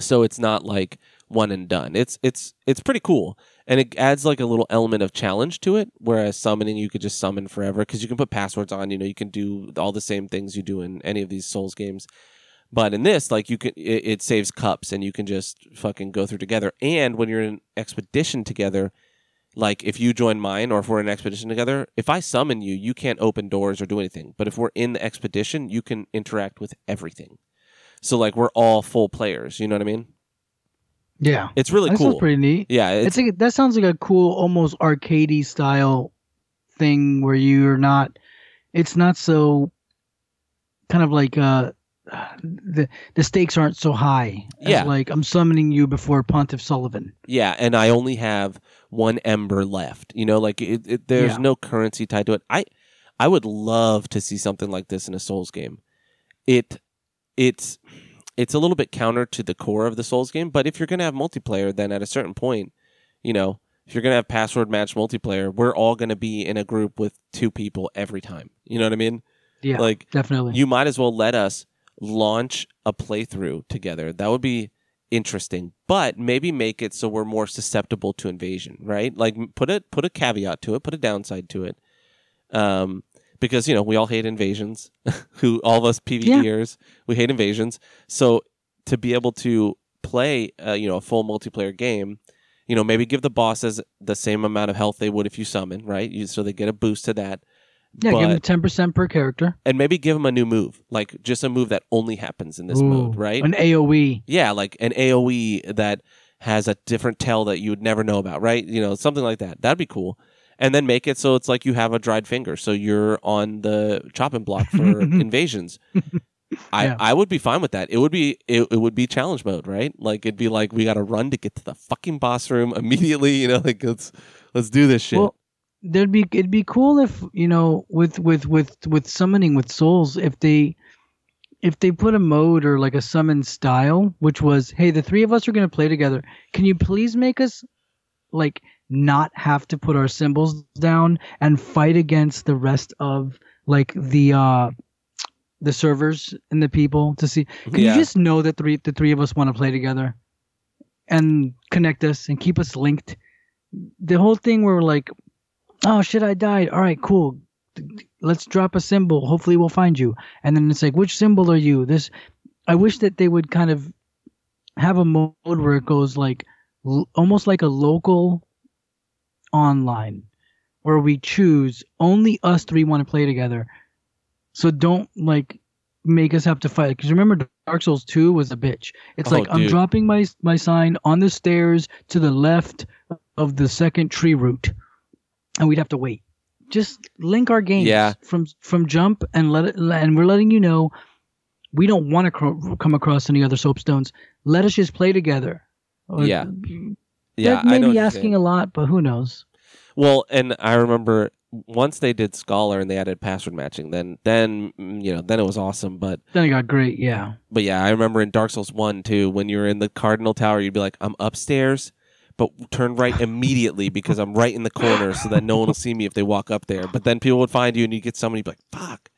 so it's not like one and done. It's it's it's pretty cool, and it adds like a little element of challenge to it. Whereas summoning, you could just summon forever because you can put passwords on. You know, you can do all the same things you do in any of these Souls games. But in this, like you can, it, it saves cups, and you can just fucking go through together. And when you're in an expedition together, like if you join mine or if we're in an expedition together, if I summon you, you can't open doors or do anything. But if we're in the expedition, you can interact with everything. So like we're all full players. You know what I mean? Yeah. It's really that cool. pretty neat. yeah, It's, it's, like that sounds like a cool, almost arcadey style thing where you're not. It's not so. Kind of like uh, the the stakes aren't so high. as Yeah. Like I'm summoning you before Pontiff Sulyvahn. yeah, and I only have one ember left. You know, like it, it, there's Yeah. no currency tied to it. I I would love to see something like this in a Souls game. It it's it's a little bit counter to the core of the Souls game, but if you're going to have multiplayer, then at a certain point, you know, if you're gonna have password match multiplayer, we're all gonna be in a group with two people every time. You know what I mean? Yeah, Like definitely. you might as well let us launch a playthrough together. That would be interesting, but maybe make it so we're more susceptible to invasion, right? Like put a put a caveat to it, put a downside to it, um, because you know we all hate invasions. Who all of us PvEers, we hate invasions. So to be able to play, uh, you know, a full multiplayer game. You know, maybe give the bosses the same amount of health they would if you summon, right? You, so they get a boost to that yeah, give but- them ten percent per character. and maybe give them a new move, like just a move that only happens in this mode, right? An AOE. yeah, like an AOE that has a different tell that you would never know about, right? You know, something like that. That'd be cool. And then make it so it's like you have a dried finger, so you're on the chopping block for invasions. I, Yeah. I would be fine with that. It would be it, it would be challenge mode, right? Like it'd be like we got to run to get to the fucking boss room immediately. You know, like let's let's do this shit. Well, there'd be it'd be cool if you know with with with with summoning with souls if they if they put a mode or like a summon style which was hey the three of us are going to play together. Can you please make us like not have to put our symbols down and fight against the rest of like the uh the servers and the people to see? Can Yeah. you just know that three the three of us want to play together and connect us and keep us linked? The whole thing where we're like oh shit i died. All right cool. Let's drop a symbol. Hopefully we'll find you. And then it's like which symbol are you? This i wish that they would kind of have a mode where it goes like l- almost like a local online where we choose only us three want to play together. So don't like make us have to fight. Because remember dark souls 2 was a bitch. It's Oh, like i'm dropping my my sign on the stairs to the left of the second tree root and we'd have to wait just link our games Yeah. from from jump and let it and we're letting you know we don't want to cro- come across any other soapstones let us just play together Or- Yeah. yeah, that I may know. what be asking a lot but who knows Well, and I remember once they did Scholar and they added password matching, then then mm, you know then it was awesome. But then it got great yeah but yeah, I remember in Dark Souls one too, when you were in the Cardinal Tower, you'd be like, "I'm upstairs." But turn right immediately because I'm right in the corner, so that no one will see me if they walk up there. But then people would find you, and you get somebody be like, "Fuck."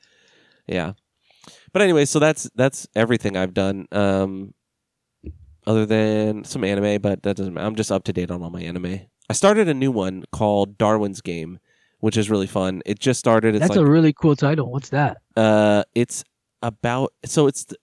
Yeah. But anyway, so that's that's everything I've done. Um, other than some anime, but that doesn't matter. I'm just up to date on all my anime. I started a new one called Darwin's Game, which is really fun. It just started. It's that's like a really cool title what's that uh, it's about so it's the,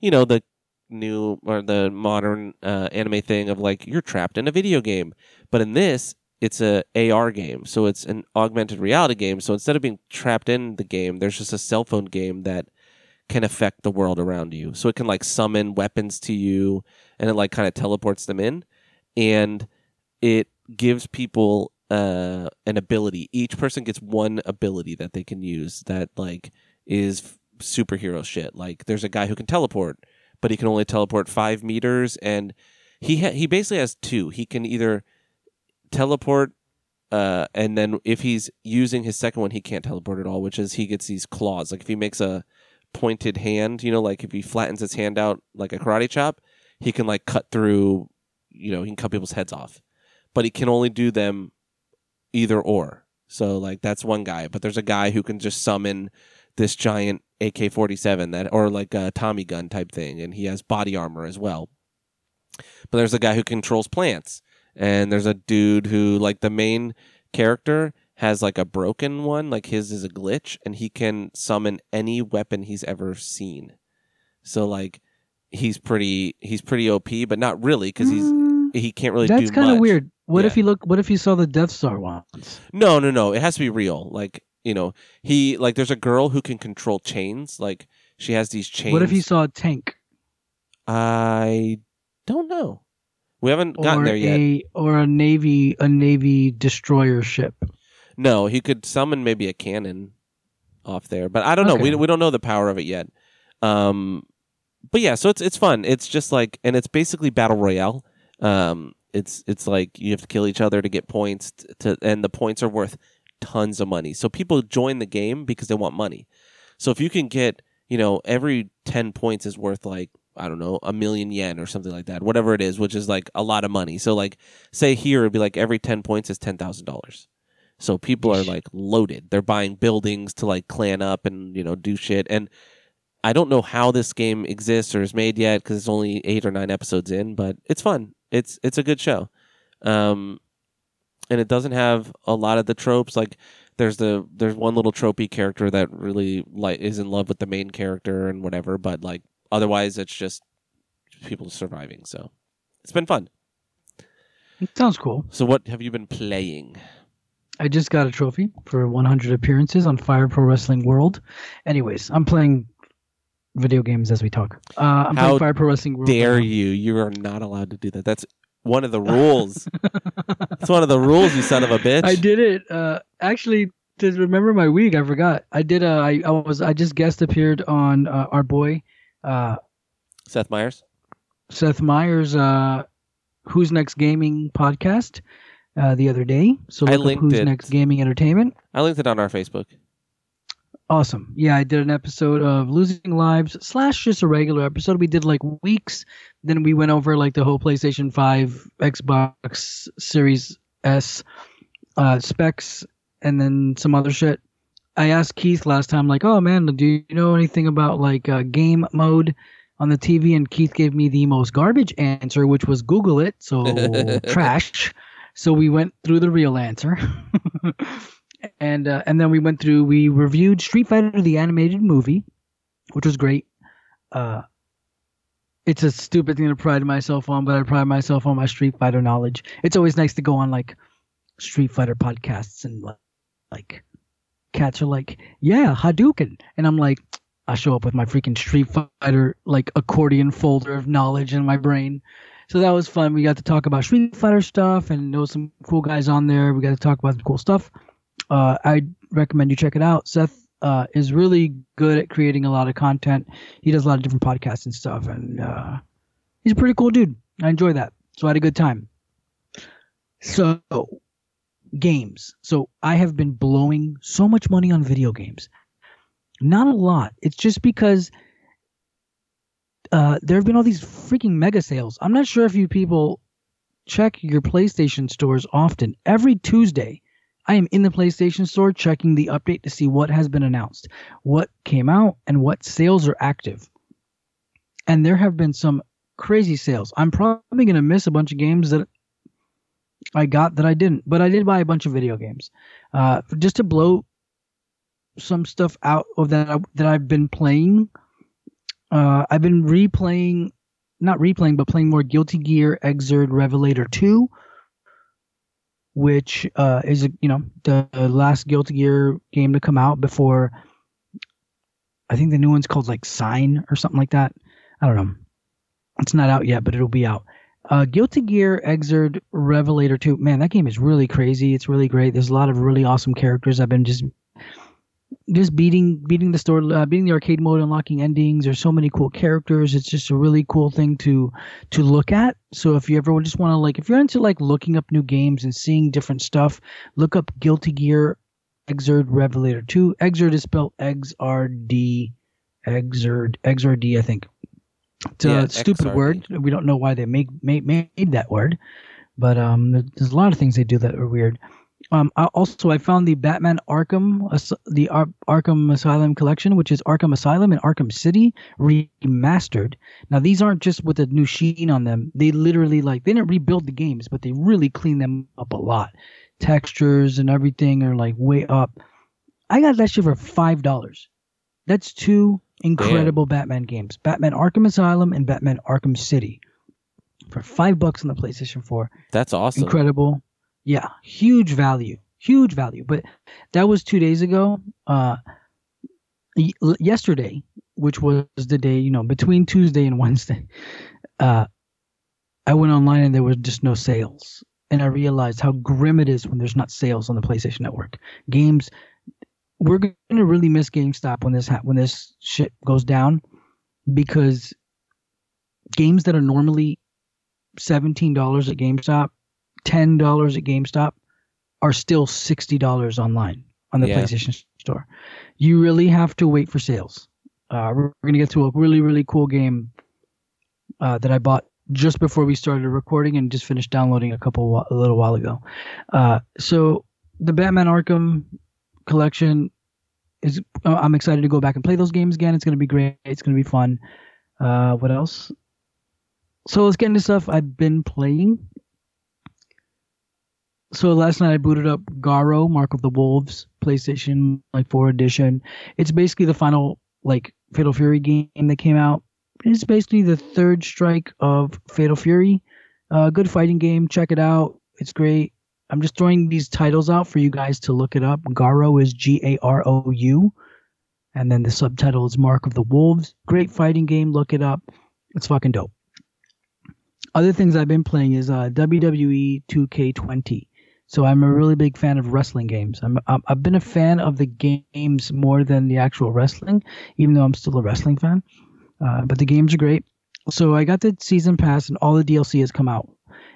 you know the new or the modern uh, anime thing of like you're trapped in a video game, but in this it's a AR game, so it's an augmented reality game. So instead of being trapped in the game, there's just a cell phone game that can affect the world around you. So it can like summon weapons to you, and it like kind of teleports them in, and it gives people uh, an ability. Each person gets one ability that they can use that like is superhero shit. Like there's a guy who can teleport, but he can only teleport five meters, and he ha- he basically has two. He can either teleport, uh, and then if he's using his second one, he can't teleport at all. Which is he gets these claws. Like if he makes a pointed hand, you know, like if he flattens his hand out like a karate chop, he can like cut through. You know, he can cut people's heads off, but he can only do them either or. So like that's one guy, but there's a guy who can just summon this giant AK-47 that or like a Tommy gun type thing and he has body armor as well. But there's a guy who controls plants and there's a dude who like the main character has like a broken one, like his is a glitch and he can summon any weapon he's ever seen. So like he's pretty he's pretty OP, but not really cuz he's Mm, he can't really that's do kind of weird what if Yeah. you look what if you saw the death star once No, no, no. It has to be real. Like, you know, he like there's a girl who can control chains. Like she has these chains. what if he saw a tank I don't know. We haven't gotten or there yet. a or a navy a navy destroyer ship No, he could summon maybe a cannon off there, but I don't know. We Okay. we don't know the power of it yet. Um, but yeah, so it's it's fun. It's just like, and it's basically battle royale. Um, it's it's like you have to kill each other to get points to, and the points are worth tons of money. So people join the game because they want money. So if you can get, you know, every ten points is worth like I don't know, a million yen or something like that, whatever it is, which is like a lot of money. So like say here it'd be like every 10 points is $10,000. So people are like loaded. They're buying buildings to like clan up and, you know, do shit. And I don't know how this game exists or is made yet because it's only eight or nine episodes in, but it's fun. It's it's a good show, um, and it doesn't have a lot of the tropes. Like there's the there's one little tropey character that really like is in love with the main character and whatever, but like otherwise it's just people surviving. So it's been fun. It sounds cool. So what have you been playing? I just got a trophy for 100 appearances on Fire Pro Wrestling World. Anyways, I'm playing video games as we talk. Uh, I'm How playing Fire Pro Wrestling World. Dare now. you? You are not allowed to do that. That's one of the rules. It's one of the rules, you son of a bitch. I did it. Uh, actually, to remember my week, I forgot. I did. Uh, I, I was. I just guest appeared on uh, our boy uh, Seth Meyers. Seth Meyers' uh, Who's Next Gaming podcast uh, the other day. So I linked Who's it. Next Gaming Entertainment. I linked it on our Facebook. Awesome. Yeah, I did an episode of Losing Lives slash just a regular episode. We did like weeks. Then we went over like the whole PlayStation 5, Xbox Series S uh, specs, and then some other shit. I asked Keith last time, like, oh man, do you know anything about like uh, game mode on the TV? And Keith gave me the most garbage answer, which was Google it. So trash. So we went through the real answer. and uh, and then we went through we reviewed Street Fighter the animated movie, which was great. Uh, it's a stupid thing to pride myself on, but I pride myself on my Street Fighter knowledge. It's always nice to go on like Street Fighter podcasts and like, like cats are like, yeah, Hadouken, and I'm like, I show up with my freaking Street Fighter like accordion folder of knowledge in my brain. So that was fun. We got to talk about Street Fighter stuff and was some cool guys on there. We got to talk about some cool stuff uh, I recommend you check it out. Seth uh, is really good at creating a lot of content. He does a lot of different podcasts and stuff, and uh, he's a pretty cool dude. I enjoy that. So I had a good time. So, games. So I have been blowing so much money on video games. Not a lot. It's just because uh, there have been all these freaking mega sales. I'm not sure if you people check your PlayStation stores often. Every Tuesday, I am in the PlayStation Store checking the update to see what has been announced, what came out, and what sales are active. And there have been some crazy sales. I'm probably going to miss a bunch of games that I got that I didn't, but I did buy a bunch of video games. Uh, just to blow some stuff out of that that I've been playing. Uh, I've been replaying, not replaying, but playing more Guilty Gear Xrd Revelator 2 which uh, is you know the last Guilty Gear game to come out before. I think the new one's called like Sign or something like that. I don't know. It's not out yet, but it'll be out. Uh, Guilty Gear Xrd Revelator 2. Man, that game is really crazy. It's really great. There's a lot of really awesome characters. I've been just just beating beating the store, uh, beating the arcade mode, unlocking endings. There's so many cool characters. It's just a really cool thing to to look at. So if you ever just want to like, if you're into like looking up new games and seeing different stuff, look up Guilty Gear Xrd Revelator 2. Xrd is spelled X R D, Xrd Xrd I think. It's a Yeah, stupid XRD. word. We don't know why they make made, made that word, but um, there's a lot of things they do that are weird. Um, I, also, I found the Batman Arkham, the Ar- Arkham Asylum collection, which is Arkham Asylum and Arkham City remastered. Now, these aren't just with a new sheen on them. They literally like they didn't rebuild the games, but they really cleaned them up a lot. Textures and everything are like way up. I got that shit for five dollars. That's two incredible Batman games: Batman Arkham Asylum and Batman Arkham City, for five bucks on the PlayStation 4 That's awesome. incredible yeah huge value huge value. But that was two days ago uh yesterday which was the day you know between tuesday and wednesday uh i went online and there was just no sales. And i realized how grim it is when there's not sales on the playstation network. Games we're going to really miss gamestop when this ha- when this shit goes down because games that are normally $17 at GameStop, $10 at GameStop are still $60 online on the Yeah. PlayStation Store. You really have to wait for sales. Uh, we're going to get to a really, really cool game uh, that I bought just before we started recording and just finished downloading a couple a little while ago. Uh, so the Batman Arkham collection is uh, I'm excited to go back and play those games again. It's going to be great. It's going to be fun. Uh, what else? So let's get into stuff I've been playing. So last night I booted up Garou, Mark of the Wolves, PlayStation like 4 edition. It's basically the final like Fatal Fury game that came out. It's basically the third strike of Fatal Fury. Uh, good fighting game. Check it out. It's great. I'm just throwing these titles out for you guys to look it up. Garou is G A R O U. And then the subtitle is Mark of the Wolves. Great fighting game. Look it up. It's fucking dope. Other things I've been playing is uh, WWE 2K20. So I'm a really big fan of wrestling games. I'm, i have been a fan of the games more than the actual wrestling, even though I'm still a wrestling fan. Uh, but the games are great. So I got the season pass, and all the DLC has come out.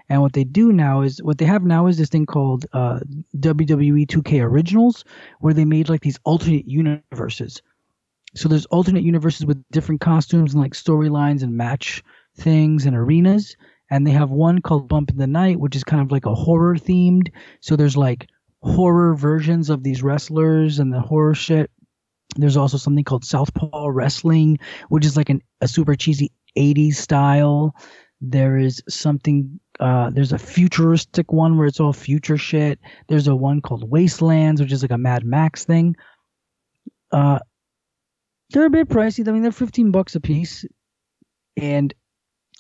And what they do now is what they have now is this thing called uh, WWE 2K Originals, where they made like these alternate universes. So there's alternate universes with different costumes and like storylines and match things and arenas. And they have one called Bump in the Night, which is kind of like a horror themed. So there's like horror versions of these wrestlers and the horror shit. There's also something called Southpaw Wrestling, which is like an, a super cheesy 80s style. There is something, uh, there's a futuristic one where it's all future shit. There's a one called Wastelands, which is like a Mad Max thing. Uh, they're a bit pricey. I mean, they're 15 bucks a piece. And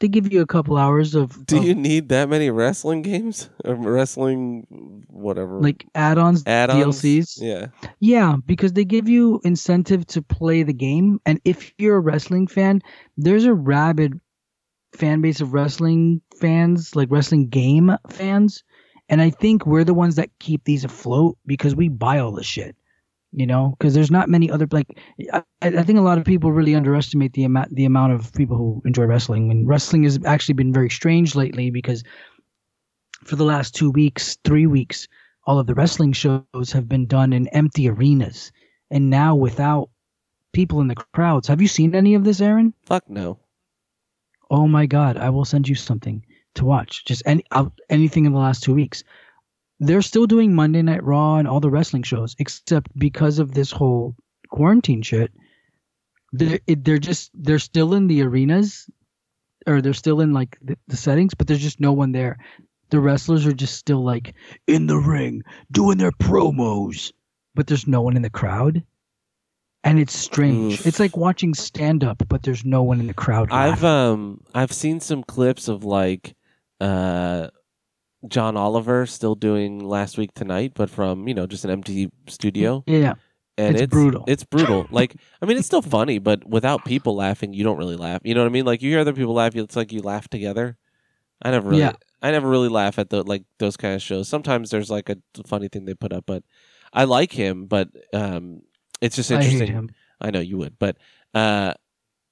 they give you a couple hours of. Do of, you need that many wrestling games? Or wrestling, whatever. like add-ons, add-ons? DLCs? Yeah. Yeah, because they give you incentive to play the game, and if you're a wrestling fan, there's a rabid fan base of wrestling fans, like wrestling game fans, and I think we're the ones that keep these afloat because we buy all the shit. You know, because there's not many other like I, I think a lot of people really underestimate the amount the amount of people who enjoy wrestling. And wrestling has actually been very strange lately because for the last two weeks, three weeks, all of the wrestling shows have been done in empty arenas and now without people in the crowds. Have you seen any of this, Aaron? Fuck no. Oh my God, I will send you something to watch. Just any out anything in the last two weeks. They're still doing Monday Night Raw and all the wrestling shows, except because of this whole quarantine shit. They're it- they're just they're still in the arenas, or they're still in like the, the settings, but there's just no one there. The wrestlers are just still like in the ring doing their promos, but there's no one in the crowd. And it's strange. It's like watching stand up, but there's no one in the crowd. I've um I've seen some clips of like uh John Oliver still doing last week tonight, but from you know just an empty studio, yeah. and It's it's, brutal. It's brutal. like I mean, it's still funny, but without people laughing, you don't really laugh. You know what I mean? Like you hear other people laugh, it's like you laugh together. I never really, Yeah. I never really laugh at the like those kind of shows. Sometimes there's like a funny thing they put up, but I like him. But um, it's just I interesting. hate him. I know you would, but uh,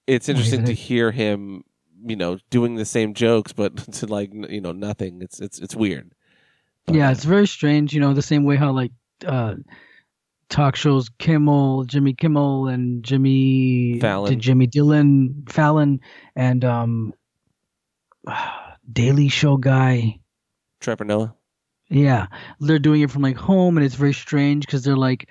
it's interesting to hear him, you know, doing the same jokes, but to like you know nothing. It's it's it's weird. But, yeah, uh, it's very strange. You know, the same way how like uh, talk shows Kimmel, Jimmy Kimmel, and Jimmy Fallon. Jimmy Dillon, Fallon, and um, Daily Show guy. Trevor Noah. Yeah, they're doing it from like home, and it's very strange because they're like,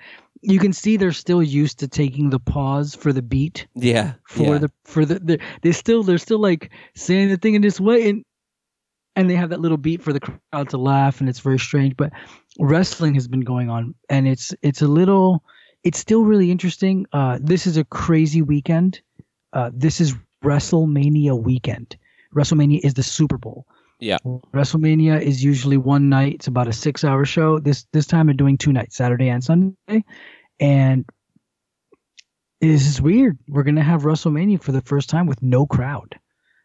you can see they're still used to taking the pause for the beat. Yeah, for yeah. the for the they they still they're still like saying the thing in this way and and they have that little beat for the crowd to laugh and it's very strange but wrestling has been going on and it's it's a little it's still really interesting. Uh this is a crazy weekend. Uh this is wrestlemania weekend. Wrestlemania is the super bowl. Yeah. wrestlemania is usually one night. It's about a six hour show. This this time they're doing two nights saturday and sunday and this is weird. We're gonna have WrestleMania for the first time with no crowd,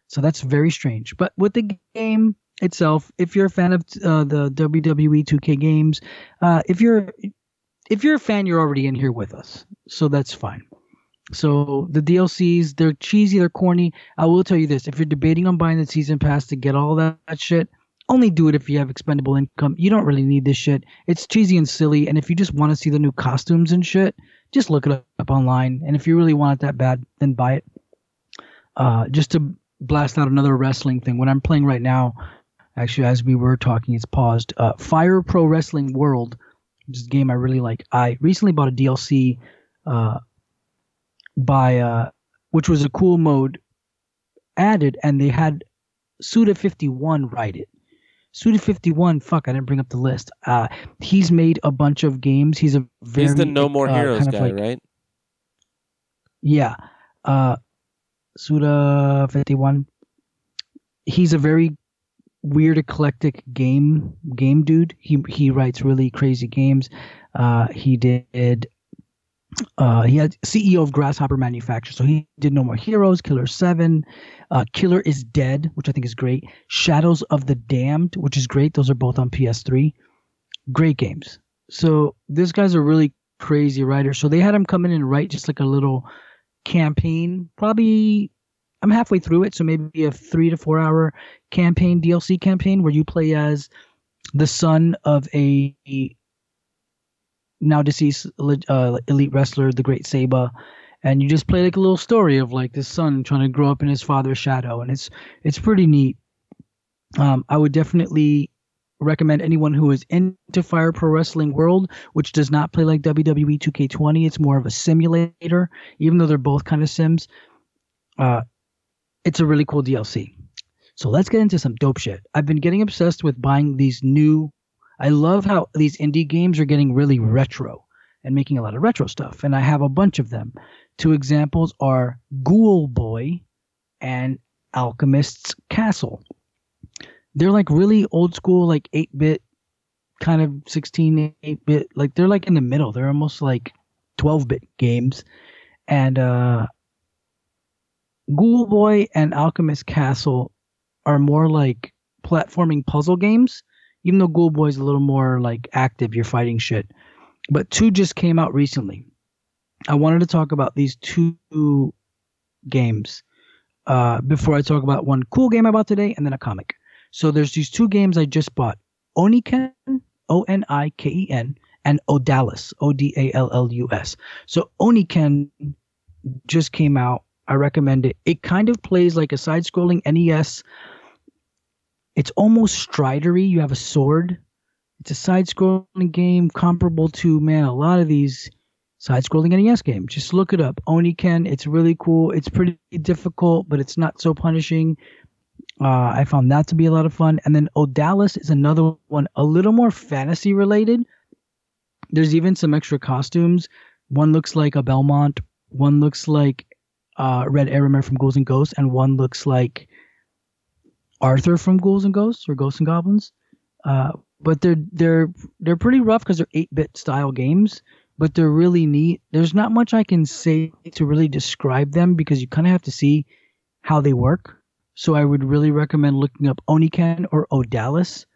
so that's very strange. But with the game itself, if you're a fan of uh, the WWE 2K games, uh, if you're if you're a fan, you're already in here with us, so that's fine. So the DLCs, they're cheesy, they're corny. I will tell you this: if you're debating on buying the season pass to get all that, that shit, only do it if you have expendable income. You don't really need this shit. It's cheesy and silly, and if you just want to see the new costumes and shit, just look it up online. And if you really want it that bad, then buy it. Uh, just to blast out another wrestling thing. What I'm playing right now, actually, as we were talking, it's paused. Uh, Fire Pro Wrestling World, which is a game I really like. I recently bought a DLC uh, by, uh, which was a cool mode added, and they had Suda51 write it. Suda51, fuck, I didn't bring up the list. Uh, he's made a bunch of games. He's a very He's the No More uh, Heroes kind of guy, like- right? Yeah. Uh Suda 51. He's a very weird eclectic game game dude. He he writes really crazy games. Uh he did uh he had CEO of Grasshopper Manufacture. So he did No More Heroes, Killer 7, uh Killer is Dead, which I think is great. Shadows of the Damned, which is great. Those are both on PS3. Great games. So this guy's a really crazy writer. So they had him come in and write just like a little campaign. Probably, I'm halfway through it, so maybe a three to four hour campaign, DLC campaign, where you play as the son of a now deceased uh, elite wrestler, the Great Saba, and you just play like a little story of like this son trying to grow up in his father's shadow, and it's it's pretty neat. Um, I would definitely recommend anyone who is into Fire Pro Wrestling World, which does not play like WWE 2K20. It's more of a simulator, even though they're both kind of sims. Uh, it's a really cool DLC. So let's get into some dope shit. I've been getting obsessed with buying these new. I love how these indie games are getting really retro and making a lot of retro stuff, and I have a bunch of them. Two examples are Ghoul Boy and Alchemist's Castle they're like really old school, like 8 bit, kind of 16, 8 bit. Like they're like in the middle. They're almost like 12 bit games. And uh, Ghoul Boy and Alchemist Castle are more like platforming puzzle games, even though Ghoul Boy is a little more like active, you're fighting shit. But two just came out recently. I wanted to talk about these two games uh, before I talk about one cool game I bought today and then a comic. So there's these two games I just bought: Oniken, O N I K E N, and Odallus, O D A L L U S. So Oniken just came out. I recommend it. It kind of plays like a side-scrolling NES. It's almost stridery. You have a sword. It's a side-scrolling game comparable to man a lot of these side-scrolling NES games. Just look it up. Oniken. It's really cool. It's pretty difficult, but it's not so punishing. Uh, I found that to be a lot of fun. And then Odallus is another one, a little more fantasy related. There's even some extra costumes. One looks like a Belmont. One looks like uh, Red Arremer from Ghouls and Ghosts, and one looks like Arthur from Ghouls and Ghosts or Ghosts and Goblins. Uh, but they're they're they're pretty rough because they're 8-bit style games, but they're really neat. There's not much I can say to really describe them because you kind of have to see how they work. So I would really recommend looking up Oniken or Odallus,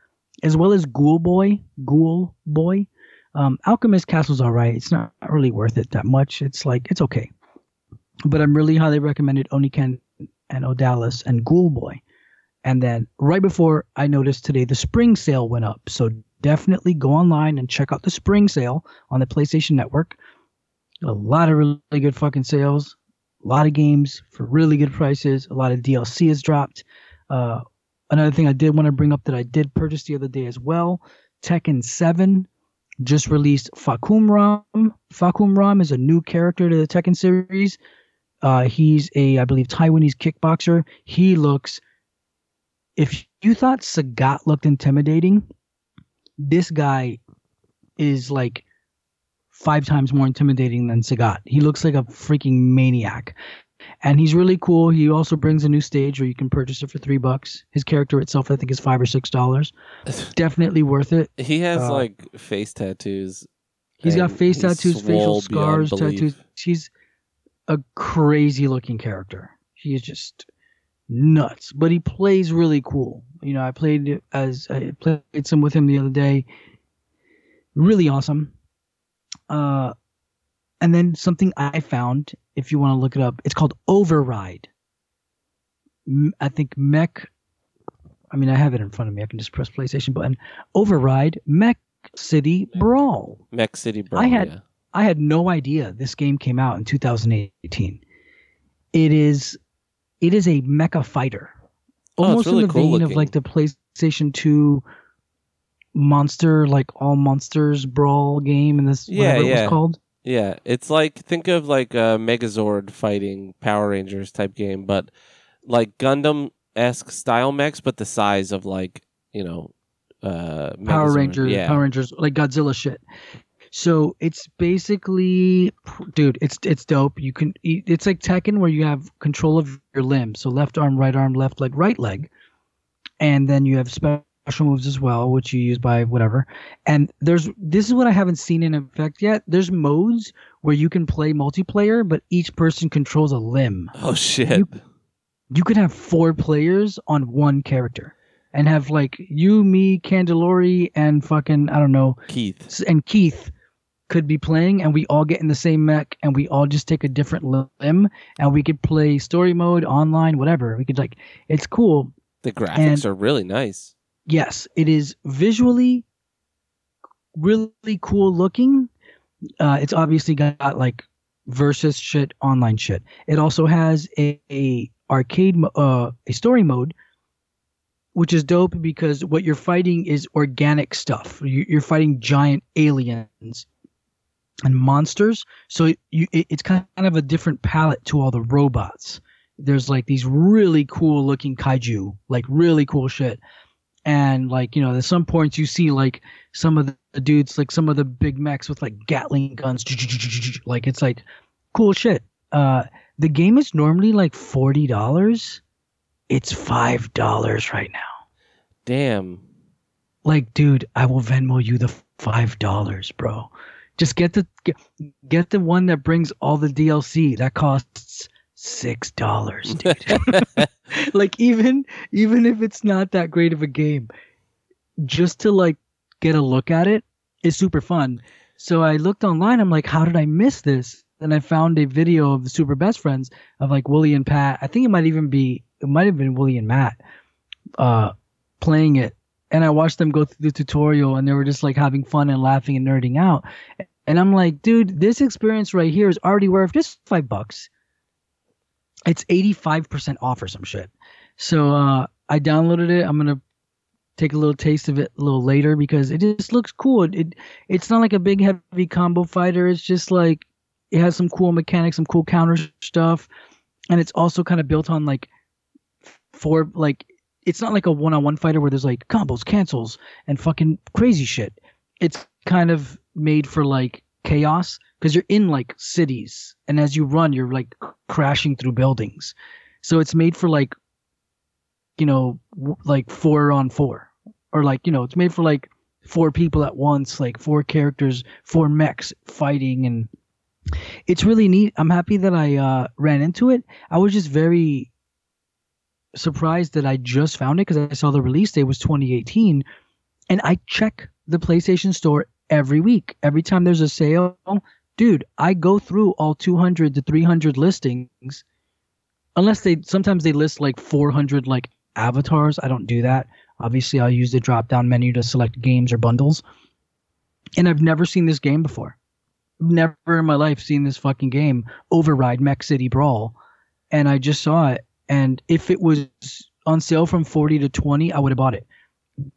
as well as Ghoul Boy. Ghoul Boy. Um, Alchemist Castle's alright. It's not really worth it that much. It's like it's okay, but I'm really highly recommended Oniken and Odallus and Ghoul Boy. And then right before I noticed today, the spring sale went up. So definitely go online and check out the spring sale on the PlayStation Network. A lot of really good fucking sales a lot of games for really good prices. A lot of DLC has dropped. Uh, another thing I did want to bring up that I did purchase the other day as well Tekken 7 just released Fahkumram. Fakum Ram is a new character to the Tekken series. Uh, he's a, I believe, Taiwanese kickboxer. He looks, if you thought Sagat looked intimidating, this guy is like five times more intimidating than Sagat. He looks like a freaking maniac. And he's really cool. He also brings a new stage where you can purchase it for three bucks. His character itself, I think, is five or six dollars. Definitely worth it. He has Uh, like face tattoos. He's got face he's tattoos, facial scars, tattoos. He's a crazy looking character. He is just nuts, but he plays really cool. You know, I played as I played some with him the other day. Really awesome. Uh, and then something I found, if you want to look it up, it's called Override. I think Mech. I mean, I have it in front of me. I can just press PlayStation button. Override Mech City Brawl. Mech City Brawl. I had- yeah. I had no idea this game came out in 2018. It is it is a mecha fighter, Oh, almost really in the cool vein of like the PlayStation Two monster, like all monsters brawl game, and this Yeah, whatever it yeah. was called. Yeah, it's like think of like a Megazord fighting Power Rangers type game, but like Gundam esque style mechs, but the size of like you know uh Power Rangers, Yeah, Power Rangers, like Godzilla shit. So it's basically, dude, it's it's dope. You can, it's like Tekken where you have control of your limbs, so left arm, right arm, left leg, right leg, and then you have special moves as well, which you use by whatever. And there's this is what I haven't seen in effect yet. There's modes where you can play multiplayer, but each person controls a limb. Oh shit! You- You could have four players on one character. And have like you, me, Candelori, and fucking I don't know, Keith. And Keith could be playing, and we all get in the same mech, and we all just take a different limb, and we could play story mode, online, whatever. We could like, it's cool. The graphics And- are really nice. Yes, it is visually really cool looking. Uh, it's obviously got like versus shit, online shit. It also has a, a arcade, mo- uh, a story mode, which is dope because what you're fighting is organic stuff. You- You're fighting giant aliens and monsters. So you, it, it's kind of a different palette to all the robots. There's like these really cool looking kaiju, like really cool shit and like you know there's some points you see like some of the dudes like some of the big mechs with like gatling guns like it's like cool shit uh the game is normally like $40 it's $5 right now Damn. like dude i will venmo you the $5 bro just get the get, get the one that brings all the dlc that costs six dollars dude. Like even even if it's not that great of a game just to like get a look at it is super fun. So i looked online i'm like how did i miss this? And i found a video of the super best friends of like woolie and pat. I think it might even be it might have been woolie and matt uh playing it and i watched them go through the tutorial and they were just like having fun and laughing and nerding out and i'm like dude this experience right here is already worth just five bucks it's 85% off or some shit. So uh, I downloaded it. I'm gonna take a little taste of it a little later because it just looks cool. It, it it's not like a big heavy combo fighter. It's just like it has some cool mechanics, some cool counter stuff, and it's also kind of built on like four like it's not like a one-on-one fighter where there's like combos, cancels, and fucking crazy shit. It's kind of made for like chaos because you're in like cities and as you run you're like crashing through buildings. So it's made for like you know like four on four. Or like you know it's made for like four people at once like four characters four mechs fighting and it's really neat. I'm happy that i uh ran into it. I was just very surprised that i just found it because i saw the release date was 2018 and i check the playstation store every week every time there's a sale dude, I go through all 200 to 300 listings, unless they sometimes they list like 400 like avatars. I don't do that. Obviously, I'll use the drop down menu to select games or bundles. And I've never seen this game before. Never in my life seen this fucking game, Override Mech City Brawl. And I just saw it. And if it was on sale from 40 to 20, I would have bought it.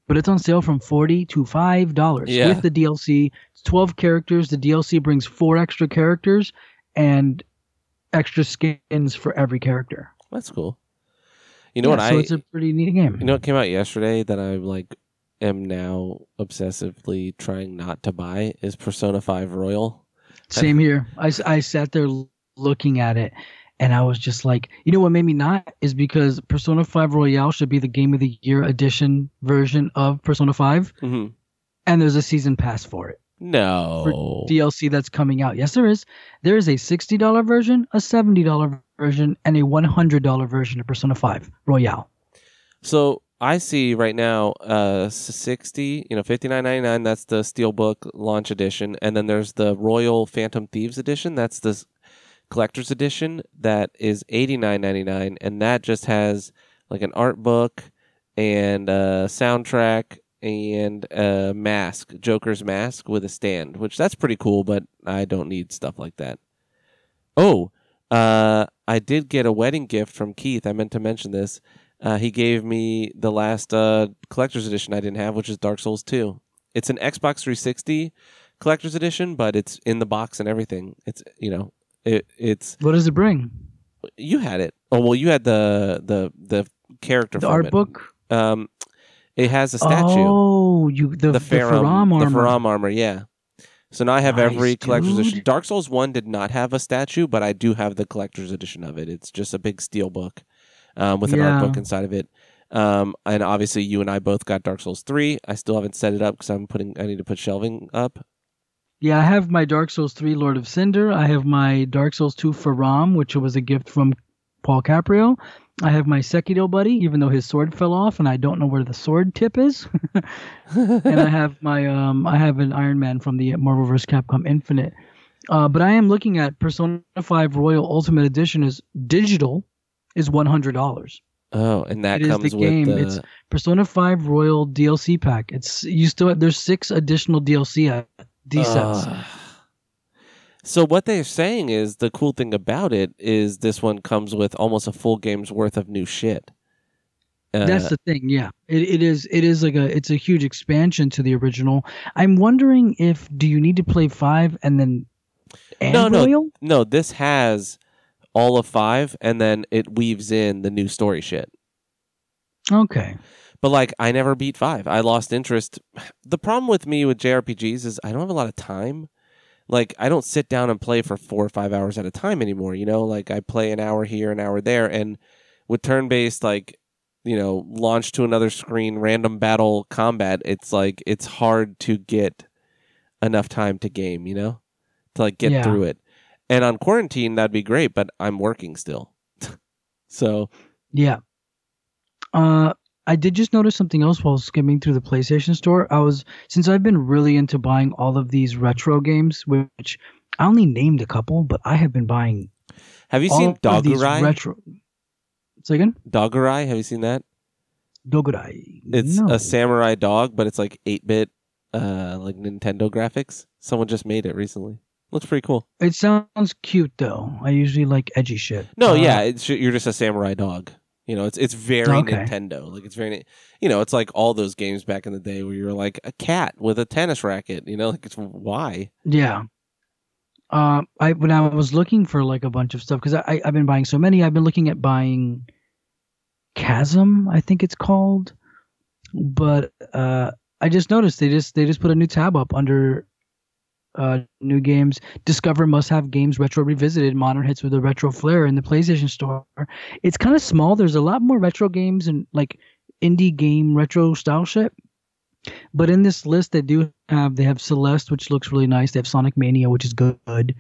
But it's on sale from 40 to $5 Yeah. with the DLC. It's 12 characters. The DLC brings four extra characters and extra skins for every character. That's cool. You know Yeah, what so I it's a pretty neat game. You know what came out yesterday that I'm like am now obsessively trying not to buy is Persona 5 Royal. Same here. I, I sat there looking at it and I was just like, you know what made me not is because Persona 5 Royal should be the game of the year edition version of Persona 5 hmm and there's a season pass for it. No. DLC that's coming out. Yes, there is. There is a $60 version, a $70 version, and a $100 version of Persona 5 Royal. So I see right now uh 60, you know, 59.99 that's the Steelbook launch edition and then there's the Royal Phantom Thieves edition, that's the collector's edition that is 89.99 and that just has like an art book and a soundtrack and a mask, Joker's mask with a stand, which that's pretty cool, but I don't need stuff like that. Oh, Uh, I did get a wedding gift from Keith. I meant to mention this. Uh, he gave me the last uh, collector's edition I didn't have, which is Dark Souls 2. It's an Xbox 360 collector's edition, but it's in the box and everything. It's you know, it it's What does it bring? you had it. Oh well, you had the the the character The art it. book. Um, it has a statue. Oh, you the the the Faraam the armor. Faraam armor, yeah. So now I have Nice, every collector's dude. edition. Dark Souls One did not have a statue, but I do have the collector's edition of it. It's just a big steel book um, with an art book inside of it. Um, and obviously, you and I both got Dark Souls Three. I still haven't set it up because I'm putting. I need to put shelving up. Yeah, I have my Dark Souls 3 Lord of Cinder. I have my Dark Souls 2 Faraam, which was a gift from Paul Caprio. I have my Sekiro buddy, even though his sword fell off and I don't know where the sword tip is. and I have my um I have an Iron Man from the Marvel vs. Capcom Infinite. Uh, but I am looking at Persona 5 Royal Ultimate Edition is digital is one hundred dollars. Oh, and that It is the comes with game. the. It's Persona 5 Royal DLC pack. It's you still there's six additional DLC uh, D sets. So what they're saying is the cool thing about it is this one comes with almost a full game's worth of new shit. Uh, That's the thing, yeah. It it is it is like a it's a huge expansion to the original. I'm wondering if do you need to play five and then and No, no. Royal? no. This has all of five, and then it weaves in the new story shit. Okay. But like, I never beat five. I lost interest. The problem with me with JRPGs is I don't have a lot of time. Like, I don't sit down and play for four or five hours at a time anymore. You know, like I play an hour here, an hour there, and with turn-based, like, you know, launch to another screen, random battle combat. It's like it's hard to get enough time to game. You know, to like get Yeah. through it. And on quarantine, that'd be great, but I'm working still. so Yeah. Uh I did just notice something else while skimming through the PlayStation store. I was since I've been really into buying all of these retro games, which I only named a couple, but I have been buying have you seen Dogurai? retro. Second, Dogurai, have you seen that? Dogurai. It's no. a samurai dog, but it's like eight bit, uh, like Nintendo graphics. Someone just made it recently. Looks pretty cool. It sounds cute though. I usually like edgy shit. No, Uh, yeah, it's you're just a samurai dog. You know, it's it's very Okay. Nintendo. Like it's very, you know, it's like all those games back in the day where you're like a cat with a tennis racket. You know, like it's why. Yeah. Uh, I when I was looking for like a bunch of stuff because I, I I've been buying so many. I've been looking at buying Chasm, I think it's called, but uh, I just noticed they just they just put a new tab up under uh, new games. Discover must have games retro revisited, modern hits with a retro flair in the PlayStation Store. It's kind of small. There's a lot more retro games and like indie game retro style shit. But in this list, they do have they have Celeste, which looks really nice. They have Sonic Mania, which is good.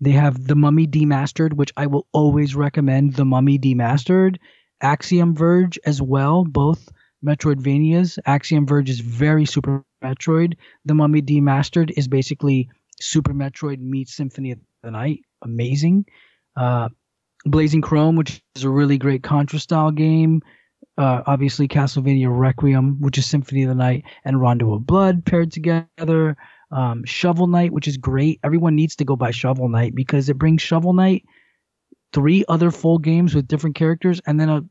They have The Mummy Demastered, which I will always recommend. The Mummy Demastered, Axiom Verge as well, both Metroidvanias. Axiom Verge is very Super Metroid. The Mummy Demastered is basically Super Metroid meets Symphony of the Night. Amazing. Uh, Blazing Chrome, which is a really great Contra style game. Uh, obviously, Castlevania Requiem, which is Symphony of the Night, and Rondo of Blood paired together. Um, Shovel Knight, which is great. Everyone needs to go buy Shovel Knight because it brings Shovel Knight, three other full games with different characters, and then a,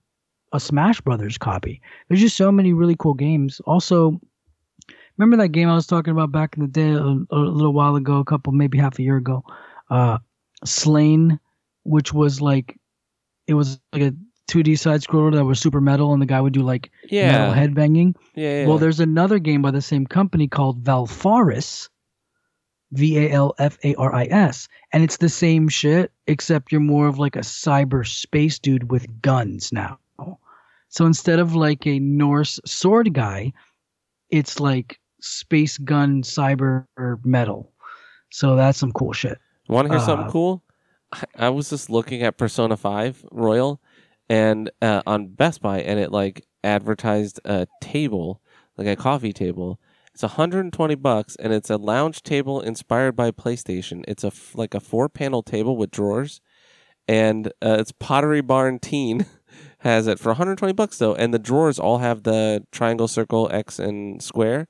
a Smash Brothers copy. There's just so many really cool games. Also, remember that game I was talking about back in the day, a, a little while ago, a couple, maybe half a year ago, uh, Slain, which was like, it was like a 2D side scroller that was super metal, and the guy would do like Yeah, metal headbanging. yeah, yeah. Well, there's another game by the same company called Valfaris, V A L F A R I S, and it's the same shit except you're more of like a cyber space dude with guns now. So instead of like a Norse sword guy, it's like space gun cyber metal. So that's some cool shit. Want to hear something Uh, cool? I, I was just looking at Persona Five Royal, and uh, on Best Buy, and it like advertised a table, like a coffee table. It's 120 bucks, and it's a lounge table inspired by PlayStation. It's a f- like a four panel table with drawers, and uh, it's Pottery Barn Teen has it for 120 bucks though, and the drawers all have the triangle, circle, X, and square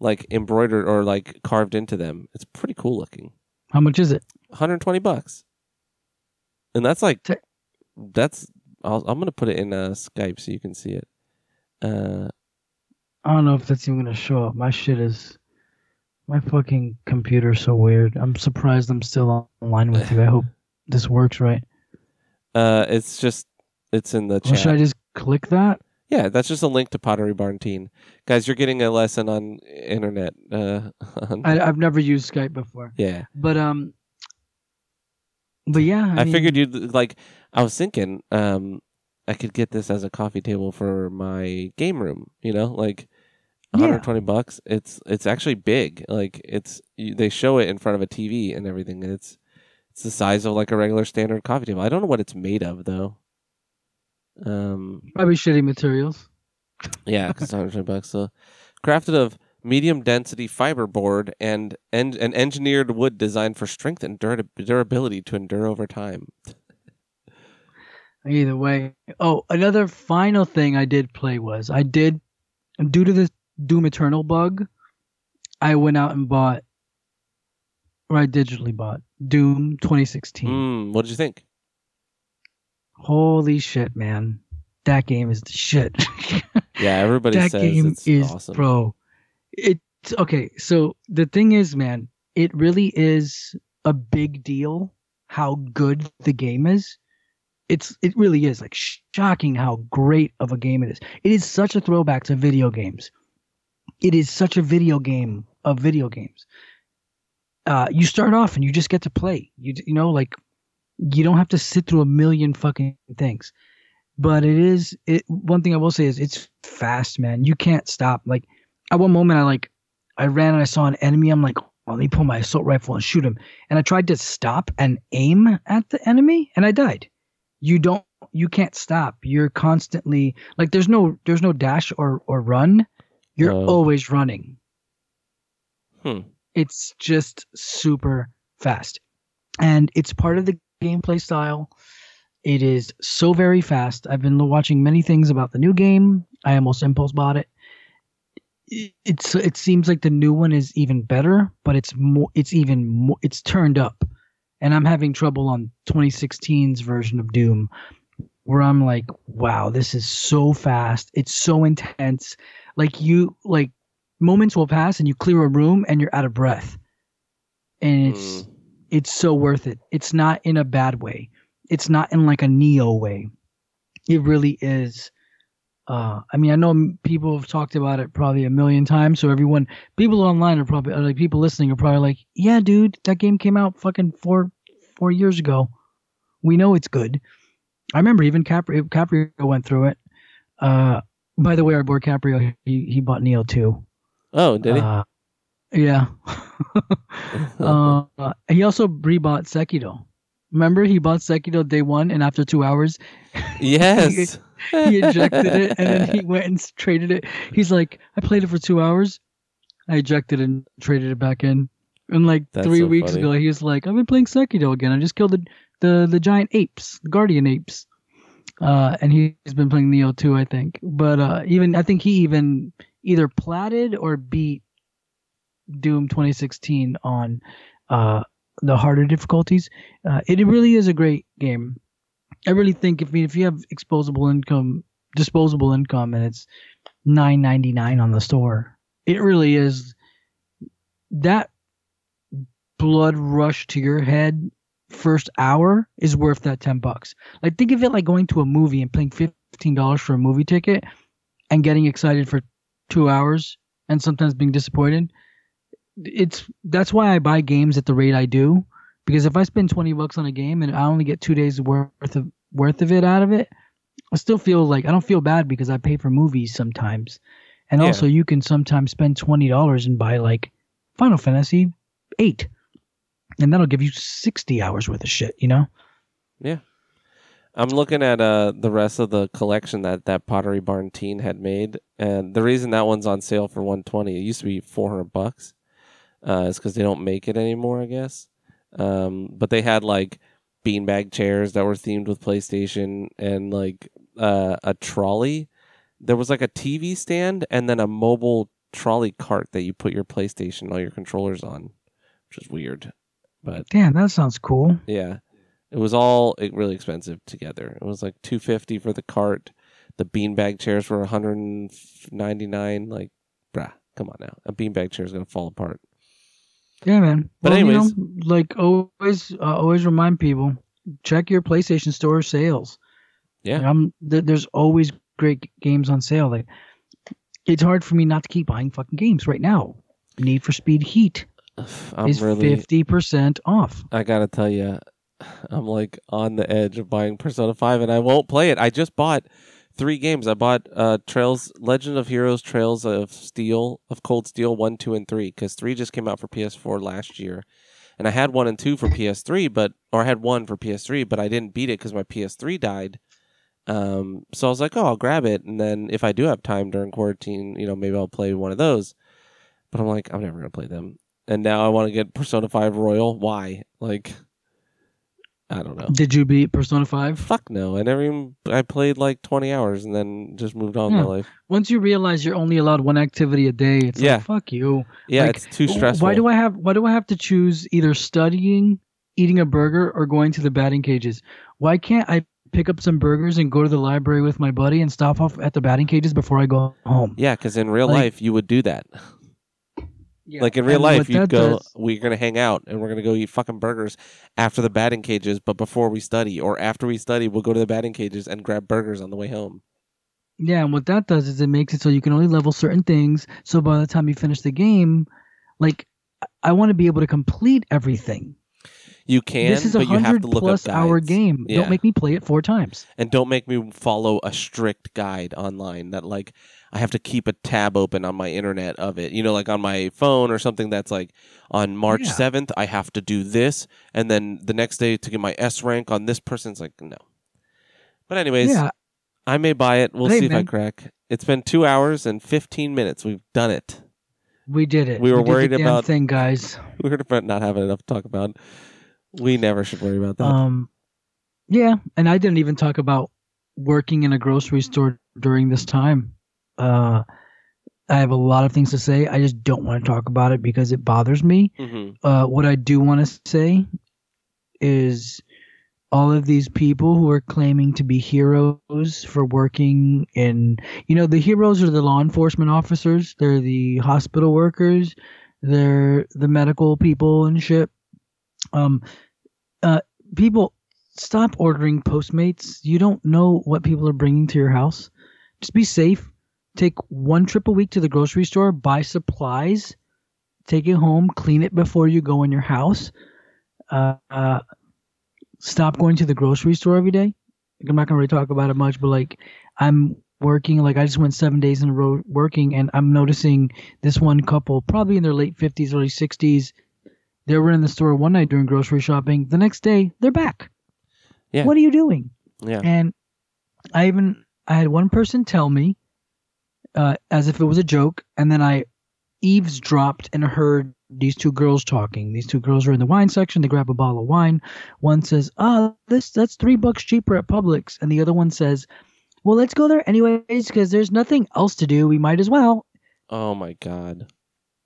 like embroidered or like carved into them. It's pretty cool looking. How much is it? 120 bucks. and that's like that's. I'll, I'm gonna put it in uh, Skype so you can see it. Uh, I don't know if that's even gonna show up. My shit is my fucking computer's so weird. I'm surprised I'm still online with you. I hope this works right. uh, it's just it's in the chat. should I just click that? Yeah, that's just a link to Pottery Barn Teen. Guys, you're getting a lesson on internet. Uh, on- I, I've never used Skype before, yeah, but um, but yeah, I, I, mean, figured you'd like. I was thinking, um, I could get this as a coffee table for my game room. You know, like Yeah. 120 bucks. It's it's actually big. Like it's you, they show it in front of a TV and everything, and it's it's the size of like a regular standard coffee table. I don't know what it's made of though. Um, probably shitty materials. Yeah, because 120 bucks. So, crafted of medium density fiberboard and en- an engineered wood designed for strength and dura- durability to endure over time. Either way. Oh, another final thing I did play was I did, due to this Doom Eternal bug, I went out and bought, or I digitally bought Doom 2016. Mm, what did you think? Holy shit, man. That game is the shit. Yeah, everybody that says game it's is, awesome. bro. It's okay. So the thing is, man, it really is a big deal how good the game is. It's it really is like shocking how great of a game it is. It is such a throwback to video games. It is such a video game of video games. Uh, you start off and you just get to play. You you know like you don't have to sit through a million fucking things. But it is it one thing i will say is it's fast man. You can't stop. Like at one moment i like i ran and i saw an enemy. I'm like oh, let me pull my assault rifle and shoot him. And i tried to stop and aim at the enemy and i died. You don't you can't stop. You're constantly like there's no there's no dash or or run. You're always running. Hmm. it's just super fast. And it's part of the gameplay style. It is so very fast. I've been watching many things about the new game. I almost impulse bought it. It- it's it seems like the new one is even better but it's more it's even more it's turned up. And i'm having trouble on 2016's version of doom where i'm like wow this is so fast. It's so intense. Like you like moments will pass and you clear a room and you're out of breath. And it's Mm. It's so worth it. It's not in a bad way. It's not in like a nioh way. It really is uh i mean i know people have talked about it probably a million times so everyone people online are probably like people listening are probably like yeah dude that game came out fucking four four years ago. We know it's good. I remember even caprio caprio went through it. Uh by the way our boy caprio he, he bought nioh too. Oh, did he? uh, yeah uh, he also rebought Sekiro. Remember, he bought Sekiro day one, and after two hours, yes. he ejected it, and then he went and traded it. He's like, "I played it for two hours, I ejected and traded it back in." And like That's three so weeks funny. ago, he was like, "I've been playing Sekiro again. I just killed the the, the giant apes, the guardian apes." Uh, and he's been playing Nioh too, I think. But uh, even I think he even either platted or beat Doom 2016 on uh, the harder difficulties. Uh, it really is a great game. I really think if if you have exposable income, disposable income, and it's nine ninety nine on the store, it really is that blood rush to your head first hour is worth that ten bucks. Like think of it like going to a movie and paying fifteen dollars for a movie ticket and getting excited for two hours and sometimes being disappointed. It's that's why I buy games at the rate I do because if I spend twenty bucks on a game and I only get two days worth of worth of it out of it, I still feel like I don't feel bad because I pay for movies sometimes, and Yeah. also you can sometimes spend twenty dollars and buy like Final Fantasy eight, and that'll give you sixty hours worth of shit. You know? Yeah. I'm looking at uh the rest of the collection that that Pottery Barn teen had made, and the reason that one's on sale for 120, it used to be 400 bucks, uh, is because they don't make it anymore, I guess. Um, but they had like beanbag chairs that were themed with PlayStation, and like uh, a trolley. There was like a TV stand, and then a mobile trolley cart that you put your PlayStation, and all your controllers on, which is weird, but Damn, that sounds cool. yeah. It was all really expensive together. It was like two fifty for the cart. The beanbag chairs were one hundred ninety nine. Like, bruh, come on now. A beanbag chair is gonna fall apart. Yeah, man. But Well, you anyways- know, like always, uh, always remind people check your PlayStation Store sales. Yeah. Th- there's always great games on sale. Like it's hard for me not to keep buying fucking games right now. Need for Speed Heat I'm is really. fifty percent off. I gotta tell you, I'm like on the edge of buying Persona Five, and I won't play it. I just bought three games. I bought uh, Trails, Legend of Heroes, Trails of Steel, of Cold Steel, one, two, and three, because three just came out for PS4 last year, and I had one and two for PS3, but or I had one for PS3, but I didn't beat it because my PS3 died. Um, so I was like, oh, I'll grab it, and then if I do have time during quarantine, you know, maybe I'll play one of those. But I'm like, I'm never gonna play them. And now I want to get Persona Five Royal. Why? Like, I don't know. Did you beat Persona Five? Fuck no. I never even. I played like 20 hours and then just moved on with my hmm. life. Once you realize you're only allowed one activity a day, it's Yeah. like fuck you. Yeah, Like, it's too stressful. Why do I have why do I have to choose either studying, eating a burger, or going to the batting cages? Why can't I pick up some burgers and go to the library with my buddy and stop off at the batting cages before I go home? Yeah, because in real Like- life you would do that. Yeah. Like in real And life, you'd go. does- We're gonna hang out and we're gonna go eat fucking burgers after the batting cages, but before we study, or after we study, we'll go to the batting cages and grab burgers on the way home. Yeah, and what that does is it makes it so you can only level certain things. So by the time you finish the game, like I- want to be able to complete everything. You can, this is a but you have hundred to look plus up hour game. Yeah. Don't make me play it four times. and don't make me follow a strict guide online that like I have to keep a tab open on my internet of it. You know, like on my phone or something that's like on March Yeah. 7th I have to do this and then the next day to get my S rank on this person's like no. But anyways, yeah, I may buy it. We'll Hey, see if I crack. It's been 2 hours and 15 minutes. We've done it. we did it. we were the worried about- thing, guys. We were about not having enough to talk about. We never should worry about that. Um, yeah, and I didn't even talk about working in a grocery store during this time. Uh, I have a lot of things to say. I just don't want to talk about it because it bothers me. hmm Uh, what I do want to say is all of these people who are claiming to be heroes for working in, you know, the heroes are the law enforcement officers, they're the hospital workers, they're the medical people and shit. Um, uh, people, stop ordering Postmates. You don't know what people are bringing to your house. Just be safe. Take one trip a week to the grocery store, buy supplies, take it home, clean it before you go in your house. Uh, uh, stop going to the grocery store every day. Like, I'm not gonna really talk about it much, but like I'm working, like I just went seven days in a row working, and I'm noticing this one couple, probably in their late 50s, early 60s. They were in the store one night doing grocery shopping. The next day, they're back. Yeah. What are you doing? Yeah. And I even I had one person tell me, uh, as if it was a joke, and then I eavesdropped and heard these two girls talking. These two girls are in the wine section. They grab a bottle of wine. One says, "Ah, this that's three bucks cheaper at Publix," and the other one says, "Well, let's go there anyways because there's nothing else to do. We might as well." Oh my god.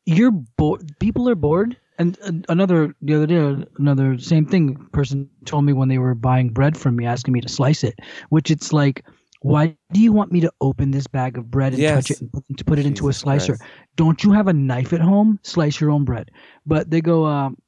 You're bored. People are bored. And uh, another the other day, another same thing. Person told me when they were buying bread from me, asking me to slice it. Which it's like, why do you want me to open this bag of bread and touch it and put, to put it into a slicer? Christ. Don't you have a knife at home? Slice your own bread. But they go, um,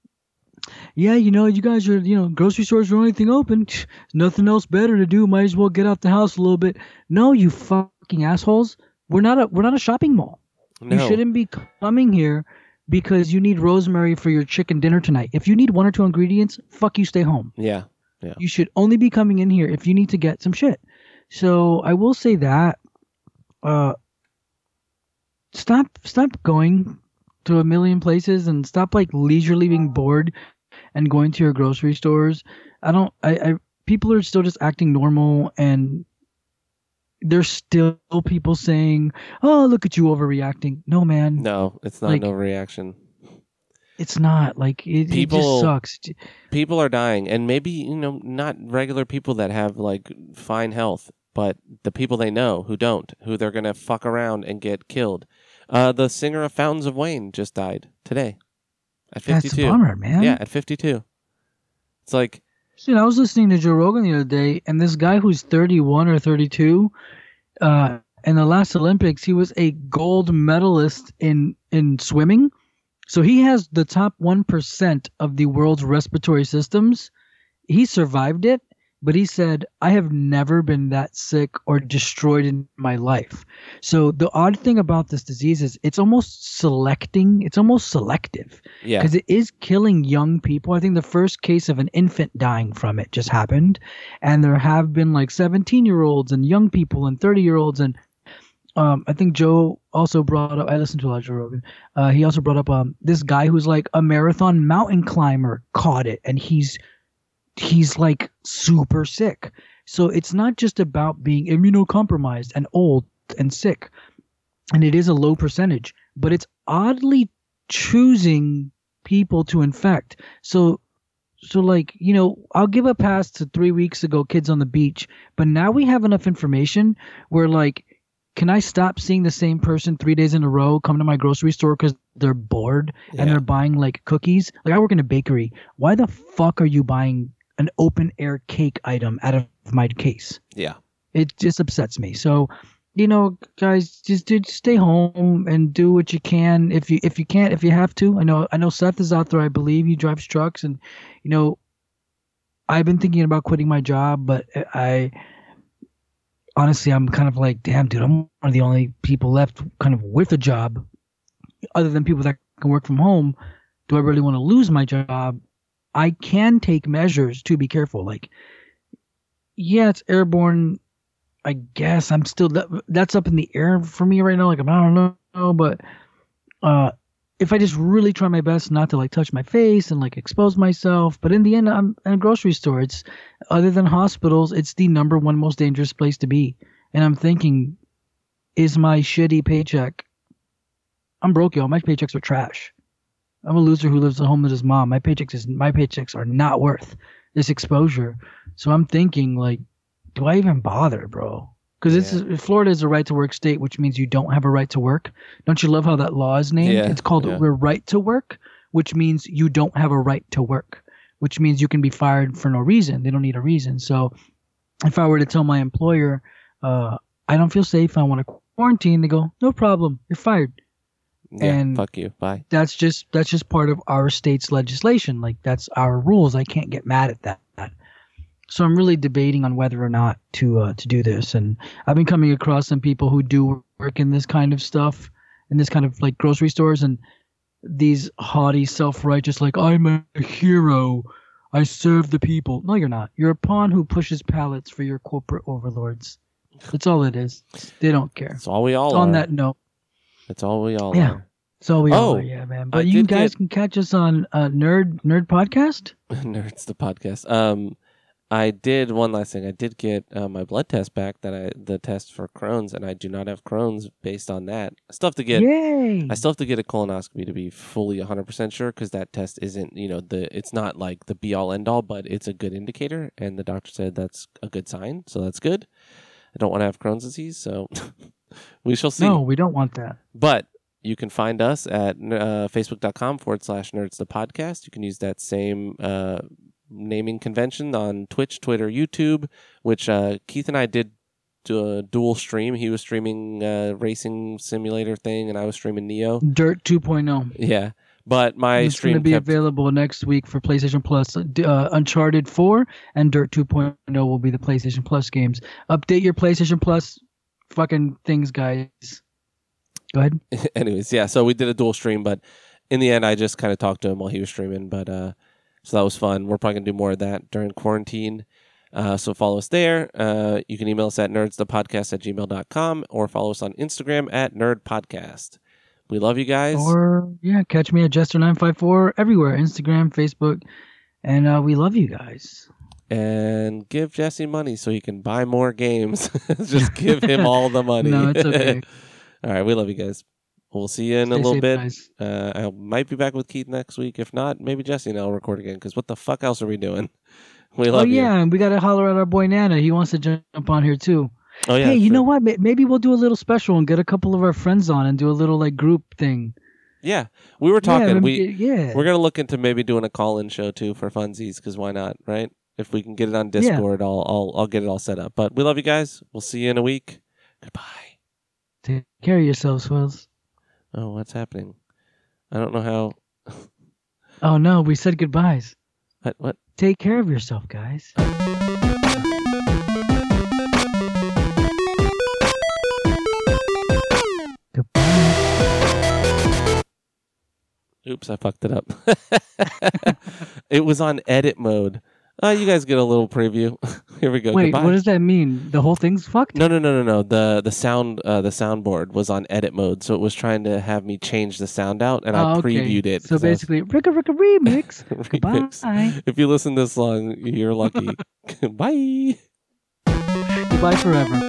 yeah, you know, you guys are, you know, grocery stores are the only thing open. Nothing else better to do. Might as well get out the house a little bit. No, you fucking assholes. We're not a we're not a shopping mall. No. You shouldn't be coming here because you need rosemary for your chicken dinner tonight. If you need one or two ingredients, fuck you, stay home. Yeah. You should only be coming in here if you need to get some shit. So I will say that. Uh, stop, stop going to a million places and stop like leisurely being bored and going to your grocery stores. I don't. I. I people are still just acting normal and. There's still people saying, "Oh, look at you overreacting." No, man, No, it's not Like- no reaction. it's not. Like it, it just sucks. People are dying, and maybe you know not regular people that have like fine health, but the people they know who don't, who they're gonna fuck around and get killed. Uh, the singer of Fountains of Wayne just died today, at That's fifty-two. a bummer, man. Yeah, at 52. It's like know, I was listening to Joe Rogan the other day, and this guy who's 31 or 32, uh, in the last Olympics, he was a gold medalist in in swimming. So he has the top one percent of the world's respiratory systems. He survived it, but he said, "I have never been that sick or destroyed in my life." So the odd thing about this disease is it's almost selecting. It's almost selective Yeah. because it is killing young people. I think the first case of an infant dying from it just happened, and there have been like 17 year olds and young people and 30 year olds and um, I think Joe also brought up. I listened to a lot of Rogan. Uh, he also brought up um, this guy who's like a marathon mountain climber caught it, and he's he's like super sick. So it's not just about being immunocompromised and old and sick, and it is a low percentage, but it's oddly choosing people to infect. So so like you know i'll give a pass to three weeks ago kids on the beach but now we have enough information where like can i stop seeing the same person three days in a row come to my grocery store because they're bored and they're buying like cookies like i work in a bakery why the fuck are you buying an open air cake item out of my case Yeah. it just upsets me. So, you know, guys, just, just stay home and do what you can. If you if you can't, if you have to, I know I know Seth is out there. I believe he drives trucks, and you know, I've been thinking about quitting my job, but I honestly, I'm kind of like, damn, dude, I'm one of the only people left kind of with a job, other than people that can work from home. Do I really want to lose my job? I can take measures to be careful, like yeah, it's airborne. I guess I'm still that, that's up in the air for me right now. Like I don't know, but uh, if I just really try my best not to like touch my face and like expose myself, but in the end, I'm in a grocery store. It's other than hospitals, it's the number one most dangerous place to be. And I'm thinking, is my shitty paycheck? I'm broke, y'all. My paychecks are trash. I'm a loser who lives at home with his mom. My paychecks is my paychecks are not worth this exposure. So I'm thinking, like, do I even bother, bro? Because it's Florida is a right to work state, which means you don't have a right to work. Don't you love how that law is named? Yeah, it's called yeah. "We're right to work," which means you don't have a right to work, which means you can be fired for no reason. They don't need a reason. So, if I were to tell my employer, uh, I don't feel safe, I want to quarantine, they go, no problem, you're fired. Yeah. And- fuck you. Bye. That's just that's just part of our state's legislation. Like that's our rules. I can't get mad at that. So I'm really debating on whether or not to uh, to do this. And I've been coming across some people who do work in this kind of stuff, in this kind of like grocery stores, and these haughty, self-righteous, like I'm a hero, I serve the people. No, you're not. You're a pawn who pushes pallets for your corporate overlords. That's all it is. They don't care. That's all we all On are. that note, That's all we all Yeah. are. so we Oh, are, yeah, man. I But you guys get- can catch us on uh, Nerd Nerd Podcast. Nerds the podcast. Um, I did one last thing. I did get uh, my blood test back. That I the test for Crohn's, and I do not have Crohn's based on that. I still have to get. Yay! I still have to get a colonoscopy to be fully 100% sure because that test isn't, you know, the it's not like the be all end all, but it's a good indicator. And the doctor said that's a good sign. So that's good. I don't want to have Crohn's disease. So we shall see. no, we don't want that. But you can find us at uh, facebook.com forward slash nerds the podcast. You can use that same uh, naming convention on Twitch, Twitter, YouTube, which uh, Keith and I did do a dual stream. He was streaming uh, racing simulator thing, and I was streaming Nioh. Dirt 2.0. Yeah, but my it's going stream to be kept, available next week for PlayStation Plus. Uh, Uncharted 4 and Dirt 2.0 will be the PlayStation Plus games. Update your PlayStation Plus fucking things, guys. Go ahead. anyways, yeah. So we did a dual stream, but in the end, I just kind of talked to him while he was streaming. But uh, so that was fun. We're probably gonna do more of that during quarantine. Uh, so follow us there. Uh, you can email us at nerdsthepodcast at gmail.com or follow us on Instagram at nerdpodcast. We love you guys. Or, yeah, catch me at Jester954 everywhere Instagram, Facebook. And uh, we love you guys. And give Jesse money so he can buy more games. just give him all the money. No, it's okay. all right. We love you guys. We'll see you in a little bit. Uh, I might be back with Keith next week. If not, maybe Jesse and I'll record again. Because what the fuck else are we doing? We Oh, love you. yeah, and we got to holler at our boy Nana. He wants to jump on here, too. Oh yeah. hey, you true. know what? Maybe we'll do a little special and get a couple of our friends on and do a little like group thing. Yeah, we were talking. yeah, we yeah. we're gonna look into maybe doing a call-in show too for funsies. Because why not? Right? If we can get it on Discord, I'll I'll I'll get it all set up. But we love you guys. We'll see you in a week. Goodbye. Take care of yourselves, Swells. Oh, what's happening? I don't know how. Oh no, we said goodbyes. What? What? Take care of yourself, guys. Goodbye. Oops, I fucked it up. it was on edit mode. Uh, you guys get a little preview. Here we go. Wait, Goodbye. what does that mean? The whole thing's fucked? No, no, no, no, no. The the sound uh, the soundboard was on edit mode, so it was trying to have me change the sound out, and I Oh, okay. previewed it. So 'cause I was- basically, Ricka Ricka remix. remix. Goodbye. If you listen this long, you're lucky. Bye. Goodbye forever.